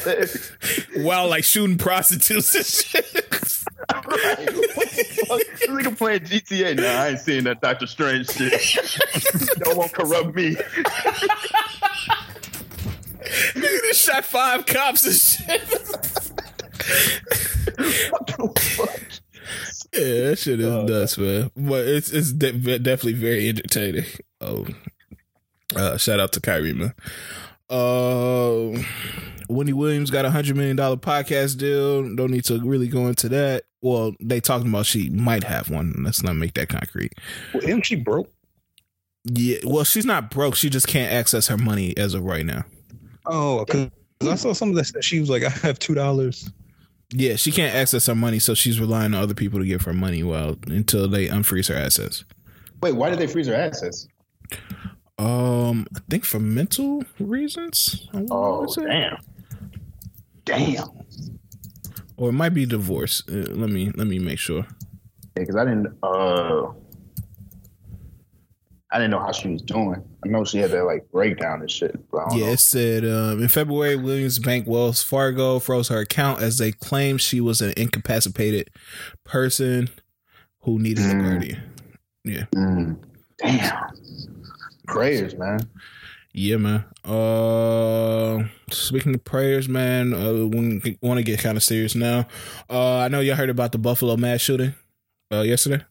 That's. While like shooting prostitutes and shit. Right. What the fuck? This nigga playing GTA. Nah, I ain't seeing that Doctor Strange shit. Y'all won't corrupt me. Nigga just shot five cops and shit. What the fuck? Yeah, that shit is Oh, nuts, man. But it's it's de- definitely very entertaining. Oh, uh, shout out to Kyrie, man. Uh, Wendy Williams got a hundred million dollar podcast deal. Don't need to really go into that. Well, they talking about she might have one. Let's not make that concrete. Well, isn't she broke? Yeah, well, she's not broke. She just can't access her money as of right now. Oh, because I saw some of that. stuff. She was like, I have two dollars. Yeah, she can't access her money, so she's relying on other people to give her money. Well, until they unfreeze her assets. Wait, why did they freeze her assets? Um, I think for mental reasons. Oh, damn. Damn. Or it might be divorce. Uh, let me let me make sure. because I didn't uh I didn't know how she was doing. I know she had that like breakdown and shit. But Yeah, know. it said um, in February, Williams Bank Wells Fargo froze her account as they claimed she was an incapacitated person who needed a Mm. guardian. Mm. Damn. Prayers, man. Yeah, man. Uh, speaking of prayers, man, uh, we want to get kind of serious now. Uh, I know y'all heard about the Buffalo mass shooting uh, yesterday.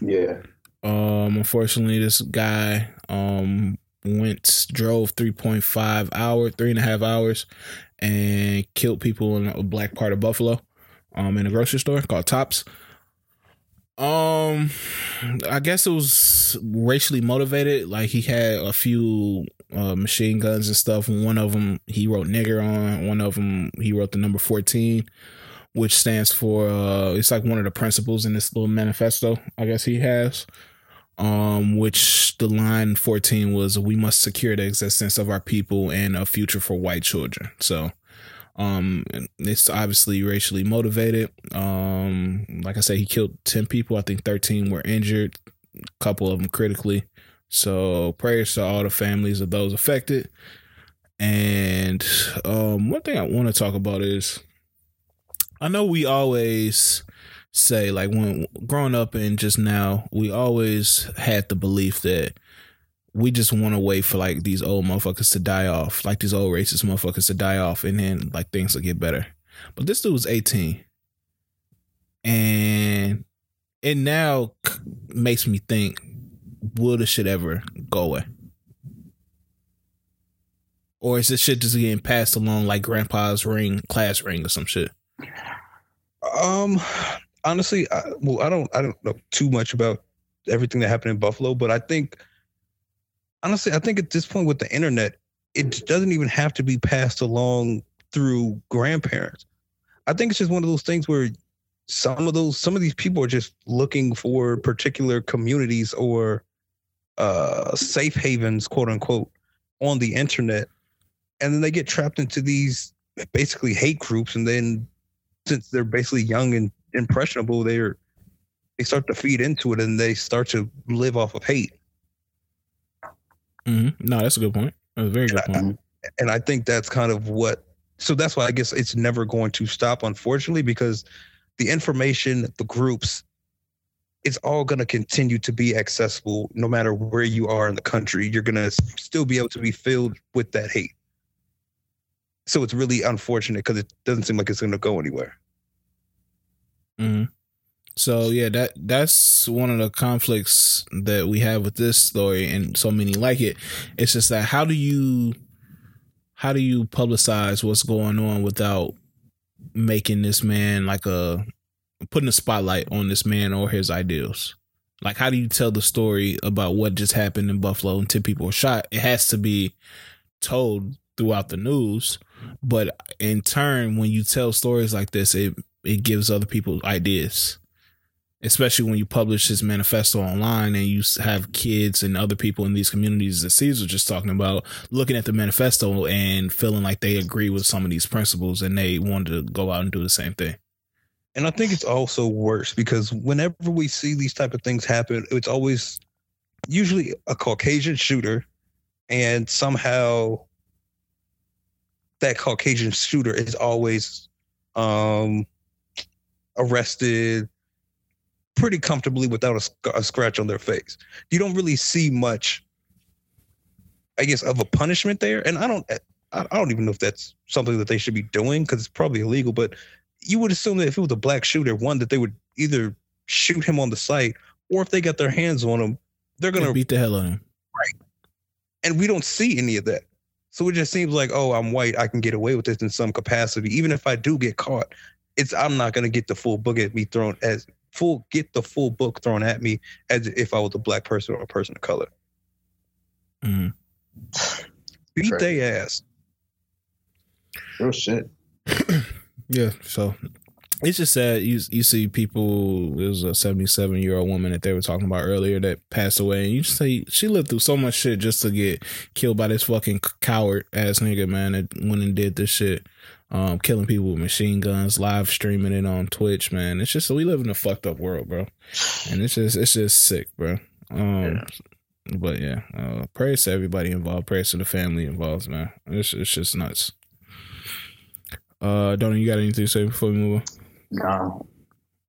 Yeah. Um, unfortunately, this guy um went drove three point five hour, three and a half hours, and killed people in a black part of Buffalo, um, in a grocery store called Tops. Um, I guess it was racially motivated. Like he had a few uh, machine guns and stuff. One of them he wrote "nigger" on. One of them he wrote the number fourteen, which stands for. Uh, it's like one of the principles in this little manifesto. I guess he has. Um, which the line fourteen was, "We must secure the existence of our people and a future for white children." So, um, it's obviously racially motivated. Um, like I said, he killed ten people. I think thirteen were injured. A couple of them critically. So prayers to all the families of those affected. And um, one thing I want to talk about is I know we always say like when growing up and just now, we always had the belief that we just want to wait for like these old motherfuckers to die off, like these old racist motherfuckers to die off, and then like things will get better. But this dude was 18. And it now makes me think, will this shit ever go away? Or is this shit just getting passed along like grandpa's ring, class ring or some shit? Um, honestly, I, well, I don't, I don't know too much about everything that happened in Buffalo, but I think, honestly, I think at this point with the internet, it doesn't even have to be passed along through grandparents. I think it's just one of those things where some of those, some of these people are just looking for particular communities or uh safe havens, quote unquote, on the internet, and then they get trapped into these basically hate groups, and then since they're basically young and impressionable, they're they start to feed into it and they start to live off of hate. Mm-hmm. No, that's a good point. That's a very good and point. I, and I think that's kind of what. So that's why I guess it's never going to stop, unfortunately, because the information, the groups, it's all going to continue to be accessible no matter where you are in the country. You're going to still be able to be filled with that hate. So it's really unfortunate because it doesn't seem like it's going to go anywhere. Mm-hmm. So yeah, that that's one of the conflicts that we have with this story, and so many like it. It's just that how do you how do you publicize what's going on without making this man like a putting a spotlight on this man or his ideals? Like, how do you tell the story about what just happened in Buffalo and 10 people were shot? It has to be told throughout the news. But in turn, when you tell stories like this, it, it gives other people ideas, especially when you publish this manifesto online and you have kids and other people in these communities that Caesar was just talking about looking at the manifesto and feeling like they agree with some of these principles and they want to go out and do the same thing. And I think it's also worse because whenever we see these type of things happen, it's always usually a Caucasian shooter, and somehow that Caucasian shooter is always um, arrested pretty comfortably without a, sc- a scratch on their face. You don't really see much, I guess, of a punishment there. And I don't, I I don't even know if that's something that they should be doing because it's probably illegal. But you would assume that if it was a black shooter, one that they would either shoot him on the site or if they got their hands on him, they're gonna beat the hell out of him. and we don't see any of that. So it just seems like, oh, I'm white, I can get away with this in some capacity. Even if I do get caught, it's I'm not gonna get the full book at me thrown as full get the full book thrown at me as if I was a black person or a person of color. Mhm. Beat Right. they ass. Real shit. Yeah, so it's just sad. You you see people. There was a seventy seven year old woman that they were talking about earlier that passed away, and you just say she lived through so much shit just to get killed by this fucking coward ass nigga man that went and did this shit, um, killing people with machine guns, live streaming it on Twitch. Man, it's just we live in a fucked up world, bro, and it's just it's just sick, bro. Um, but yeah, uh, prayers to everybody involved. praise to the family involved, man. It's it's just nuts. Uh, Donnie, you got anything to say before we move on? Nah.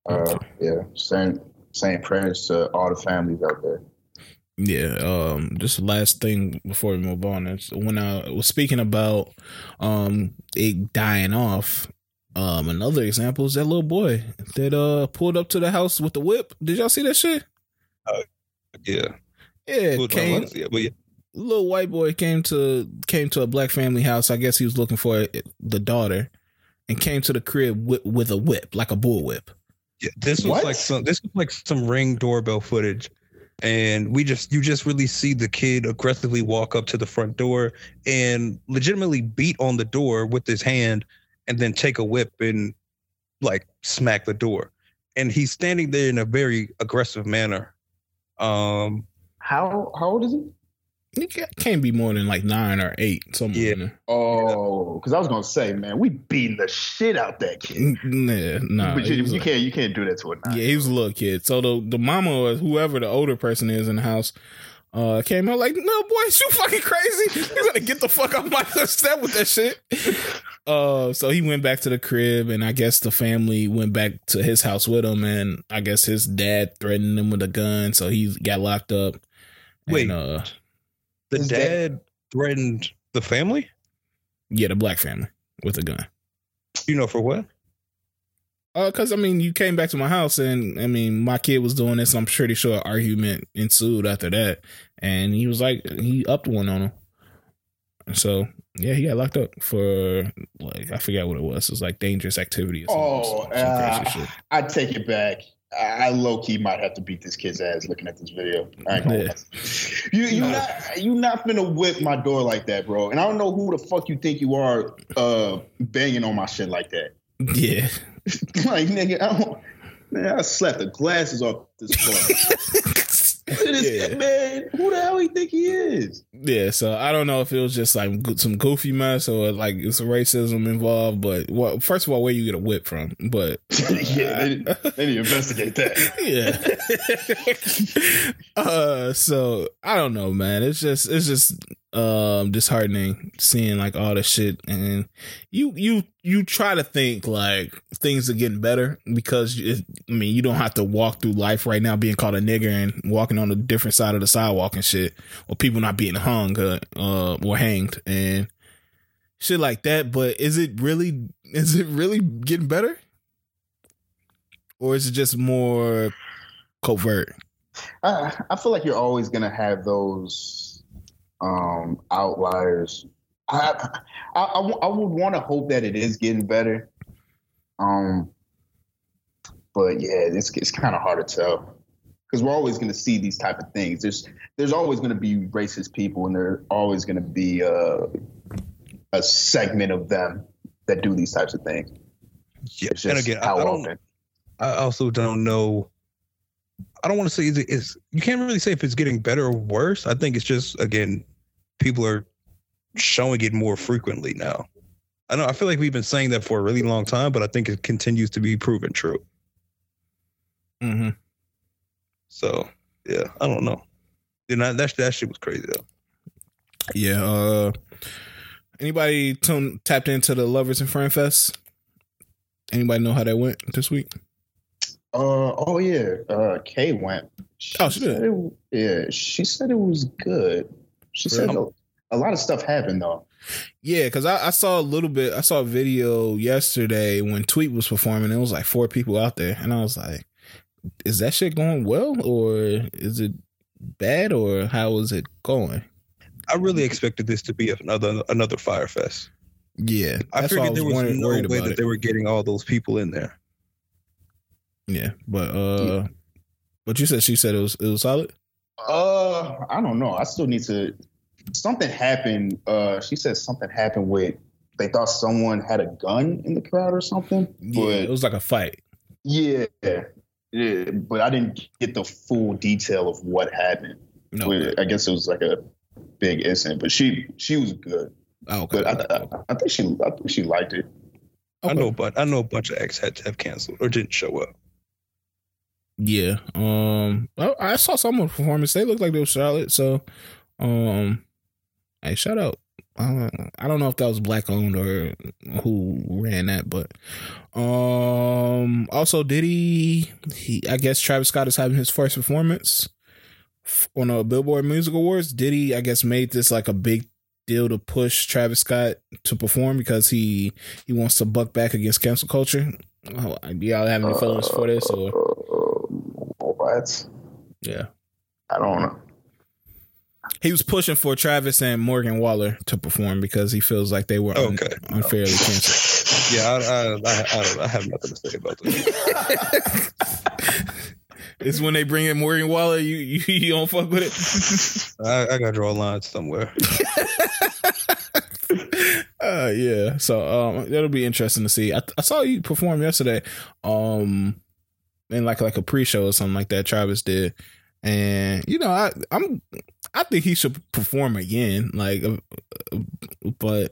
Uh, yeah. Same same prayers to all the families out there. Yeah, um, just the last thing before we move on is when I was speaking about um it dying off. Um, another example is that little boy that uh pulled up to the house with the whip. Did y'all see that shit? Yeah. Yeah, Well, came yeah, but yeah. little white boy came to came to a black family house. I guess he was looking for the daughter, and came to the crib with, with a whip, like a bull whip. Yeah, this was What? like some this was like some ring doorbell footage. And we just you just really see the kid aggressively walk up to the front door and legitimately beat on the door with his hand and then take a whip and like smack the door. And he's standing there in a very aggressive manner. Um How how old is he? He ca- can't be more than like nine or eight, somewhere Yeah. there. Oh, because I was gonna say, man, we beating the shit out that kid. Nah, nah. but you, you a- can't you can't do that to a nine. Yeah, he was a little kid. So the the mama or whoever the older person is in the house, uh, came out like, no, boy, you fucking crazy. You gotta get the fuck off my step with that shit. Uh, so he went back to the crib, and I guess the family went back to his house with him, and I guess his dad threatened him with a gun, so he got locked up. Wait. And, uh, The His dad, dad- threatened the family. yeah, the black family with a gun. You know for what? Uh, cause I mean, you came back to my house, and I mean, my kid was doing this. I'm pretty sure an argument ensued after that, and he was like, he upped one on him. So, yeah, he got locked up for like I forget what it was. It was like dangerous activity. Or Oh, something, some uh. I take it back. I, low key might have to beat this kid's ass looking at this video. I ain't gonna Yeah. You you No. not you not finna whip my door like that, bro. And I don't know who the fuck you think you are, uh, banging on my shit like that. Yeah, like nigga, I don't. Man, I slapped the glasses off this boy. Look at this Yeah. man. Who the hell he think he is? yeah. So I don't know if it was just like some goofy mess or like it's racism involved. But well, first of all, where you get a whip from? But yeah, they, they to investigate that. yeah. uh so I don't know, man. It's just it's just um disheartening seeing like all the shit. And you you you try to think like things are getting better because it, I mean you don't have to walk through life right now being called a nigger and walking on a different side of the sidewalk and shit or people not being hung uh, uh or hanged and shit like that. But is it really is it really getting better? Or is it just more covert? I feel like you're always gonna have those um, outliers. I I, I, w- I would want to hope that it is getting better. Um, but yeah, it's it's kind of hard to tell because we're always going to see these type of things. There's there's always going to be racist people, and there's always going to be uh, a segment of them that do these types of things. Yeah. And again, I, I. I also don't know. I don't want to say is it is you can't really say if it's getting better or worse. I think it's just again, people are showing it more frequently now. I know I feel like we've been saying that for a really long time, but I think it continues to be proven true. Mm-hmm. So yeah, I don't know. That that, that shit was crazy though. Yeah. Uh, anybody tuned tapped into the Lovers and Friend Fest? Anybody know how that went this week? Uh oh yeah, uh Kay went. Oh, she did? it- yeah, she said it was good. She said a, a lot of stuff happened though. Yeah, because I, I saw a little bit. I saw a video yesterday when Tweet was performing. It was like four people out there, and I was like, "Is that shit going well, or is it bad, or how is it going?" I really expected this to be another another Fyre Fest. Yeah, I that's why figured there was worried- no way that it. they were getting all those people in there. Yeah, but uh, but you said she said it was it was solid. Uh, I don't know. I still need to. Something happened. Uh, she said something happened with. They thought someone had a gun in the crowd or something. Yeah, But it was like a fight. yeah, yeah. But I didn't get the full detail of what happened. No, But I guess it was like a big incident. But she she was good. oh, okay. But I, I, I think she I think she liked it. I know, but I know a bunch of acts had to have canceled or didn't show up. Yeah. Um. I, I saw some of the performance. They looked like they were solid. So, um, hey, shout out. I don't, I don't know if that was black owned or who ran that, but um. Also, did he? I guess Travis Scott is having his first performance on a Billboard Music Awards. Did he? I guess made this like a big deal to push Travis Scott to perform because he he wants to buck back against cancel culture. Oh, y'all have any feelings for this or? Yeah. I don't know. He was pushing for Travis and Morgan Wallen to perform because he feels like they were un- Okay. unfairly canceled. Yeah, I, I, I, I, don't, I have nothing to say about this. it's when they bring in Morgan Wallen, you you, you don't fuck with it. I, I gotta draw a line somewhere. uh, yeah, so um, that'll be interesting to see. I, I saw you perform yesterday, um, in like like a pre-show or something like that. Travis did, and you know, I I'm I think he should perform again. Like, uh, uh, but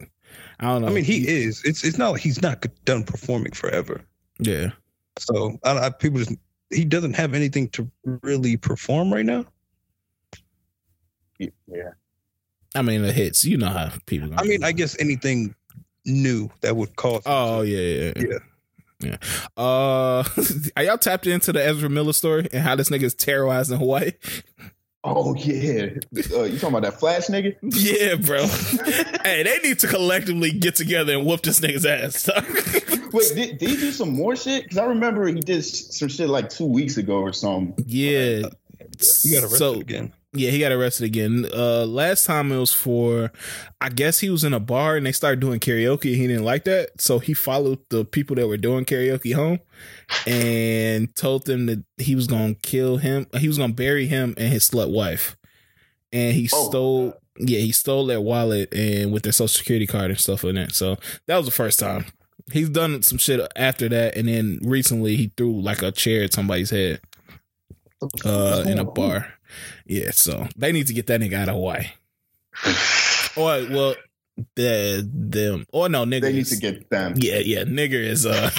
I don't know. I mean, he is. It's it's not like he's not done performing forever. yeah. So I, I, people just he doesn't have anything to really perform right now. Yeah. I mean, the hits. You know how people. I mean, I guess anything new that would cause. Oh yeah, yeah, Yeah. yeah. Uh, are y'all tapped into the Ezra Miller story and how this nigga is terrorizing Hawaii? Oh yeah. Uh, you talking about that Flash nigga? Yeah, bro. hey, they need to collectively get together and whoop this nigga's ass. Wait, did, did he do some more shit? Because I remember he did some shit like two weeks ago or something. yeah. You got arrested So- again. Yeah, he got arrested again. Uh last time it was for I guess he was in a bar and they started doing karaoke. He didn't like that. So he followed the people that were doing karaoke home and told them that he was gonna kill him. He was gonna bury him and his slut wife. And he Oh. stole yeah, he stole their wallet and with their social security card and stuff like that. So that was the first time. He's done some shit after that, and then recently he threw like a chair at somebody's head uh in a bar. Yeah, so they need to get that nigga out of Hawaii. Or well, the them or no nigga. They need is- to get them. yeah, yeah, nigger is uh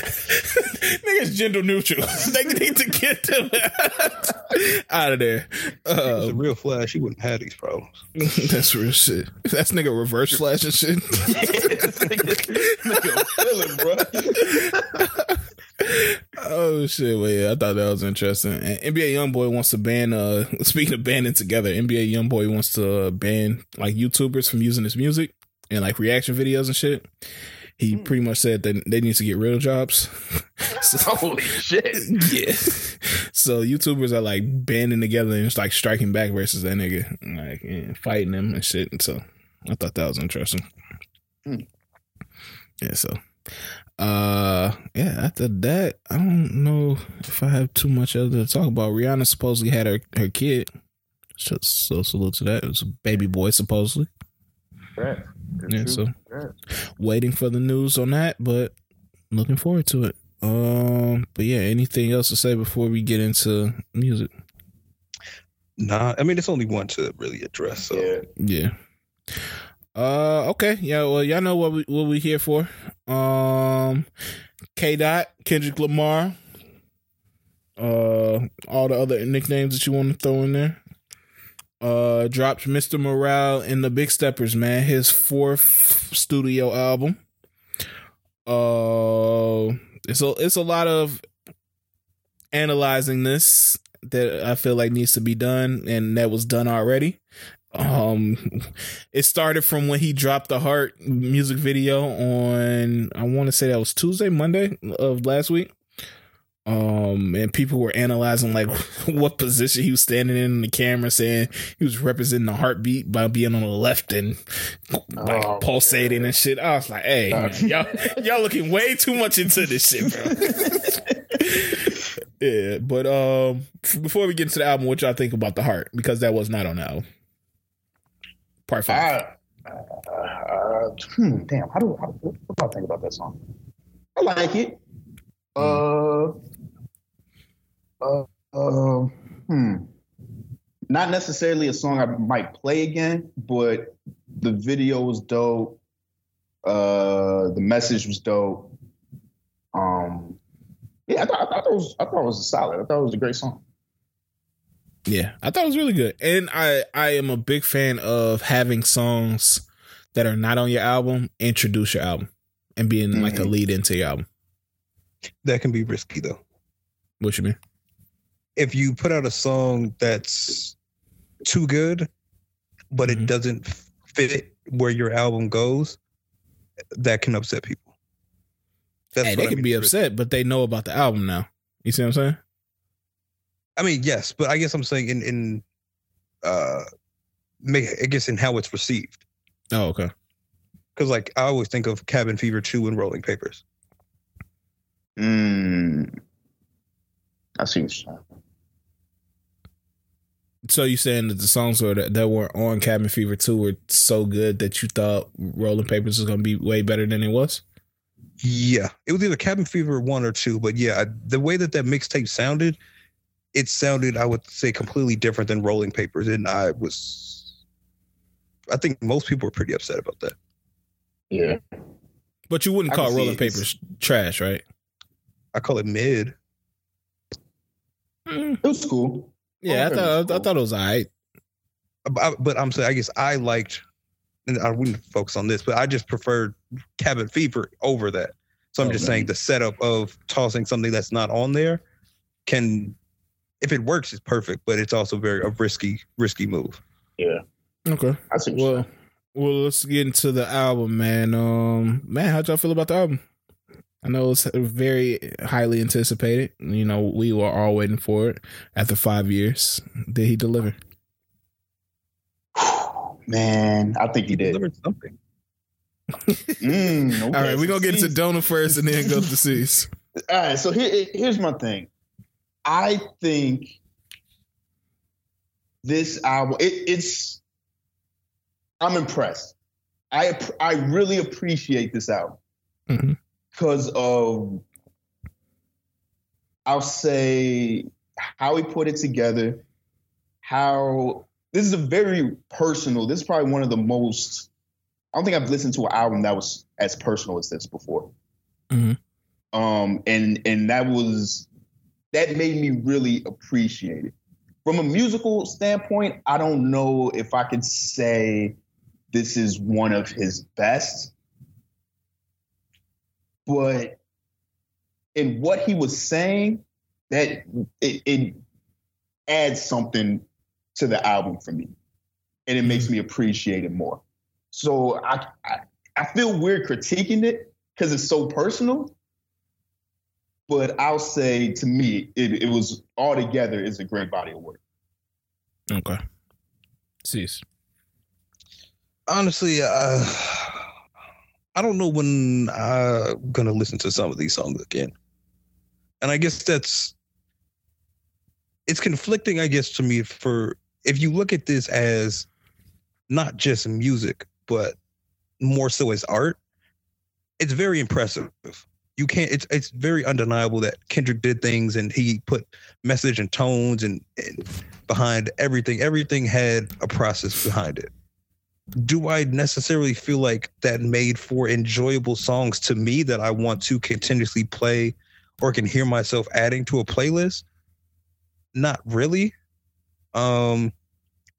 nigga is gender neutral. they need to get them out of there. If it was Uh, a real Flash, he wouldn't have these problems. that's real shit. That's nigga reverse flash and shit. Nigga, feeling, bro. Oh shit! Well, yeah, I thought that was interesting. And NBA YoungBoy wants to ban. Uh, speaking of banding together, NBA YoungBoy wants to ban like YouTubers from using his music and like reaction videos and shit. He pretty much said that they need to get real jobs. So- Holy shit. yeah. So YouTubers are like banding together and just like striking back versus that nigga, like and fighting him and shit. And so I thought that was interesting. Hmm. Yeah. So, uh, yeah. After that, I don't know if I have too much other to talk about. Rihanna supposedly had her her kid. So, so salute to that. It was a baby boy supposedly. Right. Yeah, so- Right. Waiting for the news on that, but looking forward to it. Um, but yeah, anything else to say before we get into music? Nah, I mean it's only one to really address. So Yeah. Yeah. Uh okay. Yeah, well y'all know what we what we here for. Um K Dot, Kendrick Lamar, uh all the other nicknames that you want to throw in there. Uh dropped Mr. Morale in the Big Steppers, man, his fourth studio album. Uh it's a it's a lot of analyzing this that I feel like needs to be done and that was done already. Um it started from when he dropped the heart music video on I want to say that was Tuesday, Monday of last week. Um and people were analyzing like what position he was standing in, in the camera saying he was representing the heartbeat by being on the left and like Oh, pulsating and shit. I was like, hey, Uh. man, y'all y'all looking way too much into this shit, bro. yeah, but um, before we get into the album, what y'all think about the heart? Because that was not on the album. Part five. I, uh, hmm, damn, how do, how, what do I think about that song? I like it. Uh, uh, uh, hmm. Not necessarily a song I might play again, but the video was dope. Uh, the message was dope. Um, yeah, I thought, I thought it was I thought it was solid. I thought it was a great song. Yeah, I thought it was really good, and I I am a big fan of having songs that are not on your album introduce your album and being like a Mhm. lead into your album. that can be risky though. What you mean? If you put out a song that's too good, but Mhm. it doesn't fit where your album goes, that can upset people. That's hey, they I can be by risky. upset, but they know about the album now. You see what I'm saying? I mean, yes, but I guess I'm saying in in uh, make I guess in how it's received. Oh, okay. Because like I always think of Cabin Fever two and Rolling Papers. Mm. I see what you're saying. So you saying that the songs were that, that were on Cabin Fever 2 were so good that you thought Rolling Papers was gonna be way better than it was? Yeah, it was either Cabin Fever one or two, but yeah, I, the way that that mixtape sounded, it sounded I would say completely different than Rolling Papers, and I was, I think most people were pretty upset about that. Yeah. But you wouldn't call Rolling. Papers trash, right? I call it mid. Mm, It was cool. yeah, I Rolling thought Papers I, thought it was alright. but, but I'm saying I guess I liked, and I wouldn't focus on this, but I just preferred Cabin Fever over that. So I'm Oh, just man. saying the setup of tossing something that's not on there can, if it works, it's perfect. But it's also very a risky, risky move. Yeah. Okay. I see. Well, well, let's get into the album, man. Um, man, how'd y'all feel about the album? I know it's very highly anticipated. You know, we were all waiting for it after five years. Did he deliver? Man, I think he did. Delivered something. Mm, okay. All right, we're gonna get into See, Donor first and then go to C's. All right, so here, here's my thing. I think this album, it, it's. I'm impressed. I I really appreciate this album because of. I'll say how he put it together. How this is a very personal. This is probably one of the most. I don't think I've listened to an album that was as personal as this before. Mhm. Um, and and that was that made me really appreciate it. From a musical standpoint, I don't know if I could say this is one of his best, but in what he was saying, that it, it adds something to the album for me, and it makes mm-hmm. me appreciate it more. So I I, I feel weird critiquing it because it's so personal. But I'll say to me, it, it was altogether is a great body of work. Okay. C's. Honestly, uh, I don't know when I'm gonna listen to some of these songs again, and I guess that's it's conflicting. I guess to me, for if you look at this as not just music, but more so as art, it's very impressive. You can't. It's it's very undeniable that Kendrick did things and he put message and tones and, and behind everything. Everything had a process behind it do I necessarily feel like that made for enjoyable songs to me that I want to continuously play or can hear myself adding to a playlist? Not really. Um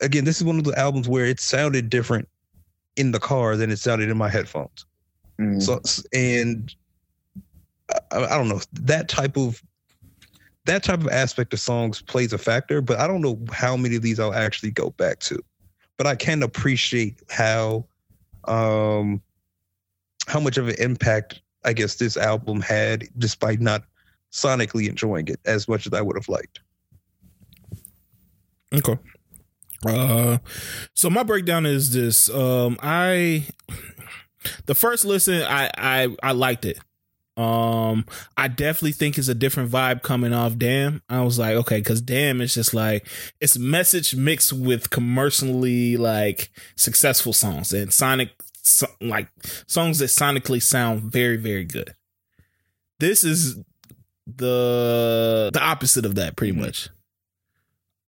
again, this is one of the albums where it sounded different in the car than it sounded in my headphones. Mm. So and I, I don't know that type of that type of aspect of songs plays a factor, but I don't know how many of these I'll actually go back to. But I can appreciate how um how much of an impact I guess this album had despite not sonically enjoying it as much as I would have liked. Okay. Uh, so my breakdown is this. Um, I the first listen, I I I liked it. Um, I definitely think it's a different vibe coming off. Damn, I was like, okay, because damn, it's just like it's message mixed with commercially like successful songs and sonic so, like songs that sonically sound very very good. This is the the opposite of that, pretty Mhm. much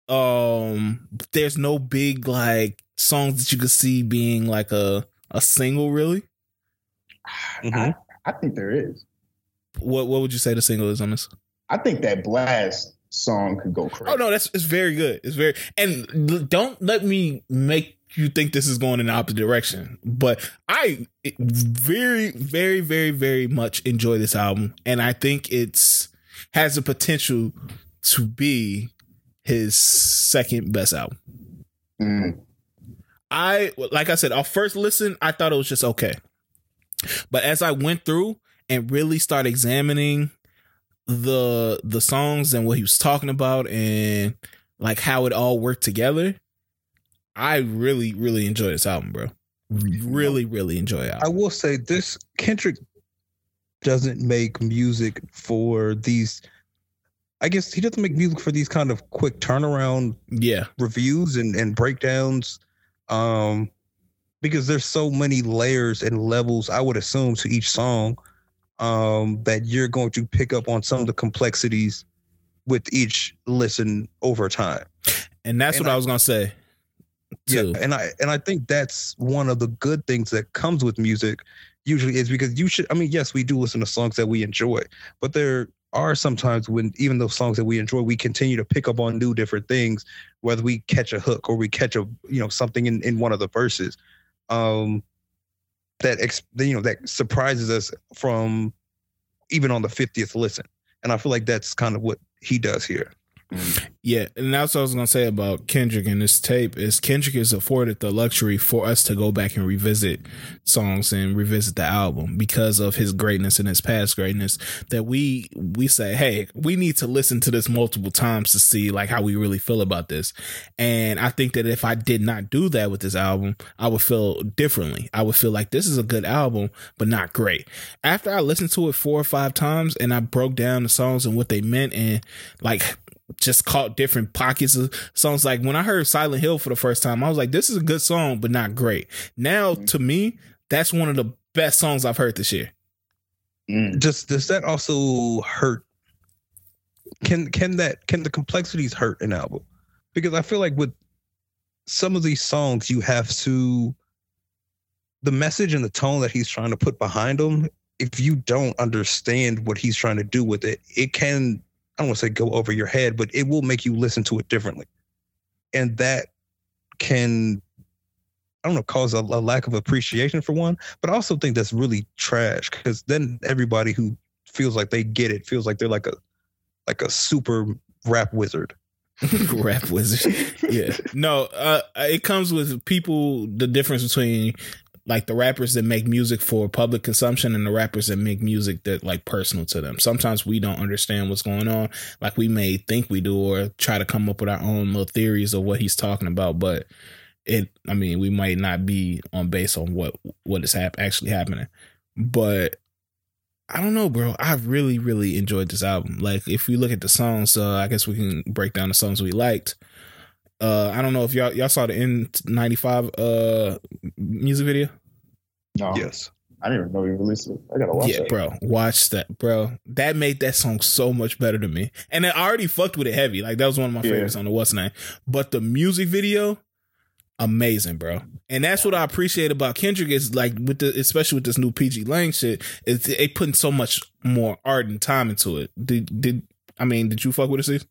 um there's no big like songs that you could see being like a a single really I, I think there is. What what would you say the single is on this I think that Blxst song could go crazy. oh no that's it's very good it's very and don't let me make you think this is going in the opposite direction but i very very very very much enjoy this album and i think it's has the potential to be his second best album Mm. I like I said, our first listen, I thought it was just okay. But as I went through and really start examining the the songs and what he was talking about and like how it all worked together, I really, really enjoy this album, bro. Really, really enjoy it. I will say this Kendrick doesn't make music for these I guess he doesn't make music for these kind of quick turnaround Yeah. reviews and, and breakdowns. Um because there's so many layers and levels, I would assume, to each song, um, that you're going to pick up on some of the complexities with each listen over time. And that's And what I, I- was gonna say. Too. Yeah, and I and I think that's one of the good things that comes with music usually is because you should I mean yes we do listen to songs that we enjoy but there are sometimes when even those songs that we enjoy, we continue to pick up on new different things, whether we catch a hook or we catch a you know something in, in one of the verses. Um that ex, you know that surprises us from even on the 50th listen. And I feel like that's kind of what he does here. Yeah, and that's what I was gonna say about Kendrick and this tape is Kendrick is afforded the luxury for us to go back and revisit songs and revisit the album because of his greatness and his past greatness. That we we say, hey, we need to listen to this multiple times to see like how we really feel about this. And I think that if I did not do that with this album, I would feel differently. I would feel like this is a good album, but not great. After I listened to it four or five times and I broke down the songs and what they meant and like just caught different pockets of songs. Like when I heard Silent Hill for the first time, I was like, this is a good song, but not great. Now, to me, that's one of the best songs I've heard this year. Mm. Just does that also hurt? Can can that can the complexities hurt an album? Because I feel like with some of these songs, you have to the message and the tone that he's trying to put behind them. If you don't understand what he's trying to do with it, it can I don't want to say go over your head, but it will make you listen to it differently. And that can, I don't know, cause a, a lack of appreciation for one, but I also think that's really trash because then everybody who feels like they get it feels like they're like a, like a super rap wizard. rap wizard. Yeah. No, uh, it comes with people, the difference between like the rappers that make music for public consumption and the rappers that make music that like personal to them. Sometimes we don't understand what's going on. Like we may think we do or try to come up with our own little theories of what he's talking about, but it I mean, we might not be on base on what what is hap- actually happening. But I don't know, bro. I really, really enjoyed this album. Like, if we look at the songs, uh, I guess we can break down the songs we liked. Uh, I don't know if y'all y'all saw the N95 uh music video. No. Yes. I didn't even know he released it. I gotta watch it. yeah, that. bro. Watch that, bro. That made that song so much better to me. And I already fucked with it heavy. Like that was one of my Yeah. favorites on the what's name. But the music video, amazing, bro. And that's what I appreciate about Kendrick is like with the especially with this new PG Lang shit, is they putting so much more art and time into it. Did did I mean did you fuck with it, Steve?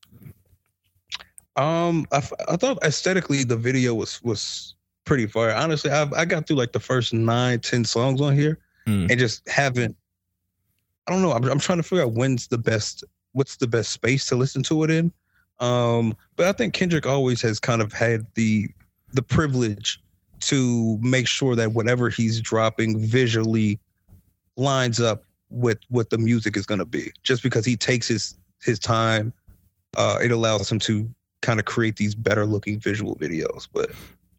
Um, I, f- I thought aesthetically the video was was pretty fire. Honestly, I I got through like the first nine, ten songs on here, Mm. and just haven't. I don't know. I'm I'm trying to figure out when's the best, what's the best space to listen to it in. Um, but I think Kendrick always has kind of had the the privilege to make sure that whatever he's dropping visually lines up with what the music is going to be. Just because he takes his his time, uh, it allows him to kind of create these better looking visual videos. But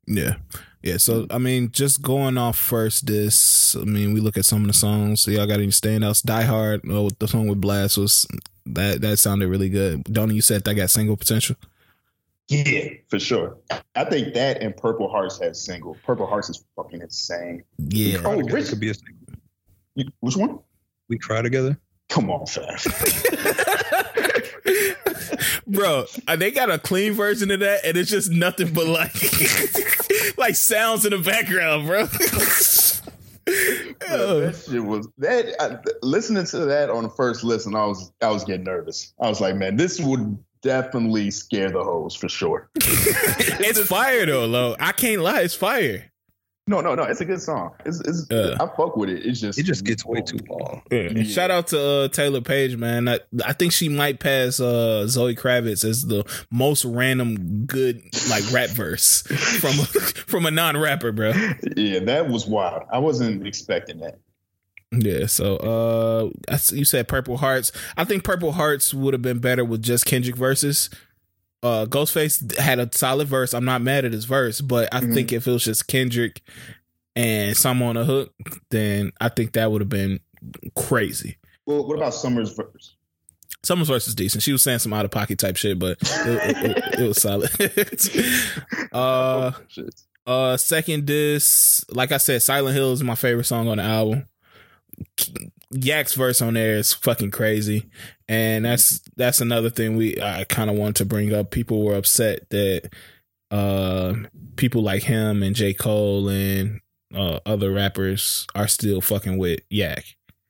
Yeah. Yeah. So mm. I mean, just going off first this, I mean, we look at some of the songs. So y'all got any standouts? Die Hard, oh, the song with Blxst was that that sounded really good. Donnie, you said that got single potential. Yeah, for sure. I think that and Purple Hearts has single. Purple Hearts is fucking insane. Yeah. Oh, Together Rich- could be a You, which one? we cry together. Come on, fam. Bro, uh, they got a clean version of that, and it's just nothing but like like sounds in the background, bro. Bro, that shit was that. I, listening to that on the first listen, I was I was getting nervous. I was like, man, this would definitely scare the hoes for sure. it's fire though, Lo. I can't lie, it's fire. No, no, no. It's a good song. It's, it's Uh. I fuck with it. It's just It just gets way too long. And Yeah. Shout out to uh, Taylour Paige, man. I, I think she might pass uh, Zoe Kravitz as the most random good like rap verse from a, from a non rapper, bro. Yeah, that was wild. I wasn't expecting that. Yeah. So uh, I s- you said Purple Hearts. I think Purple Hearts would have been better with just Kendrick verses. Uh, Ghostface had a solid verse. I'm not mad at his verse, but I Mhm. think if it was just Kendrick and some on the hook, then I think that would have been crazy. Well, what about Summer's verse? Summer's verse is decent. She was saying some out of pocket type shit, but it, it, it, it was solid. uh, Shit. uh, second disc, like I said, Silent Hill is my favorite song on the album. Yak's verse on there is fucking crazy, and that's that's another thing we I kind of want to bring up. People were upset that uh people like him and J Cole and uh, other rappers are still fucking with Yak.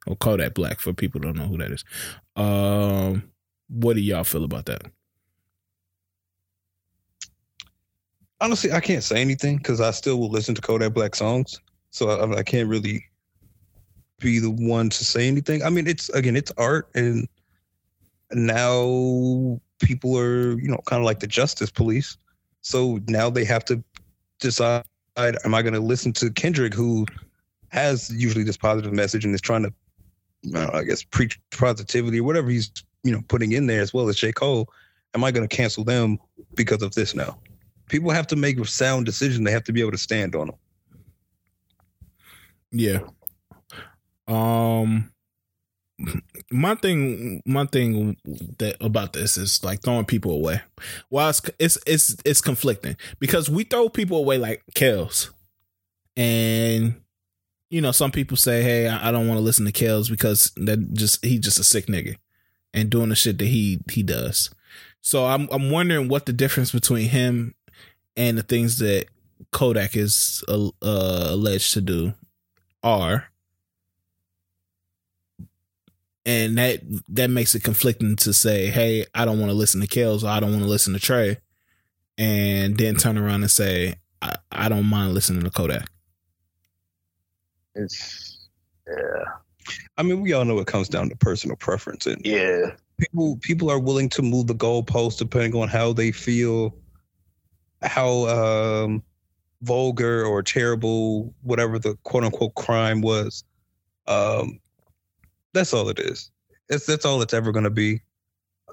or Kodak Black for people don't know who that is. Um, what do y'all feel about that? Honestly, I can't say anything because I still will listen to Kodak Black songs, so I, I can't really be the one to say anything. I mean, it's again, it's art, and now people are, you know, kind of like the justice police. So now they have to decide: Am I going to listen to Kendrick, who has usually this positive message and is trying to, I, know, I guess, preach positivity or whatever he's, you know, putting in there, as well as J. Cole? Am I going to cancel them because of this now? People have to make a sound decision. They have to be able to stand on them. Yeah. Um my thing my thing that about this is like throwing people away. Well, it's it's it's, it's conflicting because we throw people away like Kells. And you know, some people say, "Hey, I don't want to listen to Kells because that just he's just a sick nigga and doing the shit that he he does." So I'm I'm wondering what the difference between him and the things that Kodak is uh, alleged to do are and that that makes it conflicting to say, "Hey, I don't want to listen to Kells or I don't want to listen to Trey," and then turn around and say, "I, I don't mind listening to Kodak." It's yeah. I mean, we all know it comes down to personal preference, and yeah, people people are willing to move the goalpost depending on how they feel, how um, vulgar or terrible whatever the quote unquote crime was. Um, that's all it is. It's that's all it's ever going to be.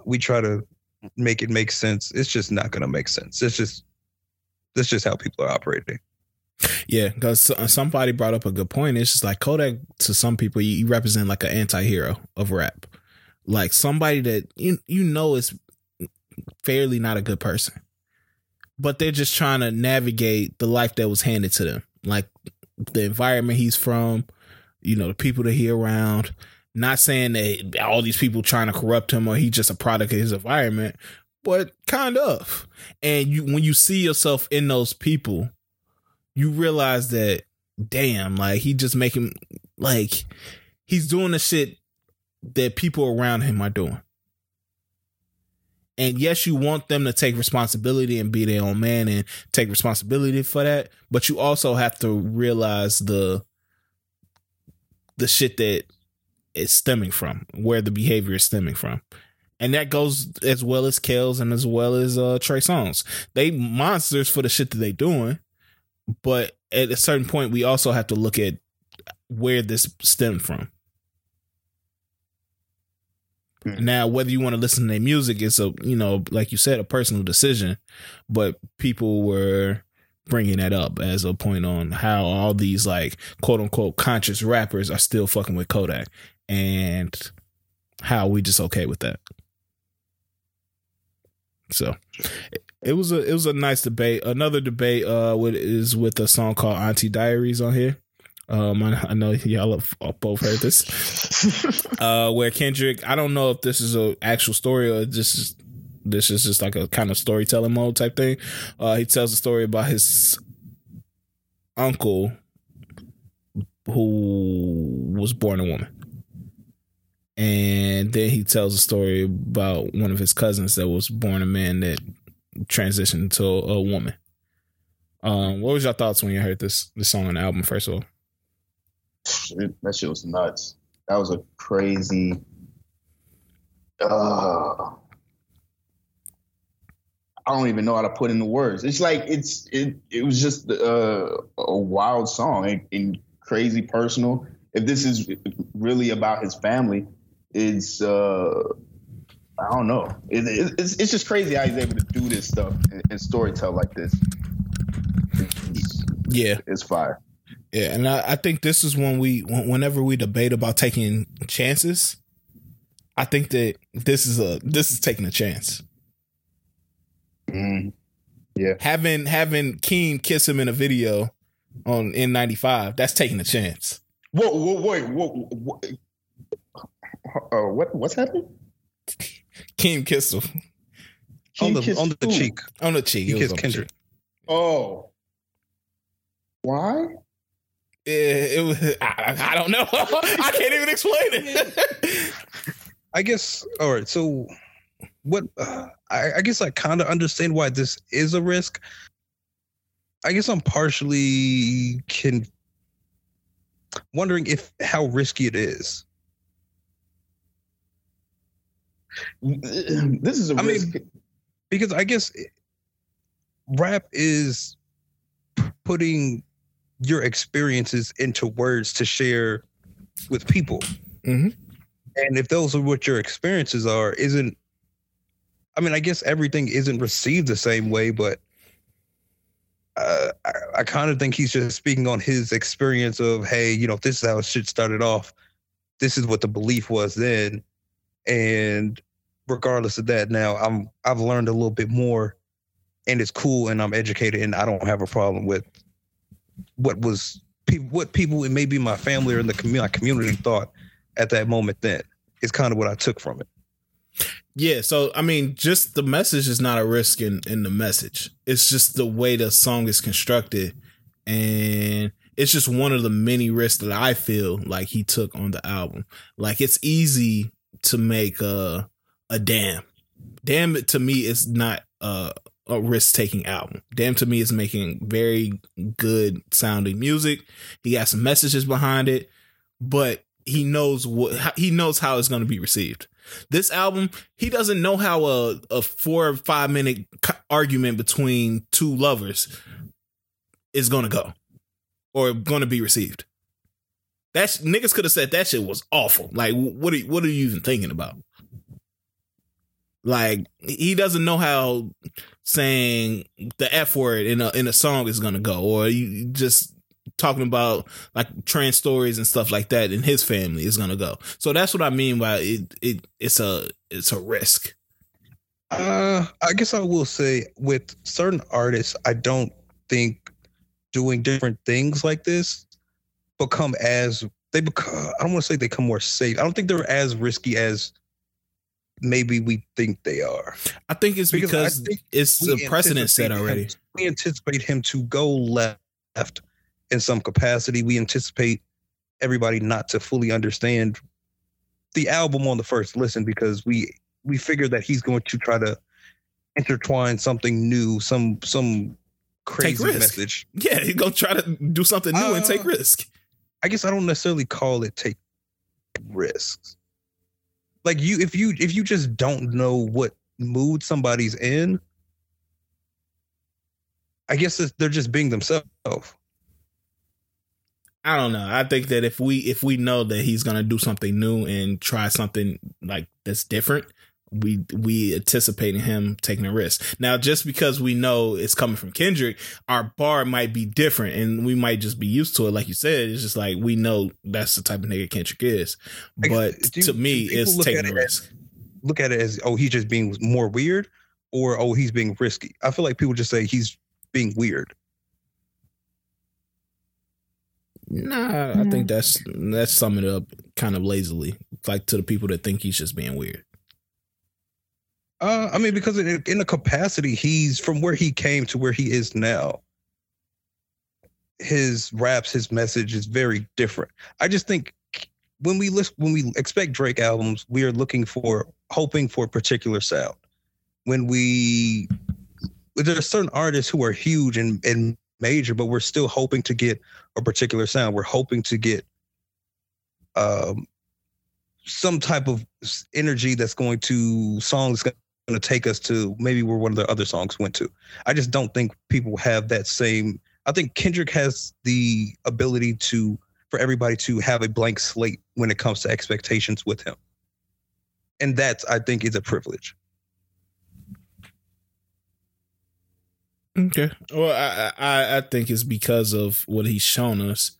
We try to make it make sense. It's just not going to make sense. It's just that's just how people are operating. Yeah, because uh, somebody brought up a good point. It's just like Kodak to some people, you, represent like an anti-hero of rap, like somebody that you you know is fairly not a good person, but they're just trying to navigate the life that was handed to them, like the environment he's from, you know, the people that he around, not saying that all these people trying to corrupt him or he's just a product of his environment, but kind of. And you when you see yourself in those people, you realize that damn, like he just making like he's doing the shit that people around him are doing. And yes, you want them to take responsibility and be their own man and take responsibility for that, but you also have to realize the the shit that is stemming from, where the behavior is stemming from. And that goes as well as Kells and as well as uh, Trey Songz. They monsters for the shit that they doing, but at a certain point, we also have to look at where this stemmed from. Mm-hmm. Now, whether you want to listen to their music, it's a you know, like you said, a personal decision. But people were bringing that up as a point on how all these like quote unquote conscious rappers are still fucking with Kodak and how we just okay with that. So it was a it was a nice debate. Another debate uh with is with a song called Auntie Diaries on here. Um, I, I know y'all have both heard this. uh, where Kendrick, I don't know if this is a actual story or just this is just like a kind of storytelling mode type thing. Uh, he tells a story about his uncle who was born a woman and then he tells a story about one of his cousins that was born a man that transitioned to a woman. Um, what was your thoughts when you heard this this song on the album? First of all, that shit was nuts. That was a crazy. Uh, I don't even know how to put into words. It's like it's it. It was just uh, a wild song and, and crazy personal. If this is really about his family, it's uh I don't know. It, it, it's it's just crazy how he's able to do this stuff and, and storytell like this. It's, yeah, it's fire. Yeah, and I, I think this is when we whenever we debate about taking chances, I think that this is a this is taking a chance. Mm, yeah, having having Keem kiss him in a video on N95, that's taking a chance. Whoa, whoa, wait, whoa, whoa, uh, what what's happening? Keem Kissel. on the on the who? cheek. On the cheek. He kissed Kendrick. Oh. Why? it, it was. I, I don't know. I can't even explain it. I guess. All right. So, what? Uh, I, I guess I kind of understand why this is a risk. I guess I'm partially can wondering if how risky it is. This is a I mean, because I guess rap is putting your experiences into words to share with people. Mhm. And if those are what your experiences are, isn't I mean, I guess everything isn't received the same way, but uh, I, I kind of think he's just speaking on his experience of, hey, you know, this is how shit started off. This is what the belief was then, and regardless of that, now I'm I've learned a little bit more, and it's cool, and I'm educated, and I don't have a problem with what was what people, and maybe my family or in the community, my community thought at that moment. Then it's kind of what I took from it. Yeah, so I mean, just the message is not a risk in in the message. It's just the way the song is constructed, and it's just one of the many risks that I feel like he took on the album. Like it's easy to make a a damn, damn to me is not a a risk taking album. Damn to me is making very good sounding music. He got some messages behind it, but he knows what he knows how it's going to be received this album, he doesn't know how a, a four or five minute argument between two lovers is gonna go or gonna be received. That's niggas could have said that shit was awful. Like, what are what are you even thinking about? Like, he doesn't know how saying the f word in a in a song is gonna go, or you just talking about like trans stories and stuff like that in his family is gonna go. So that's what I mean by it. It it's a it's a risk. Uh, I guess I will say with certain artists, I don't think doing different things like this become as they become. I don't want to say they become more safe. I don't think they're as risky as maybe we think they are. I think it's Because I because, think it's a precedent set anticipate him- already. we anticipate him to go left in some capacity. We anticipate everybody not to fully understand the album on the first listen because we we figure that he's going to try to intertwine something new, some some crazy message. Yeah, he's gonna try to do something new and take Uh, risk. I guess I don't necessarily call it take risks. Like you, if you if you just don't know what mood somebody's in, I guess they're just being themselves. I don't know. I think that if we if we know that he's gonna do something new and try something like that's different, we we anticipating him taking a risk. Now, just because we know it's coming from Kendrick, our bar might be different, and we might just be used to it. Like you said, it's just like we know that's the type of nigga Kendrick is. But do- to me, it's taking at a it risk. Look at it as oh he's just being more weird, or oh he's being risky. I feel like people just say he's being weird. Nah, I think that's that's summing it up kind of lazily, like to the people that think he's just being weird. Uh, I mean, because in, a capacity, he's from where he came to where he is now. His raps, his message is very different. I just think when we list, when we expect Drake albums, we are looking for, hoping for a particular sound. When we, there are certain artists who are huge and, and major, but we're still hoping to get a particular sound. We're hoping to get, um, some type of energy that's going to songs to take us to maybe where one of the other songs went to. I just don't think people have that same. I think Kendrick has the ability to for everybody to have a blank slate when it comes to expectations with him, and that I think is a privilege. Okay. Well, I, I I think it's because of what he's shown us,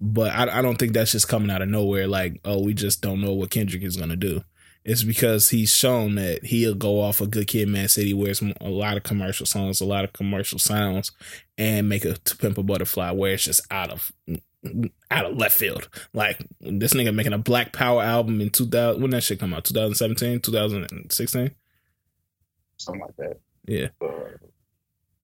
but I I don't think that's just coming out of nowhere. Like, oh, we just don't know what Kendrick is gonna do. It's because he's shown that he'll go off a Good Kid, Mad City, where it's a lot of commercial songs, a lot of commercial sounds, and make a To Pimp a Butterfly where it's just out of out of left field. Like this nigga making a Black Power album in 2000. When that shit come out? 2017, 2016. something like that. Yeah. Uh,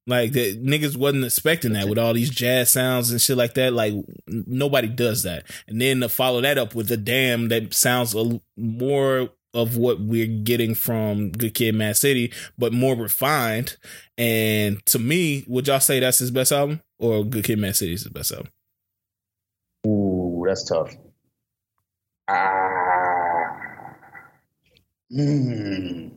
Like the niggas wasn't expecting that with all these jazz sounds and shit like that. Like nobody does that. And then to follow that up with a damn that sounds a more of what we're getting from Good Kid, Mad City, but more refined. And to me, would y'all say that's his best album, or Good Kid, Mad City is his best album? Ooh, that's tough. Ah. Mm.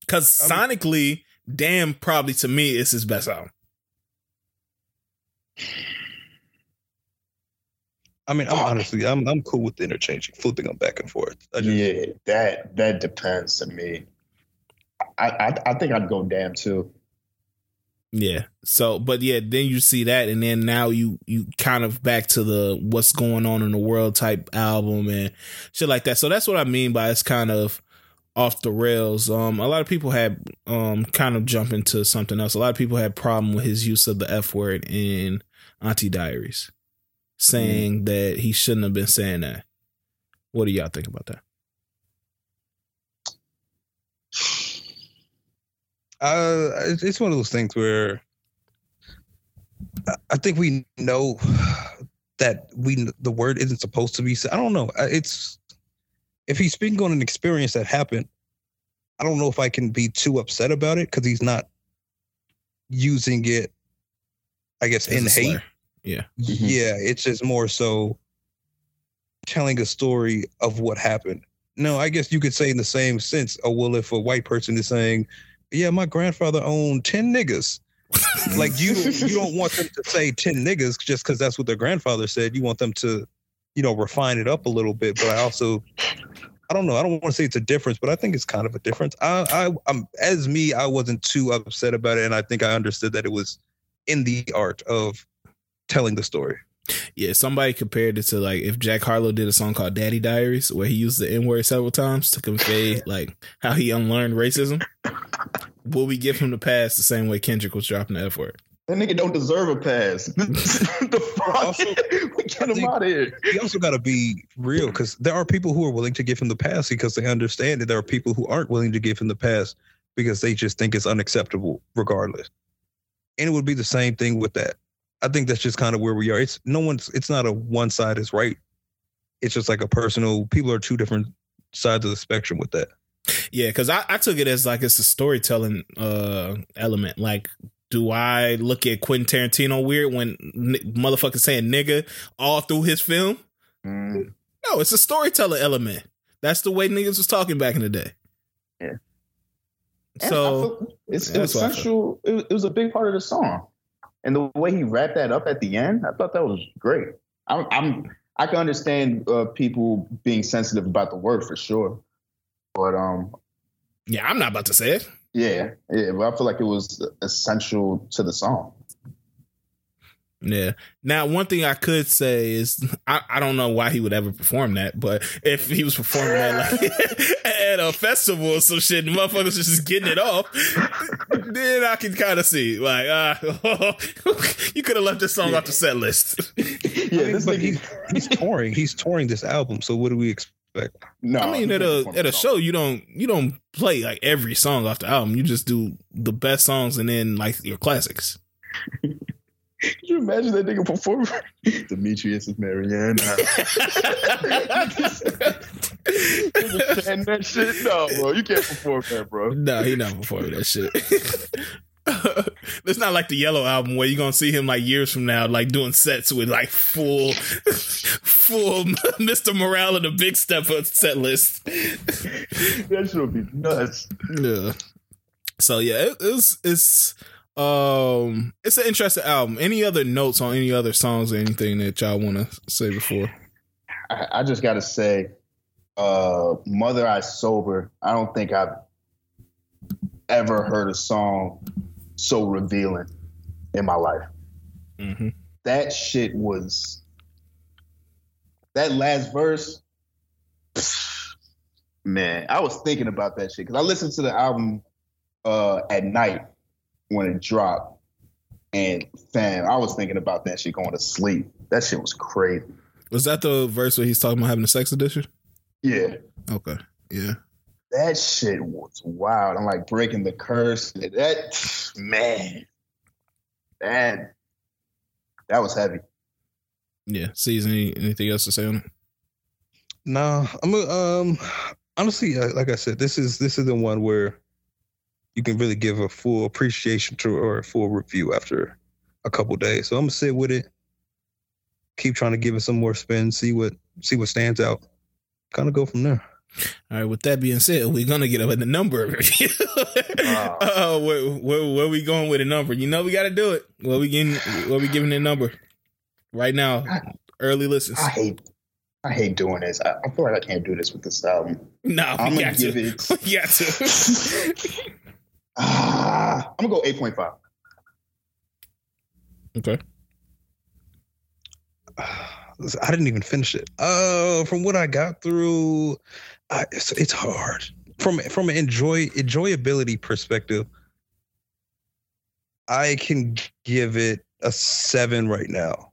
Because sonically, damn, probably to me is his best album. I mean, I'm honestly, I'm I'm cool with interchanging, flipping them back and forth. I just, Yeah, that that depends to me. I, I I think I'd go damn too. Yeah. So, but yeah, then you see that, and then now you you kind of back to the what's going on in the world type album and shit like that. So that's what I mean by it's kind of off the rails. Um, a lot of people had um kind of jump into something else. A lot of people had problem with his use of the F word in Auntie Diaries, saying that he shouldn't have been saying that. What do y'all think about that? uh, it's it's one of those things where I- I think we know that we the word isn't supposed to be said. I don't know. It's if he's speaking on an experience that happened. I don't know if I can be too upset about it because he's not using it. I guess As in a hate. Slur. Yeah. Mm-hmm. Yeah, it's just more so telling a story of what happened. No, I guess you could say in the same sense. Oh well, if a white person is saying, "Yeah, my grandfather owned ten niggas," like you you don't want them to say ten niggas just because that's what their grandfather said. You want them to, you know, refine it up a little bit. But I also, I don't know. I don't want to say it's a difference, but I think it's kind of a difference. I, I, I'm as me. I wasn't too upset about it, and I think I understood that it was in the art of telling the story. Yeah, somebody compared it to like if Jack Harlow did a song called Daddy Diaries where he used the N word several times to convey like how he unlearned racism. Will we give him the pass the same way Kendrick was dropping the F word? That nigga don't deserve a pass. the fuck? Also, we get him out of here. you also got to be real because there are people who are willing to give him the pass because they understand it. There are people who aren't willing to give him the pass because they just think it's unacceptable, regardless. And it would be the same thing with that. I think that's just kind of where we are. It's no one's. It's not a one side is right. It's just like a personal. People are two different sides of the spectrum with that. Yeah, because I, I took it as like it's a storytelling uh element. Like, do I look at Quentin Tarantino weird when n- motherfuckers saying nigga all through his film? Mm. No, it's a storyteller element. That's the way niggas was talking back in the day. Yeah. So feel it's it was what I feel. central. It, it was a big part of the song, and the way he wrapped that up at the end, I thought that was great. I'm, I'm I can understand uh, people being sensitive about the word for sure, but um, yeah, I'm not about to say it. yeah, yeah. But I feel like it was essential to the song. Yeah. Now, one thing I could say is I, I don't know why he would ever perform that, but if he was performing that like at a festival or some shit, and motherfuckers just getting it off, then I can kind of see like, uh, you could have left this song off the set list. Yeah, I mean, this but he's, he's touring. He's touring this album. So what do we expect? no, I mean, at a at a show, you don't you don't play like every song off the album. You just do the best songs and then like your classics. Could you imagine that nigga performing? Demetrius is Marianne. and that shit, no, bro, you can't perform that, bro. No, he not performing that shit. it's not like the Yellow album where you're gonna see him like years from now, like doing sets with like full, full Mr. Morale and the Big Stepper set list. That shit would be nuts. Yeah. So yeah, it, it's it's um it's an interesting album. Any other notes on any other songs or anything that y'all want to say before? I, I just gotta say, uh, "Mother I Sober." I don't think I've ever heard a song so revealing in my life. Mm-hmm. That shit was that last verse. Man, I was thinking about that shit because I listened to the album uh, at night when it dropped, and fam, I was thinking about that shit going to sleep. That shit was crazy. Was that the verse where he's talking about having a sex addiction? Yeah, Okay. Yeah. that shit was wild. I'm like breaking the curse. That man, that that was heavy. Yeah. Sees any anything else to say on it? Nah, I'm a, um honestly, uh, like I said, this is this is the one where you can really give a full appreciation to or a full review after a couple days. So I'm gonna sit with it, keep trying to give it some more spin, see what see what stands out, kind of go from there. All right. With that being said, we're gonna get up in the number review. Wow. uh, where, where where we going with a number? You know we got to do it. What we getting? What we giving the number right now? Early listens. I hate I hate doing this. I, I feel like I can't do this with this album. No, I'm gonna give to. it. We got to. Ah, I'm gonna go eight point five. okay. I didn't even finish it. Uh, from what I got through, I, it's, it's hard. From from an enjoy enjoyability perspective, I can give it a seven right now.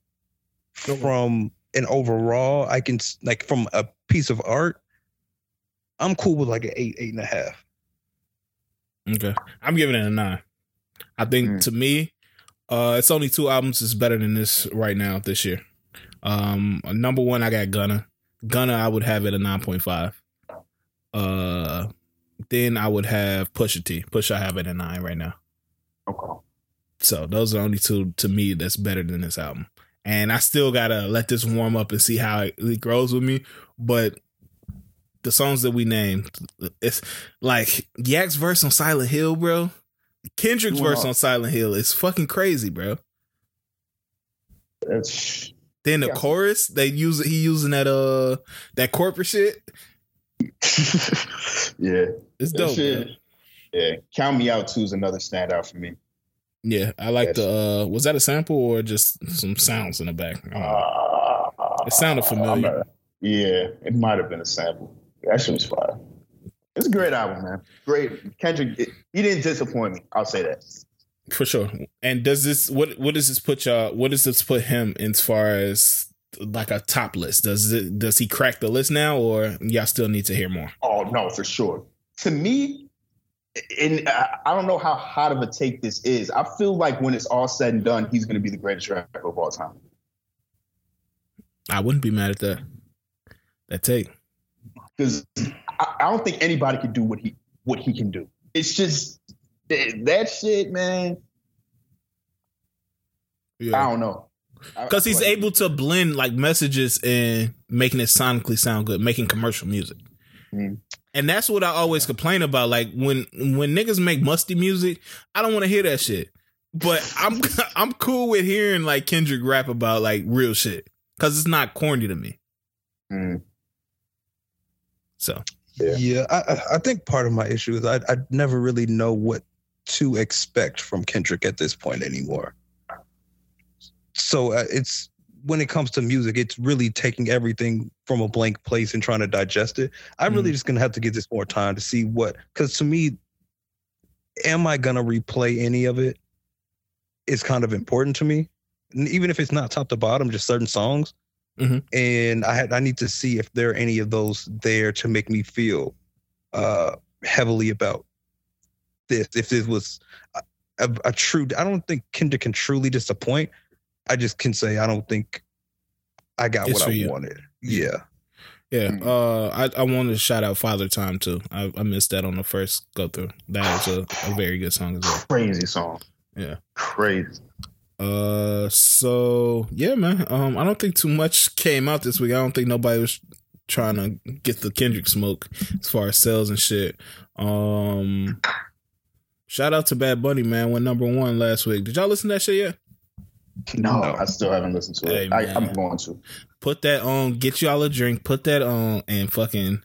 Okay. From an overall, I can like from a piece of art, I'm cool with like an eight, eight and a half. Okay. I'm giving it a nine. I think Mm. to me, uh, it's only two albums is better than this right now this year. Um, number one, I got Gunna. Gunna, I would have it a nine point five. Uh, then I would have Pusha T. Push, I have it a nine right now. Okay. So those are only two to me that's better than this album. And I still gotta let this warm up and see how it, it grows with me. But the songs that we named, it's like Yak's verse on Silent Hill, bro. Kendrick's verse on Silent Hill is fucking crazy, bro. That's Then the Yeah. chorus, they use he using that uh that corporate shit. yeah. It's dope. shit- Yeah. Count me out too is another standout for me. Yeah, I like the uh was that a sample or just some sounds in the back? I don't know. Uh, It sounded familiar. Not- yeah, it might have been a sample. That shit was fire. It's a great album, man. Great. Kendrick, it- he didn't disappoint me. I'll say that. For sure. And does this what what does this put y'all what does this put him as far as like a top list? Does it does he crack the list now or y'all still need to hear more? Oh no, for sure. To me, and I I don't know how hot of a take this is. I feel like when it's all said and done, he's going to be the greatest rapper of all time. I wouldn't be mad at that. That take. Because I, I don't think anybody can do what he what he can do. It's just that, that shit, man. I don't know. Because he's like- able to blend like messages and making it sonically sound good, making commercial music. Mm. And that's what I always complain about. Like when when niggas make musty music, I don't want to hear that shit. But I'm I'm cool with hearing like Kendrick rap about like real shit because it's not corny to me. Mm. So Yeah. Yeah, I, I- I think part of my issue is I I never really know what to expect from Kendrick at this point anymore. So uh, it's when it comes to music, it's really taking everything from a blank place and trying to digest it. I'm really just gonna have to give this more time to see what, because to me, am I gonna replay any of it? Is kind of important to me, and even if it's not top to bottom, just certain songs. Mhm. And I had I need to see if there are any of those there to make me feel uh heavily about this. If this was a, a, a true, I don't think Kendrick can truly disappoint. I just can say I don't think I got It's what I you. wanted. Yeah. yeah, Mm. uh, I I wanted to shout out Father Time too. I, I missed that on the first go through. That was a, a very good song as well. crazy song. Yeah. Crazy. Uh, so yeah, man. Um, I don't think too much came out this week. I don't think nobody was trying to get the Kendrick smoke as far as sales and shit. Um, shout out to Bad Bunny, man. Went number one last week. Did y'all listen to that shit yet? No, No. I still haven't listened to Hey, it. I, I'm going to. Put that on. Get y'all a drink. Put that on, and fucking.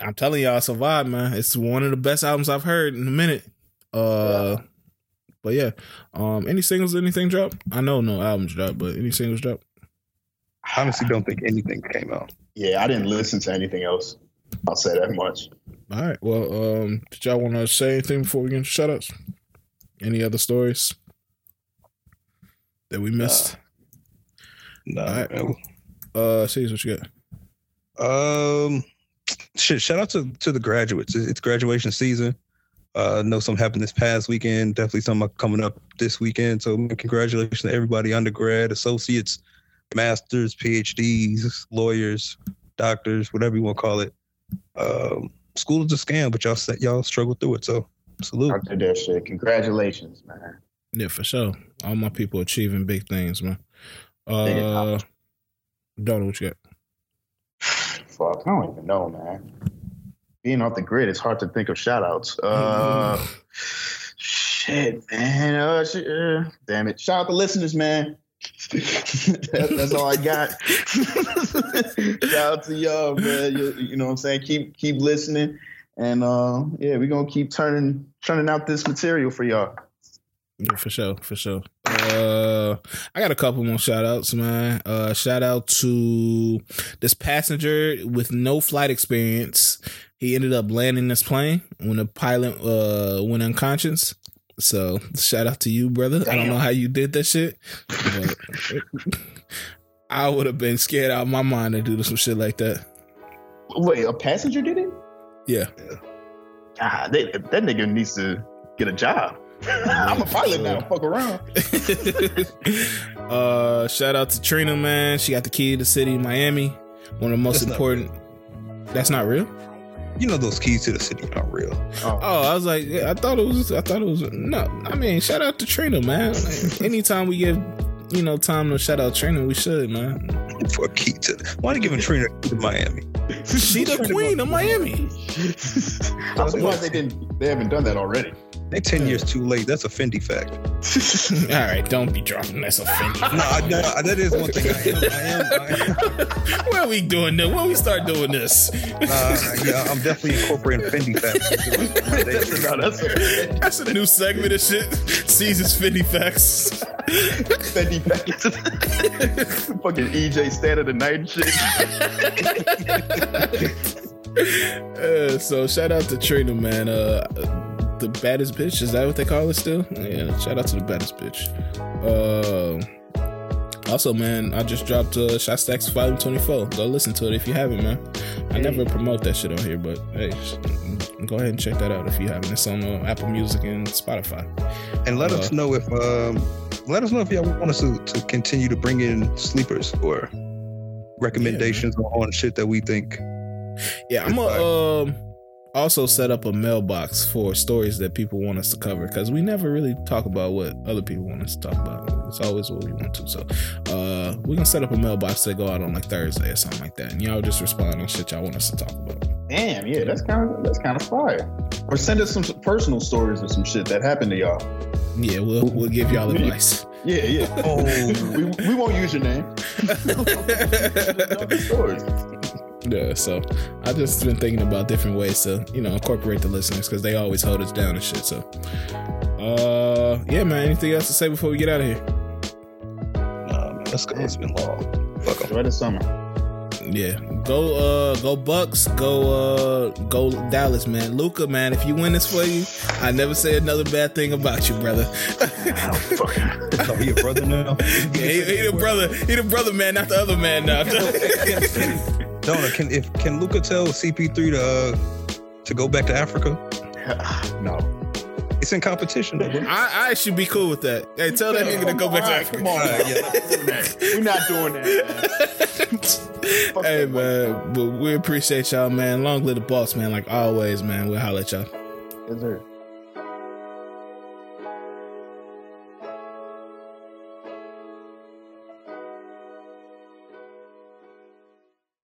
I'm telling y'all, survive, man. It's one of the best albums I've heard in a minute. Uh, but yeah. Um, any singles? Anything drop? I know no albums drop, but any singles drop? I honestly don't think anything came out. Yeah, I didn't listen to anything else. I'll say that much. All right. Well, um, did y'all want to say anything before we get into shout outs? Any other stories that we missed? No. All right. Uh, see what you got. Um, shit, shout out to to the graduates. It's graduation season. Uh, I know some happened this past weekend. Definitely some coming up this weekend. So congratulations to everybody, undergrad, associates, masters, PhDs, lawyers, doctors, whatever you want to call it. Um, school is a scam, but y'all y'all struggle through it. So salute. I did that shit. Congratulations, man. Yeah, for sure. All my people achieving big things, man. Uh, don't know what you got. Fuck, I don't even know, man. Being off the grid, it's hard to think of shout outs. Uh, shit, man. Uh, shit, uh, damn it. Shout out to listeners, man. that, that's all I got. Shout out to y'all, man. You, you, know what I'm saying? Keep keep listening. And uh, yeah, we're gonna keep turning turning out this material for y'all. Yeah, for sure, for sure. Uh, I got a couple more shout outs, man. Uh, shout out to this passenger with no flight experience. He ended up landing this plane when the pilot uh went unconscious. So shout out to you, brother. Damn. I don't know how you did that shit, but I would have been scared out of my mind to do some shit like that. Wait, a passenger did it? Yeah. God, they, that nigga needs to get a job. I'm a pilot now. Fuck around. uh, shout out to Trina, man. She got the key to the city, Miami. One of the most that's important. Not that's not real. You know those keys to the city aren't real. Oh, oh I was like, I thought it was. I thought it was. No, I mean, shout out to Trina, man. Like, anytime we give, you know, time to shout out Trina, we should, man. For a key to, why are you giving Trina to Miami? she the queen of Miami. I'm surprised they didn't. They haven't done that already. They ten years too late. That's a Fendi fact. All right, don't be dropping that's a Fendi. no, no, that is one thing. I am. I am. I am. Where are we doing this? When we start doing this? Uh, yeah, I'm definitely incorporating Fendi facts. that's, no, that's, a, that's a new segment of shit. Caesar's Fendi facts. Fendi facts. Fucking EJ stand of the night shit. Uh, so shout out to Trina, man. Uh, the baddest bitch. Is that what they call it still? Yeah, shout out to the baddest bitch. Uh, also, man, I just dropped uh, Shot Stacks Volume 24. Go listen to it if you haven't, man. I never promote that shit on here, but hey, go ahead and check that out if you haven't. It's on uh, Apple Music and Spotify. And let uh, us know if um, let us know if y'all want us to, to continue to bring in sleepers or recommendations yeah, on shit that we think. Yeah, I'm a um also set up a mailbox for stories that people want us to cover because we never really talk about what other people want us to talk about. It's always what we want to. So uh we're gonna set up a mailbox that go out on like Thursday or something like that. And y'all just respond on shit y'all want us to talk about. Damn, yeah, that's kind of that's kind of fire. Or send us some personal stories or some shit that happened to y'all. Yeah, we'll we'll give y'all advice. Yeah, yeah. Oh, we, we won't use your name. stories. Yeah, so I just been thinking about different ways to, you know, incorporate the listeners because they always hold us down and shit. So, uh, yeah, man. Anything else to say before we get out of here? Nah, man. Let's go. It's been long. Fuck Enjoy the summer. Yeah, go, uh, go Bucks, go, uh, go Dallas, man. Luka, man. If you win this for you, I never say another bad thing about you, brother. i don't he a brother now. Yeah, he, he the brother. He the brother, man, not the other man now. Donna, can if can Luka tell CP3 to uh, to go back to Africa? no. It's in competition, I, I should be cool with that. Hey, tell that nigga to go back to Africa. Come on, yeah. We're not doing that. Man. hey man, but we appreciate y'all, man. Long live the boss, man. Like always, man. We'll holler at y'all. Yes, sir.